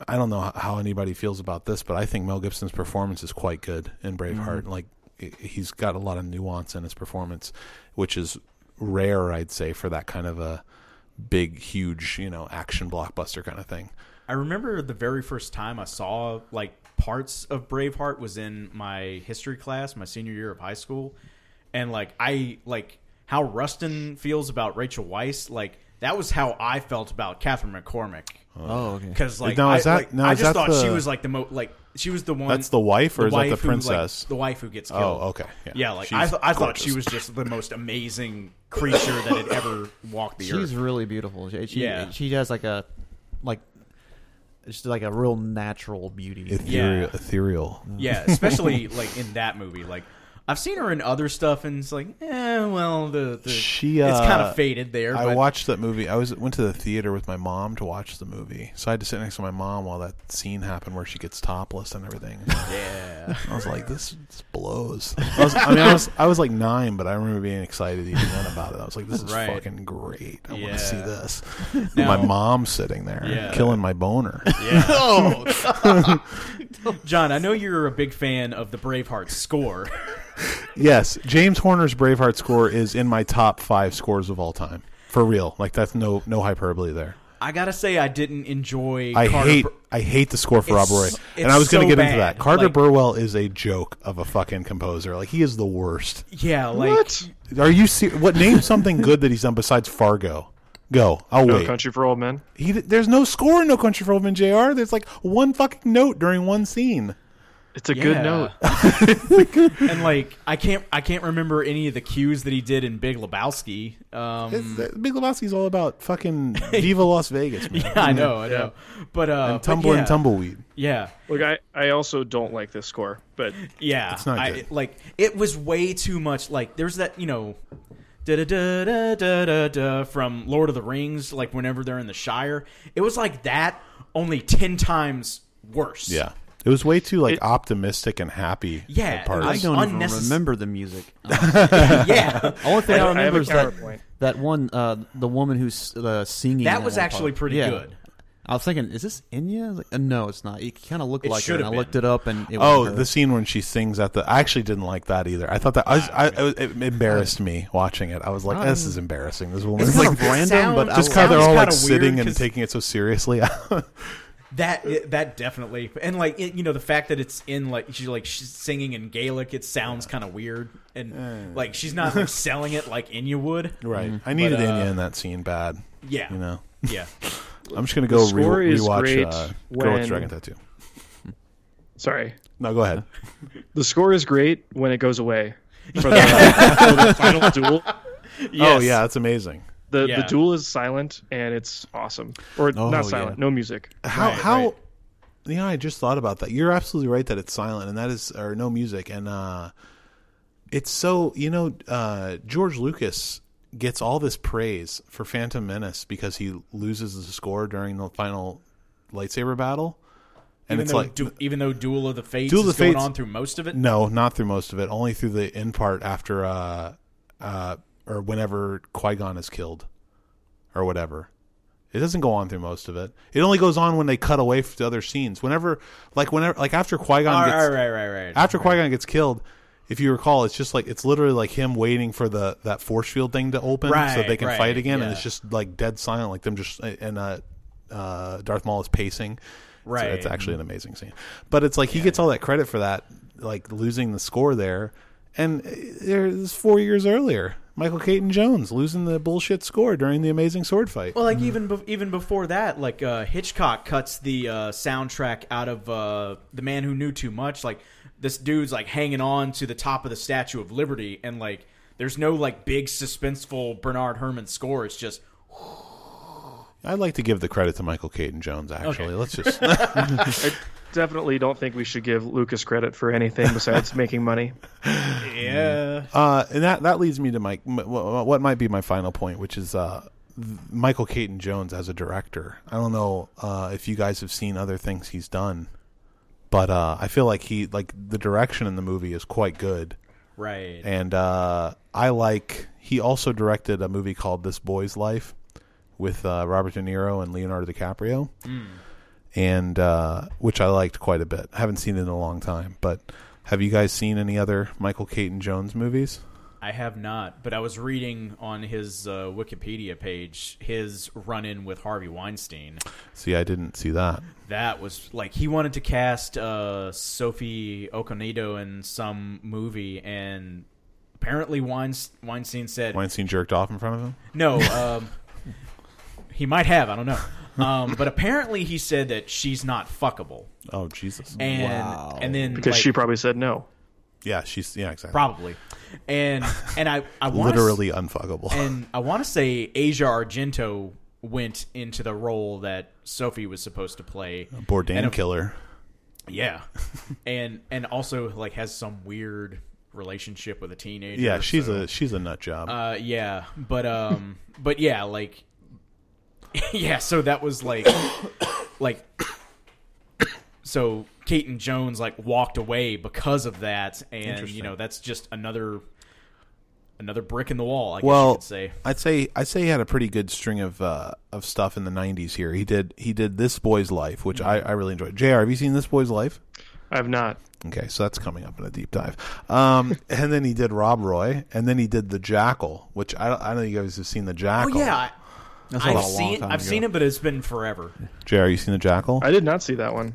I don't know how anybody feels about this, but I think Mel Gibson's performance is quite good in Braveheart. Like he's got a lot of nuance in his performance, which is rare, I'd say, for that kind of a big, huge, you know, action blockbuster kind of thing. I remember the very first time I saw like parts of Braveheart was in my history class, my senior year of high school, and like I like how Rustin feels about Rachel Weisz. Like that was how I felt about Catherine McCormack. oh, okay. Because like, Now, I, is that- like, now, I just that thought she was like the most like She was the one. That's the wife, or is that wife the who, like, princess? the wife who gets oh, killed. oh, okay. Yeah, Yeah, like She's I, th- I thought she was just the most amazing creature that had ever walked the She's earth. She's really beautiful. She, she, Yeah. she has like a like just like a real natural beauty. ethereal. Yeah. ethereal. Yeah, especially like in that movie. Like I've seen her in other stuff, and it's like, eh, well, the, the She, it's uh, kind of faded there. I but watched that movie. I was went to the theater with my mom to watch the movie, so I had to sit next to my mom while that scene happened where she gets topless and everything. yeah, I was like, this, this blows. I, was, I mean, I was I was like nine, but I remember being excited even then about it. I was like, this is Right. fucking great. I want to see this. Now- my mom sitting there, Yeah. killing my boner. yeah. John, I know you're a big fan of the Braveheart score. yes, James Horner's Braveheart score is in my top five scores of all time. For real, like that's no no hyperbole there. I gotta say, I didn't enjoy. I Carter hate Bur- I hate the score for Rob Roy, and I was going so to get into that. Carter Like- Burwell is a joke of a fucking composer. Like he is the worst. Yeah, like What? Are you ser- what? Name something good that he's done besides Fargo. Go. I'll No wait. Country for Old Men. He, there's no score in No Country for Old Men. Jr. There's like one fucking note during one scene. It's a Yeah. good note. and like I can't I can't remember any of the cues that he did in Big Lebowski. Um, It's, Big Lebowski's all about fucking Viva Las Vegas, man. yeah, I know, I know, but uh, And but tumbling yeah, tumbleweed. Yeah, Look, I, I also don't like this score, but yeah. It's not I, good. like it was way too much. Like there's that you know. Da da da da da da da from Lord of the Rings, like whenever they're in the Shire, it was like that, only ten times worse. Yeah. It was way too like It- optimistic and happy. Yeah, at it parts. I was don't even unnecess- remember the music. yeah. Only thing I, I, I remember have a is that counterpoint. that one, uh, the woman who's uh, singing. That in was one actually part. pretty Yeah. good. I was thinking, is this Enya? Like, uh, no, it's not. It kind of looked It like her. should And I have looked been. it up, and it Oh, wasn't her. the scene when she sings at the. I actually didn't like that either. I thought that I, was, I, it, was- it embarrassed me watching it. I was like, "This is embarrassing." This woman It's is kind like of random, sound- but I just was- how they're sounds all like kinda weird sitting and 'cause- taking it so seriously. That that definitely, and like it, you know, the fact that it's in like she's like she's singing in Gaelic, it sounds kind of weird, and like she's not like selling it like Enya would. right. I needed But, uh, Enya in that scene bad. Yeah, You know. yeah, I'm just gonna The go score re- is rewatch great uh, Girl with Dragon Tattoo. Sorry. No, go ahead. The score is great when it goes away. For the, for the final duel. Oh yeah, that's amazing. The Yeah. the duel is silent and it's awesome. Or Oh, not silent, yeah. no music. How Right, how right. you know, I just thought about that. You're absolutely right that it's silent and that is or no music and uh it's so you know, uh George Lucas gets all this praise for Phantom Menace because he loses the score during the final lightsaber battle. And Even it's though, like du- even though Duel of the Fates Duel of is the going Fates- on through most of it. no, not through most of it, only through the end part after uh uh or whenever Qui-Gon is killed or whatever. It doesn't go on through most of it. It only goes on when they cut away to other scenes. Whenever, like whenever, like after Qui Gon right, right, right, right. after Qui Gon gets killed, if you recall, it's just like it's literally like him waiting for the that force field thing to open so they can right, fight again, and it's just like dead silent, like them just and uh, uh, Darth Maul is pacing. So Right. it's actually an amazing scene, but it's like he gets all that credit for that, like losing the score there, and there's four years earlier. Michael Caton Jones losing the bullshit score during the amazing sword fight. Well, like even be- even before that, like uh, Hitchcock cuts the uh, soundtrack out of uh, the Man Who Knew Too Much. Like this dude's like hanging on to the top of the Statue of Liberty, and like there's no like big suspenseful Bernard Herrmann score. It's just I'd like to give the credit to Michael Caton Jones. Actually, Okay. let's just I definitely don't think we should give Lucas credit for anything besides making money. yeah. Uh, and that that leads me to my what might be my final point, which is uh, Michael Caton Jones as a director. I don't know uh, if you guys have seen other things he's done, but uh, I feel like he like the direction in the movie is quite good, Right. and uh, I like. He also directed a movie called This Boy's Life with uh, Robert De Niro and Leonardo DiCaprio, and uh, which I liked quite a bit. I haven't seen it in a long time, but. Have you guys seen any other Michael Caton Jones movies? I have not, but I was reading on his uh, Wikipedia page his run-in with Harvey Weinstein. See, I didn't see that. That was like he wanted to cast uh, Sophie Okonedo in some movie, and apparently Weinst- Weinstein said Weinstein jerked off in front of him. no. Um, he might have. I don't know. Um, but apparently he said that she's not fuckable, Oh Jesus. and Wow. and then because like, she probably said no. Yeah, she's yeah exactly. probably, and and I I want Literally unfuckable. and I want to say Asia Argento went into the role that Sophie was supposed to play. Bourdain a- killer. Yeah, and and also like has some weird relationship with a teenager. Yeah, she's so- a she's a nut job. Uh, yeah, but um, but yeah, like, yeah. So that was like, like, so Kate Jones like walked away because of that, and you know that's just another another brick in the wall. I guess well, you could say. I'd say I'd say he had a pretty good string of uh, of stuff in the '90s. Here, he did he did This Boy's Life, which I, I really enjoyed. Jr, have you seen This Boy's Life? I have not. Okay, so that's coming up in a deep dive. Um, and then he did Rob Roy, and then he did The Jackal, which I don't, I know you guys have seen The Jackal. Oh Jackal. yeah, I, That's I've a long seen time I've ago. seen it, but it's been forever. Jr, you seen The Jackal? I did not see that one.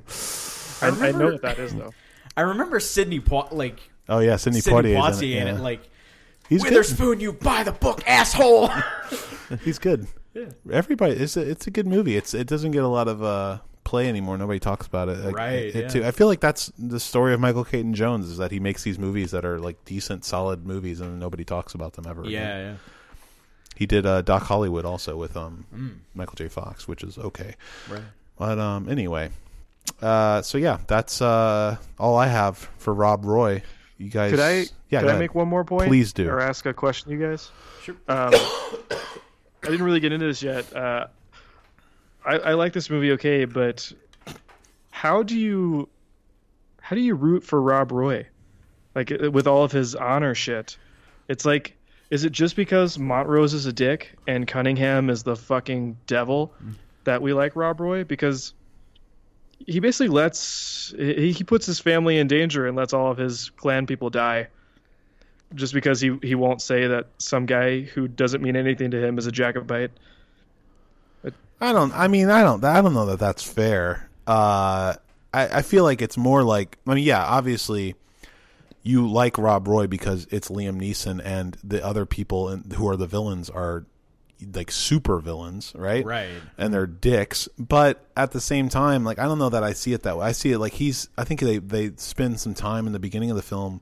I, I, remember- know what that is though. I remember Sydney Po- like oh yeah, Sydney, Sidney Poitier, Poitier is in in it, yeah. like he's good. Witherspoon, you buy the book, asshole. He's good. Yeah. Everybody, it's a, it's a good movie. It's it doesn't get a lot of uh, play anymore. Nobody talks about it. Like, Right, it- yeah. too. I feel like that's the story of Michael Caton Jones is that he makes these movies that are like decent, solid movies, and nobody talks about them ever. again. yeah, yeah. He did uh, Doc Hollywood also with um, Michael J. Fox, which is okay. Right. But um, anyway, uh, so yeah, that's uh, all I have for Rob Roy. You guys, Could I? Yeah, could I ahead. make one more point? Please do. Or ask a question, you guys. Sure. Um, I didn't really get into this yet. Uh, I, I like this movie, okay, but how do you how do you root for Rob Roy? Like with all of his honor shit, it's like, is it just because Montrose is a dick and Cunningham is the fucking devil that we like Rob Roy? Because he basically lets he, he puts his family in danger and lets all of his clan people die just because he he won't say that some guy who doesn't mean anything to him is a Jacobite. I don't. I mean, I don't. I don't know that that's fair. Uh, I, I feel like it's more like. I mean, yeah, obviously, you like Rob Roy because it's Liam Neeson, and the other people in, who are the villains are like super villains, right? Right. And they're dicks. But at the same time, like I don't know that I see it that way. I see it like he's. I think they they spend some time in the beginning of the film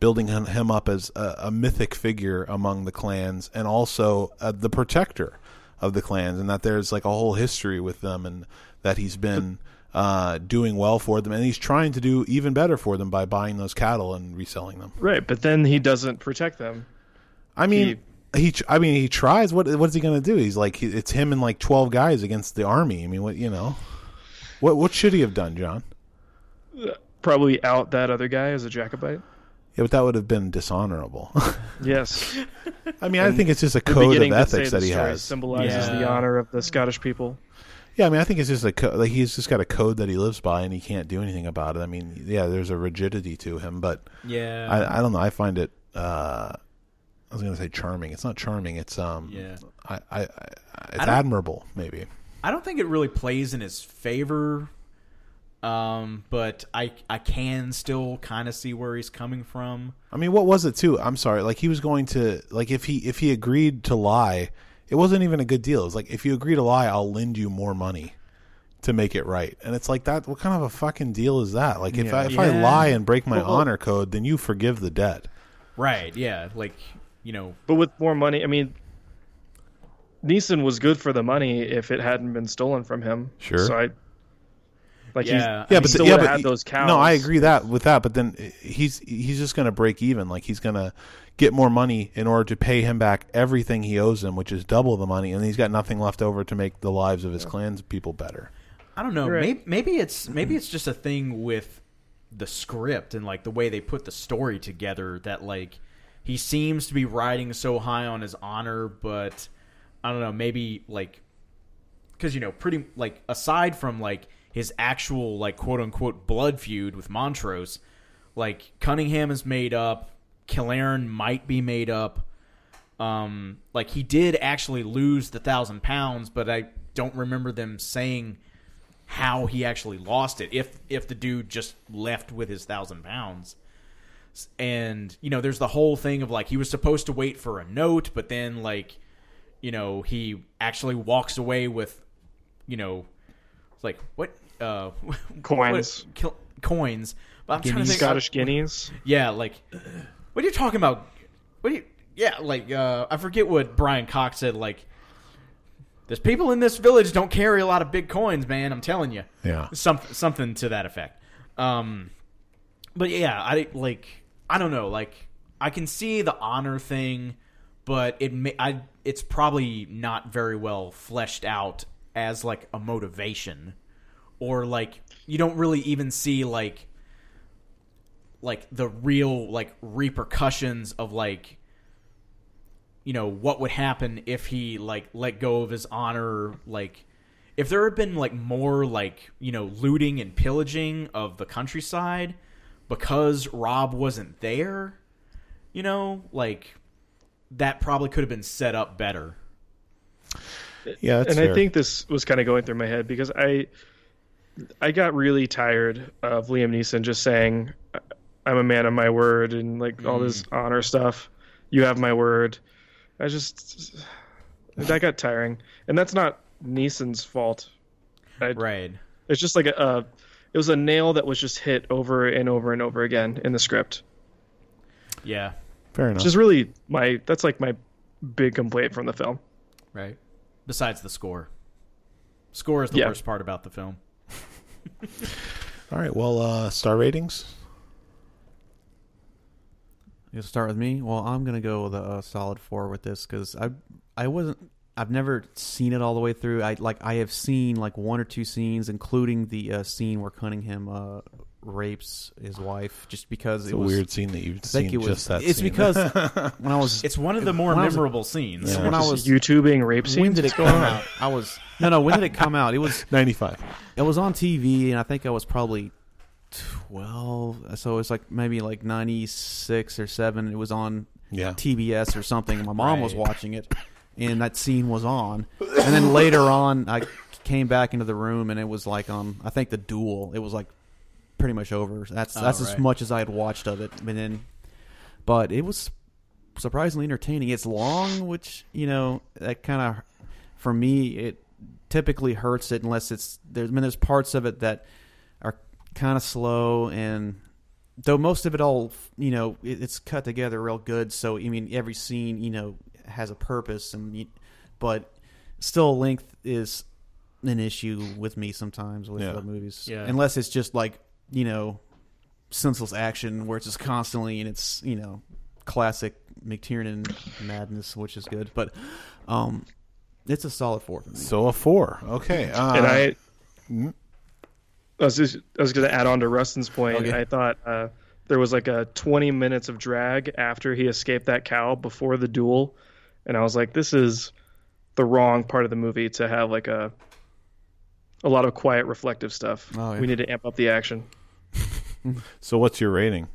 building him, up as a, a mythic figure among the clans, and also uh, the protector of the clans, and that there's like a whole history with them, and that he's been uh, doing well for them, and he's trying to do even better for them by buying those cattle and reselling them. Right, but then he doesn't protect them. I mean, he, I mean, he tries. What what is he going to do? He's like, he, it's him and like twelve guys against the army. I mean, what you know, what what should he have done, John? Probably out that other guy as a Jacobite. Yeah, but that would have been dishonorable. Yes, I mean, I think it's just a The code of beginning did say ethics the that he has. symbolizes the honor of the Scottish people. Yeah, I mean, I think it's just a co- like he's just got a code that he lives by, and he can't do anything about it. I mean, yeah, there's a rigidity to him, but Yeah. I, I don't know. I find it. Uh, I was going to say charming. It's not charming. It's um. Yeah. I, I, I it's don't- admirable, maybe. I don't think it really plays in his favor. Um, but I I can still kind of see where he's coming from. I mean, what was it too? I'm sorry. Like he was going to like if he if he agreed to lie, it wasn't even a good deal. It was like if you agree to lie, I'll lend you more money to make it right. And it's like that. What kind of a fucking deal is that? Like if I if I lie and break my Well, well- honor code, then you forgive the debt. Right. Yeah. Like you know. But with more money, I mean, Neeson was good for the money if it hadn't been stolen from him. Sure. So I, like, Yeah. he's, Yeah, he but still yeah, would've but he- those cows. No, I agree that with that. But then he's he's just going to break even. Like he's going to get more money in order to pay him back everything he owes him, which is double the money, and he's got nothing left over to make the lives of his clans people better. I don't know. Right. Maybe, maybe it's maybe it's just a thing with the script and like the way they put the story together that like he seems to be riding so high on his honor, but I don't know. Maybe like because you know, pretty like aside from like his actual like quote unquote blood feud with Montrose, like Cunningham is made up. Killearn might be made up. Um, like he did actually lose the thousand pounds, but I don't remember them saying how he actually lost it. If if the dude just left with his thousand pounds, and you know, there's the whole thing of like he was supposed to wait for a note, but then like, you know, he actually walks away with you know, it's like what uh, Coins. what- coins. But I'm trying to think. Scottish guineas. Yeah, like what are you talking about? What do you? Yeah, like uh, I forget what Brian Cox said. Like, there's people in this village don't carry a lot of big coins, man. I'm telling you. Yeah. Some, something to that effect. Um, but yeah, I like I don't know. Like I can see the honor thing, but it may, I it's probably not very well fleshed out as like a motivation, or like you don't really even see like like the real like repercussions of like you know what would happen if he like let go of his honor like if there had been like more like you know looting and pillaging of the countryside because rob wasn't there you know like that probably could have been set up better Yeah, that's and fair. I think this was kind of going through my head because I I got really tired of Liam Neeson just saying I'm a man of my word and like all this mm. honor stuff. You have my word. I just that got tiring, and that's not Neeson's fault. I, right It's just like a, a it was a nail that was just hit over and over and over again in the script. yeah fair enough. Which is really my that's like my big complaint from the film. right besides the score score is the Yeah. worst part about the film All right. Well, uh, star ratings. You'll start with me. Well, I'm gonna go with a, uh solid four with this because I I wasn't I've never seen it all the way through. I like I have seen like one or two scenes, including the uh, scene where Cunningham uh, rapes his wife, just because It's it was a weird scene that you've I think seen. it was. just that. it's scene. because when I was it's one of the more When I was memorable scenes Yeah. when I Just was YouTubing rape scenes. when did it come out? I was no no. When did it come out? It was ninety-five. it was on TV, and I think I was probably twelve. So it was like maybe like ninety six or seven. It was on Yeah. TBS or something. and My mom was watching it, and that scene was on. And then later on, I came back into the room, and it was like on. I think the duel. It was like pretty much over. That's Oh, that's as much as I had watched of it. And then, but it was surprisingly entertaining. It's long, which you know that kind of for me it typically hurts it unless it's there's I mean there's parts of it that are kind of slow and though most of it all you know it, it's cut together real good so i mean every scene you know has a purpose and but still length is an issue with me sometimes with Yeah. movies Yeah. unless it's just like you know senseless action where it's just constantly and it's you know classic mctiernan madness which is good but um it's a solid four for me So a four. Okay. Uh, and I, mm. I was just, I was going to add on to Rustin's point. Okay. I thought uh, there was like a 20 minutes of drag after he escaped that cow before the duel, and I was like, this is the wrong part of the movie to have like a a lot of quiet, reflective stuff. Oh, yeah. We need to amp up the action. So what's your rating?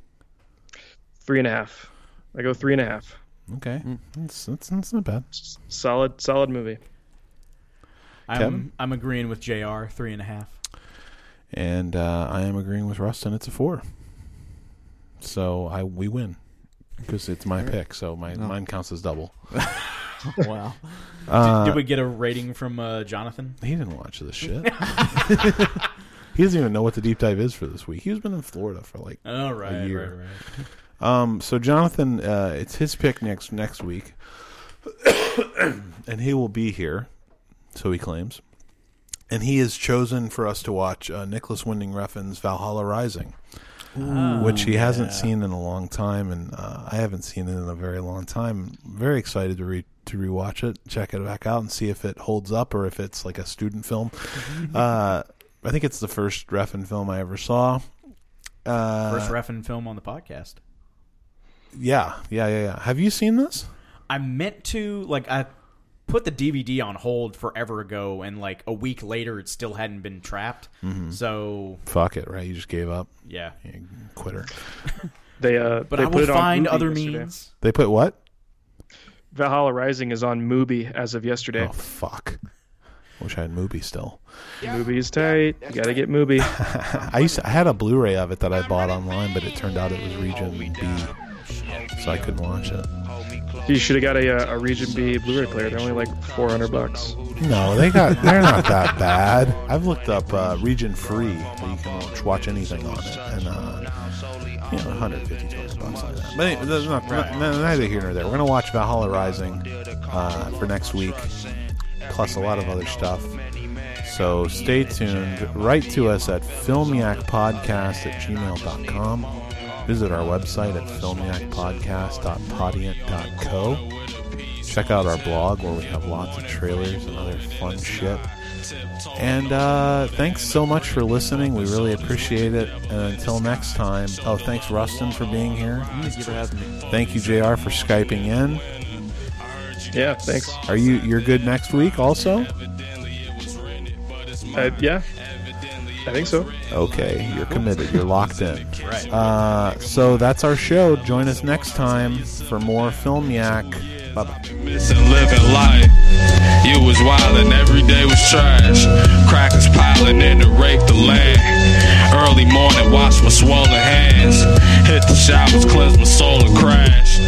Three and a half. I go three and a half. Okay. That's, that's that's not bad. Solid, solid movie. I'm Kevin? I'm agreeing with Jr. Three and a half. And uh, I am agreeing with Rustin. It's a four. So I we win because it's my pick. So my Oh. mine counts as double. wow Uh, Did we get a rating from uh, Jonathan? He didn't watch this shit. He doesn't even know what the deep dive is for this week. He's been in Florida for like. Oh right, year. right, right. Um. So Jonathan, uh, it's his pick next next week, and he will be here. So he claims, and he has chosen for us to watch uh, Nicolas Winding Refn's Valhalla Rising, which he hasn't seen in a long time, and uh, I haven't seen it in a very long time. very excited to re to rewatch it, check it back out, and see if it holds up or if it's like a student film. uh, I think it's the first Refn film I ever saw. Uh, First Refn film on the podcast. yeah, yeah, yeah, yeah. Have you seen this? I meant to like I put the DVD on hold forever ago, and like a week later, it still hadn't been trapped. Mm-hmm. So Fuck it, right? You just gave up. yeah, You quitter. They uh, but they I put will it find Mubi other yesterday. means. They put what? Valhalla Rising is on Mubi as of yesterday. Oh fuck. Wish I had Mubi still. Mubi's tight. You gotta get Mubi. I used to, I had a Blu-ray of it that I bought online, but it turned out it was region B, so I couldn't watch it. You should have got a, uh, a Region B Blu-ray player. They're only like 400 bucks. No, they got. They're not that bad. I've looked up uh, region free, where you can watch, watch anything on it, and uh, you know, 150 200 bucks on that. But anyway, that's not, not- neither here nor there. We're gonna watch Valhalla Rising uh, for next week, plus a lot of other stuff. So stay tuned. Write to us at filmiacpodcast at gmail.com. Visit our website at filmiacpodcast.podiant.co. Check out our blog where we have lots of trailers and other fun shit. And uh, thanks so much for listening. We really appreciate it. And until next time, oh, thanks Rustin for being here. Thank you for having me. Thank you Jr. for skyping in. Yeah, thanks. Are you you're good next week also? Uh, yeah, I think so. Okay, you're committed. You're locked in. Right. Uh, so that's our show. Join us next time for more Film Yak. Bye bye. Missing living life. You was wild and every day was trash. Crackers piling in to rake the land. Early morning, wash my swollen hands. Hit the showers, cleanse my soul and crash.